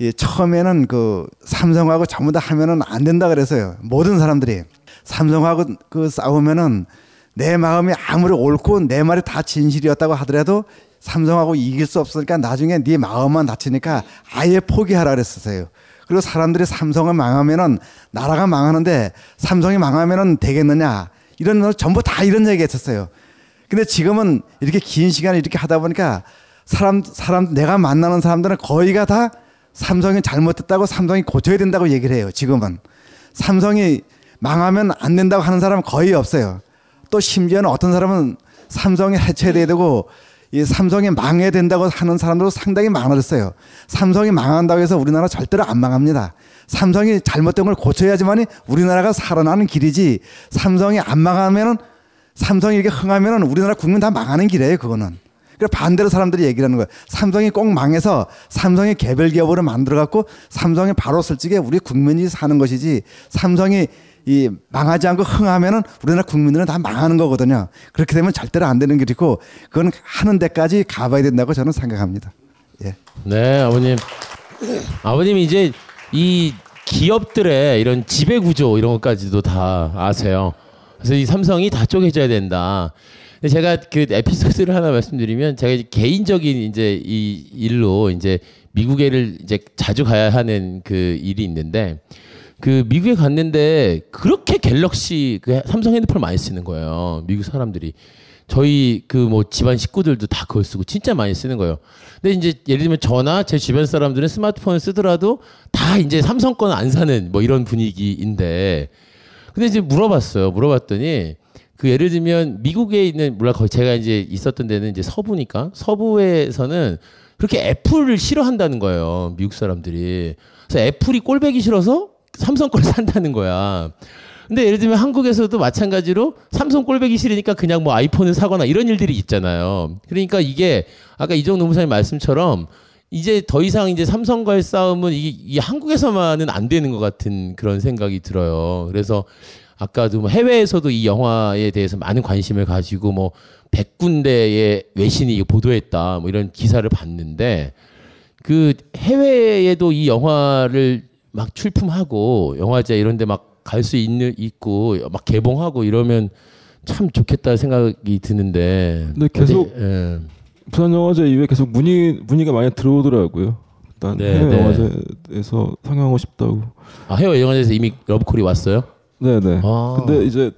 예, 처음에는 그 삼성하고 전부 다 하면은 안 된다 그래서요. 모든 사람들이 삼성하고 그 싸우면은 내 마음이 아무리 옳고 내 말이 다 진실이었다고 하더라도 삼성하고 이길 수 없으니까 나중에 네 마음만 다치니까 아예 포기하라 그랬었어요. 그리고 사람들이 삼성을 망하면은 나라가 망하는데 삼성이 망하면은 되겠느냐 이런 걸 전부 다 이런 얘기 했었어요. 근데 지금은 이렇게 긴 시간을 이렇게 하다 보니까 사람 사람 내가 만나는 사람들은 거의가 다 삼성이 잘못했다고 삼성이 고쳐야 된다고 얘기를 해요. 지금은 삼성이 망하면 안 된다고 하는 사람은 거의 없어요. 또 심지어는 어떤 사람은 삼성이 해체돼야 되고 이 삼성이 망해야 된다고 하는 사람들도 상당히 많아졌어요. 삼성이 망한다고 해서 우리나라 절대로 안 망합니다. 삼성이 잘못된 걸 고쳐야지만이 우리나라가 살아나는 길이지. 삼성이 안 망하면은 삼성이 이렇게 흥하면은 우리나라 국민 다 망하는 길이에요. 그거는. 그 반대로 사람들이 얘기를 하는 거예요. 삼성이 꼭 망해서 삼성이 개별 기업으로 만들어 갖고 삼성이 바로 솔직히 우리 국민이 사는 것이지 삼성이 이 망하지 않고 흥하면은 우리나라 국민들은 다 망하는 거거든요. 그렇게 되면 절대로 안 되는 길이고 그건 하는 데까지 가봐야 된다고 저는 생각합니다. 예. 네, 아버님. 아버님 이제 이 기업들의 이런 지배 구조 이런 것까지도 다 아세요. 그래서 이 삼성이 다 쪼개져야 된다. 제가 그 에피소드를 하나 말씀드리면 제가 이제 개인적인 이제 이 일로 이제 미국에를 이제 자주 가야 하는 그 일이 있는데 그 미국에 갔는데 그렇게 갤럭시 그 삼성 핸드폰을 많이 쓰는 거예요. 미국 사람들이. 저희 그 뭐 집안 식구들도 다 그걸 쓰고 진짜 많이 쓰는 거예요. 근데 이제 예를 들면 저나 제 주변 사람들은 스마트폰을 쓰더라도 다 이제 삼성 건 안 사는 뭐 이런 분위기인데 근데 이제 물어봤어요. 물어봤더니 그 예를 들면 미국에 있는 물론 거의 제가 이제 있었던 데는 이제 서부니까 서부에서는 그렇게 애플을 싫어한다는 거예요. 미국 사람들이. 그래서 애플이 꼴배기 싫어서 삼성 걸 <laughs> 산다는 거야. 근데 예를 들면 한국에서도 마찬가지로 삼성 꼴배기 싫으니까 그냥 뭐 아이폰을 사거나 이런 일들이 있잖아요. 그러니까 이게 아까 이정 노무사님 말씀처럼 이제 더 이상 이제 삼성과의 싸움은 이게, 이게 한국에서만은 안 되는 것 같은 그런 생각이 들어요. 그래서 아까도 뭐 해외에서도 이 영화에 대해서 많은 관심을 가지고 뭐 100군데의 외신이 보도했다 뭐 이런 기사를 봤는데 그 해외에도 이 영화를 막 출품하고 영화제 이런 데 막 갈 수 있는 있고 막 개봉하고 이러면 참 좋겠다 생각이 드는데 근데 계속 어디- 예. 부산 영화제 이후에 계속 문의 문의가 많이 들어오더라고요. 일단 네, 해외 네. 영화제에서 상영하고 싶다고. 아 해외 영화제에서 이미 러브콜이 왔어요? 네네. 아. 근데 이제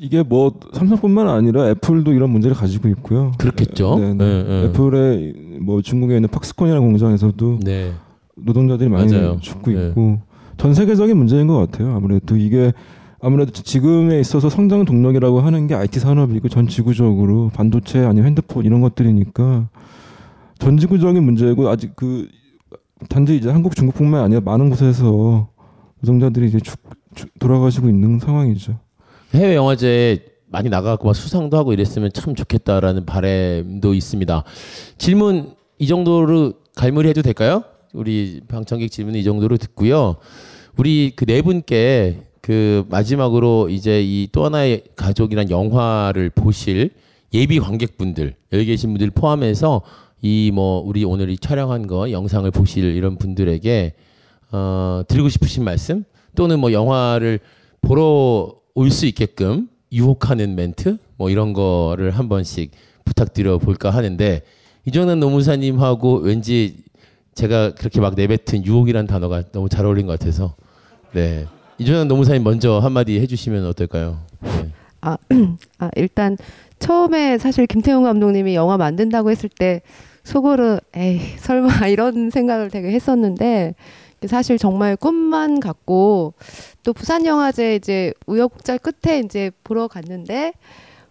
이게 뭐 삼성뿐만 아니라 애플도 이런 문제를 가지고 있고요. 그렇겠죠. 네, 네. 네, 네. 애플의 뭐 중국에 있는 팍스콘이라는 공장에서도 네. 노동자들이 많이 맞아요. 죽고 네. 있고 전 세계적인 문제인 것 같아요. 아무래도 이게 아무래도 지금에 있어서 성장 동력이라고 하는 게 IT 산업이고 전 지구적으로 반도체 아니면 핸드폰 이런 것들이니까 전 지구적인 문제고 아직 그 단지 이제 한국 중국뿐만 아니라 많은 곳에서 노동자들이 이제 죽, 죽- 돌아가시고 있는 상황이죠. 해외 영화제에 많이 나가고 막 수상도 하고 이랬으면 참 좋겠다라는 바람도 있습니다. 질문 이 정도로 갈무리해도 될까요? 우리 방청객 질문 이 정도로 듣고요. 우리 그 네 분께 그 마지막으로 이제 이 또 하나의 가족이란 영화를 보실 예비 관객분들 여기 계신 분들 포함해서 이 뭐 우리 오늘 이 촬영한 거 영상을 보실 이런 분들에게 어, 드리고 싶으신 말씀 또는 뭐 영화를 보러 올 수 있게끔 유혹하는 멘트 뭐 이런 거를 한 번씩 부탁드려 볼까 하는데 이정남 노무사님하고 왠지 제가 그렇게 막 내뱉은 유혹이란 단어가 너무 잘 어울린 것 같아서 네 이정남 노무사님 먼저 한마디 해주시면 어떨까요? 네. 아, <clears throat> 아, 일단 처음에 사실 김태훈 감독님이 영화 만든다고 했을 때 속으로 에이 설마 <laughs> 이런 생각을 되게 했었는데 사실 정말 꿈만 같고 또 부산 영화제 이제 우여곡절 끝에 이제 보러 갔는데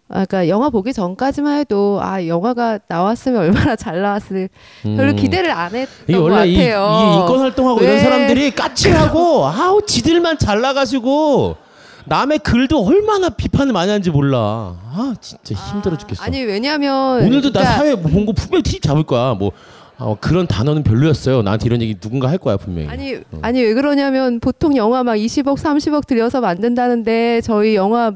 아, 그러니까 영화 보기 전까지만 해도 아 영화가 나왔으면 얼마나 잘 나왔을 별로 음. 기대를 안 했던 것 원래 이, 이 같아요. 인권 활동하고 이런 왜? 사람들이 까칠하고 아우 지들만 잘 나가지고 남의 글도 얼마나 비판을 많이 하는지 몰라. 아 진짜 힘들어 죽겠어. 아니 왜냐면 오늘도 나 그러니까 사회 본거 분명히 티 잡을 거야. 뭐 어, 그런 단어는 별로였어요. 나한테 이런 얘기 누군가 할 거야 분명히. 아니 아니 왜 그러냐면 보통 영화 막 20억 30억 들여서 만든다는데 저희 영화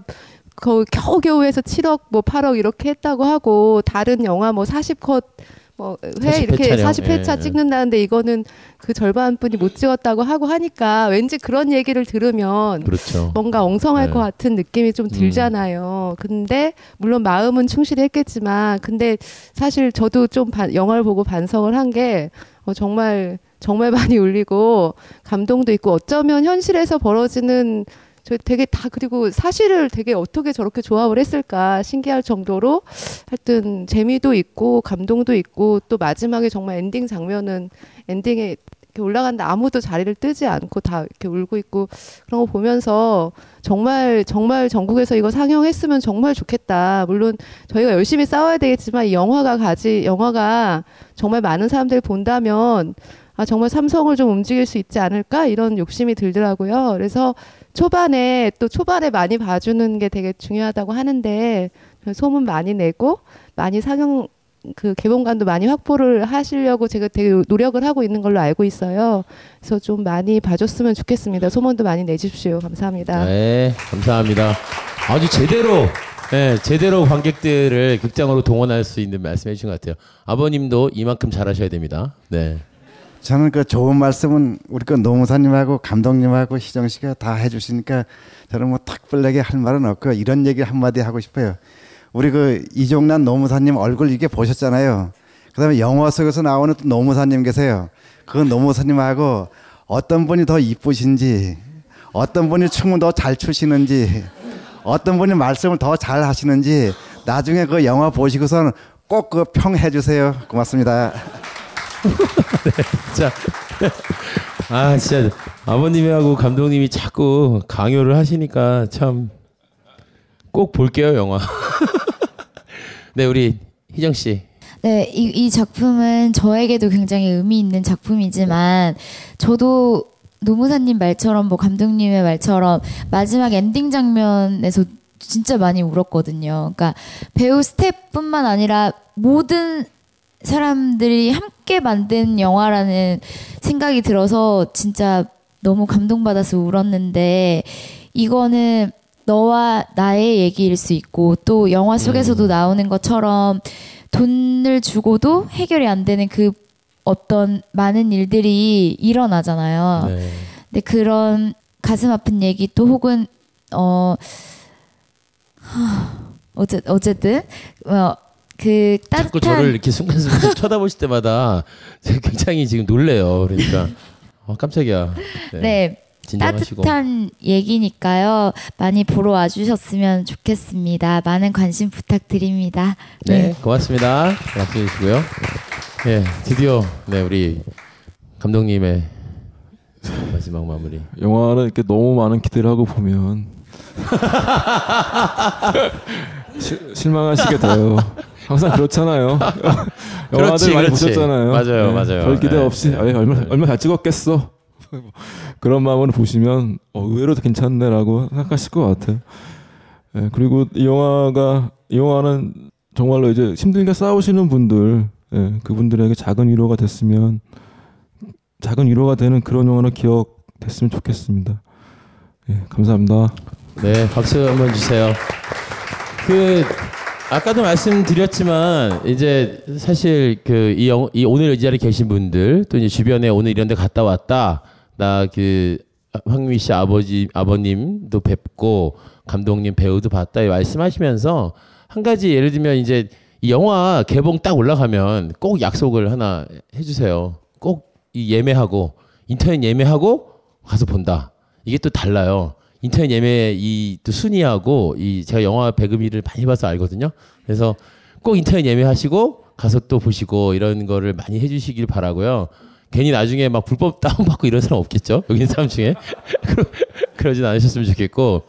거 겨우겨우 해서 7억 뭐 8억 이렇게 했다고 하고 다른 영화 뭐 40컷 뭐회 40회 이렇게 촬영. 40회차 예, 찍는다는데 이거는 그 절반뿐이 못 찍었다고 하고 하니까 왠지 그런 얘기를 들으면 그렇죠. 뭔가 엉성할 네. 것 같은 느낌이 좀 들잖아요. 근데 물론 마음은 충실히 했겠지만 근데 사실 저도 좀 반- 영화를 보고 반성을 한 게 어, 정말 정말 많이 울리고 감동도 있고 어쩌면 현실에서 벌어지는 저 되게 다 그리고 사실을 되게 어떻게 저렇게 조합을 했을까 신기할 정도로 하여튼 재미도 있고 감동도 있고 또 마지막에 정말 엔딩 장면은 엔딩에 이렇게 올라갔는데 아무도 자리를 뜨지 않고 다 이렇게 울고 있고 그런 거 보면서 정말 정말 전국에서 이거 상영했으면 정말 좋겠다. 물론 저희가 열심히 싸워야 되겠지만 이 영화가 가지 영화가 정말 많은 사람들이 본다면 아 정말 삼성을 좀 움직일 수 있지 않을까 이런 욕심이 들더라고요. 그래서 초반에 또 초반에 많이 봐주는 게 되게 중요하다고 하는데 소문 많이 내고 많이 상영 그 개봉관도 많이 확보를 하시려고 제가 되게 노력을 하고 있는 걸로 알고 있어요. 그래서 좀 많이 봐줬으면 좋겠습니다. 소문도 많이 내주십시오. 감사합니다. 네, 감사합니다. 아주 제대로, 네, 제대로 관객들을 극장으로 동원할 수 있는 말씀해 주신 것 같아요. 아버님도 이만큼 잘하셔야 됩니다. 네. 저는 그 좋은 말씀은 우리 그 노무사님하고 감독님하고 희정 씨가 다 해주시니까 저는 뭐 특별하게 할 말은 없고 이런 얘기 한마디 하고 싶어요. 우리 그 이종란 노무사님 얼굴 이게 보셨잖아요. 그다음에 영화 속에서 나오는 또 노무사님 계세요. 그 노무사님하고 어떤 분이 더 이쁘신지, 어떤 분이 춤을 더 잘 추시는지, 어떤 분이 말씀을 더 잘 하시는지 나중에 그 영화 보시고선 꼭그 평해 주세요. 고맙습니다. 네, <laughs> 자, <laughs> 아 진짜 아버님하고 감독님이 자꾸 강요를 하시니까 참 꼭 볼게요 영화. <laughs> 네 우리 희정 씨. 네, 이, 이 작품은 저에게도 굉장히 의미 있는 작품이지만 저도 노무사님 말처럼 뭐 감독님의 말처럼 마지막 엔딩 장면에서 진짜 많이 울었거든요. 그러니까 배우 스텝뿐만 아니라 모든 사람들이 함께 만든 영화라는 생각이 들어서 진짜 너무 감동받아서 울었는데 이거는 너와 나의 얘기일 수 있고 또 영화 속에서도 나오는 것처럼 돈을 주고도 해결이 안 되는 그 어떤 많은 일들이 일어나잖아요. 네. 근데 그런 가슴 아픈 얘기 또 혹은 어 하, 어째 어쨌든 어 그 자꾸 따뜻한 저를 이렇게 순간순간 <laughs> 쳐다보실 때마다 굉장히 지금 놀래요. 그러니까 어, 깜짝이야. 네. 진정하시고. 따뜻한 얘기니까요. 많이 보러 와주셨으면 좋겠습니다. 많은 관심 부탁드립니다. 네, 고맙습니다. 박수 주시고요. 예, 드디어 네 우리 감독님의 마지막 마무리. 영화는 이렇게 너무 많은 기대를 하고 보면 <laughs> 시, 실망하시게 돼요. 항상 그렇잖아요. <laughs> 영화들 많이. 보셨잖아요. 맞아요, 맞아요. 별 기대 네, 없이 네, 아니, 얼마 얼마 잘 찍었겠어. <laughs> 그런 마음으로 보시면 어, 의외로 괜찮네라고 생각하실 것 같아요. 예, 그리고 이 영화가 이 영화는 정말로 이제 힘들게 싸우시는 분들 예, 그분들에게 작은 위로가 됐으면 작은 위로가 되는 그런 영화로 기억됐으면 좋겠습니다. 예, 감사합니다. 네, 박수 한번 주세요. 그 아까도 말씀드렸지만 이제 사실 그이 이 오늘 이 자리에 계신 분들 또 이제 주변에 오늘 이런 데 갔다 왔다. 나 그 황미 씨 아버지 아버님도 뵙고 감독님 배우도 봤다 말씀하시면서 한 가지 예를 들면 이제 이 영화 개봉 딱 올라가면 꼭 약속을 하나 해주세요. 꼭 이 예매하고 인터넷 예매하고 가서 본다. 이게 또 달라요. 인터넷 예매 이 또 순위하고 이 제가 영화 배급일을 많이 봐서 알거든요. 그래서 꼭 인터넷 예매하시고 가서 또 보시고 이런 거를 많이 해주시길 바라고요. 괜히 나중에 막 불법 <laughs> 다운받고 이런 사람 없겠죠? 여기 있는 사람 중에 <laughs> 그러, 그러진 않으셨으면 좋겠고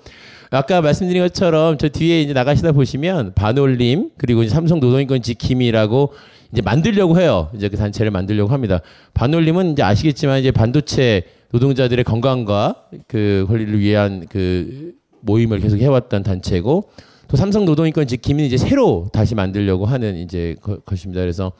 아까 말씀드린 것처럼 저 뒤에 이제 나가시다 보시면 반올림 그리고 삼성 노동인권 지킴이라고 이제 만들려고 해요. 이제 그 단체를 만들려고 합니다. 반올림은 이제 아시겠지만 이제 반도체 노동자들의 건강과 그 권리를 위한 그 모임을 계속 해왔던 단체고 또 삼성 노동인권 지킴이는 이제 새로 다시 만들려고 하는 이제 거, 것입니다. 그래서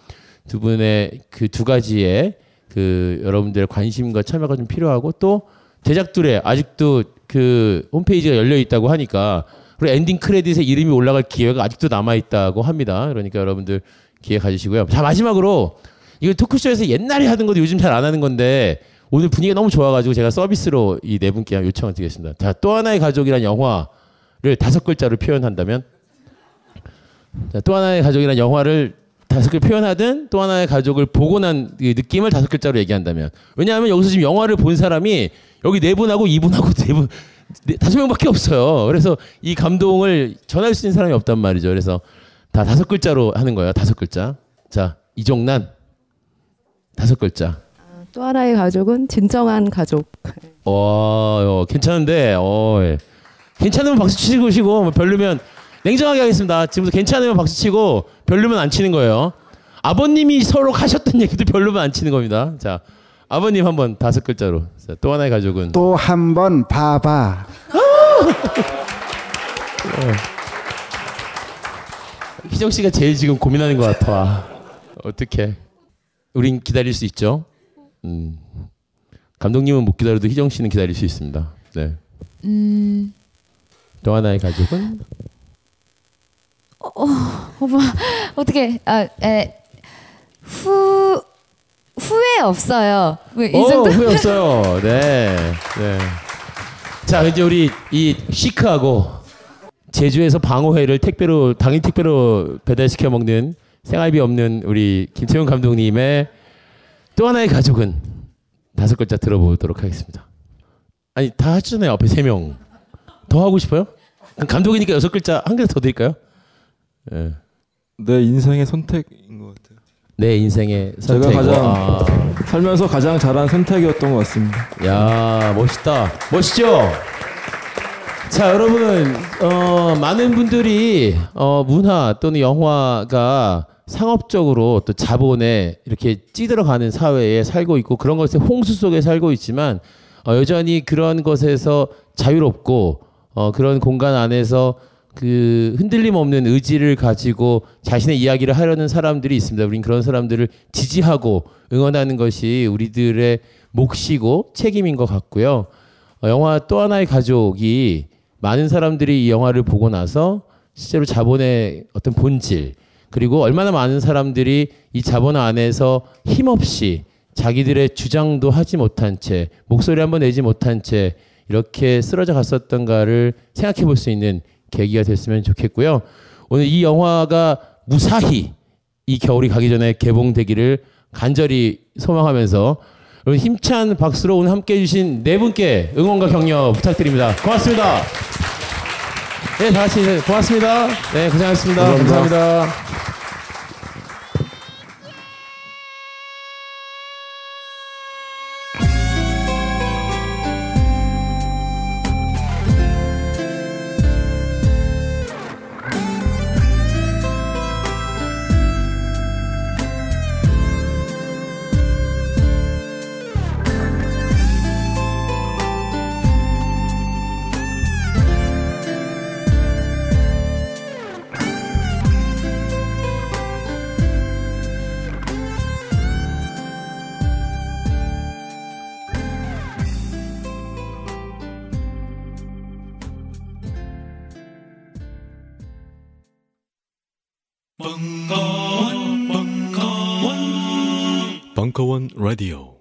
두 분의 그 두 가지의 그 여러분들의 관심과 참여가 좀 필요하고 또 제작들의 아직도 그 홈페이지가 열려 있다고 하니까 그리고 엔딩 크레딧에 이름이 올라갈 기회가 아직도 남아 있다고 합니다. 그러니까 여러분들 기회 가지시고요. 자 마지막으로 이거 토크쇼에서 옛날에 하던 것도 요즘 잘 안 하는 건데 오늘 분위기가 너무 좋아가지고 제가 서비스로 이 네 분께 요청을 드리겠습니다. 자, 또 하나의 가족이란 영화를 다섯 글자로 표현한다면? 자, 또 하나의 가족이란 영화를 다섯 글 표현하든 또 하나의 가족을 보고 난그 느낌을 다섯 글자로 얘기한다면. 왜냐하면 여기서 지금 영화를 본 사람이 여기 네 분하고 이분하고 네 분, 네, 다섯 명밖에 없어요. 그래서 이 감동을 전할 수 있는 사람이 없단 말이죠. 그래서 다 다섯 글자로 하는 거예요. 다섯 글자. 자, 이종난. 다섯 글자. 또 하나의 가족은 진정한 가족. 와, 어, 괜찮은데, 어, 예. 괜찮으면 박수 치시고, 뭐 별로면, 냉정하게 하겠습니다. 지금부터 괜찮으면 박수 치고, 별로면 안 치는 거예요. 아버님이 서로 가셨던 얘기도 별로면 안 치는 겁니다. 자, 아버님 한번 다섯 글자로. 자, 또 하나의 가족은. 또 한 번 봐봐. 어. 희정 씨가 제일 지금 고민하는 것 같아. 어떻게? 우린 기다릴 수 있죠. 음. 감독님은 못 기다려도 희정 씨는 기다릴 수 있습니다. 네. 음, 또 하나의 가족은 어, 어, 오빠 어떻게 아, 에, 후 후회 없어요. 뭐이 오, 정도? 후회 없어요. 네. 네. 자, 이제 우리 이 시크하고 제주에서 방어회를 택배로 당일 택배로 배달시켜 먹는 생활비 없는 우리 김태훈 감독님의 또 하나의 가족은 다섯 글자 들어보도록 하겠습니다. 아니 다 하셨잖아요. 앞에 세 명. 더 하고 싶어요? 감독이니까 여섯 글자 한 글자 더 드릴까요? 예. 내 인생의 선택인 것 같아요. 내 인생의 제가 선택. 가장 와. 살면서 가장 잘한 선택이었던 것 같습니다. 야 멋있다 멋있죠 자 여러분 어, 많은 분들이 어, 문화 또는 영화가 상업적으로 또 자본에 이렇게 찌들어가는 사회에 살고 있고 그런 것의 홍수 속에 살고 있지만 어, 여전히 그런 것에서 자유롭고 어, 그런 공간 안에서 그 흔들림 없는 의지를 가지고 자신의 이야기를 하려는 사람들이 있습니다. 우린 그런 사람들을 지지하고 응원하는 것이 우리들의 몫이고 책임인 것 같고요. 어, 영화 또 하나의 가족이 많은 사람들이 이 영화를 보고 나서 실제로 자본의 어떤 본질 그리고 얼마나 많은 사람들이 이 자본 안에서 힘없이 자기들의 주장도 하지 못한 채 목소리 한번 내지 못한 채 이렇게 쓰러져 갔었던가를 생각해 볼 수 있는 계기가 됐으면 좋겠고요. 오늘 이 영화가 무사히 이 겨울이 가기 전에 개봉되기를 간절히 소망하면서 힘찬 박수로 오늘 함께 해주신 네 분께 응원과 격려 부탁드립니다. 고맙습니다. 네, 다 같이 고맙습니다. 네, 고생하셨습니다. 감사합니다. 감사합니다. 벙커원 라디오.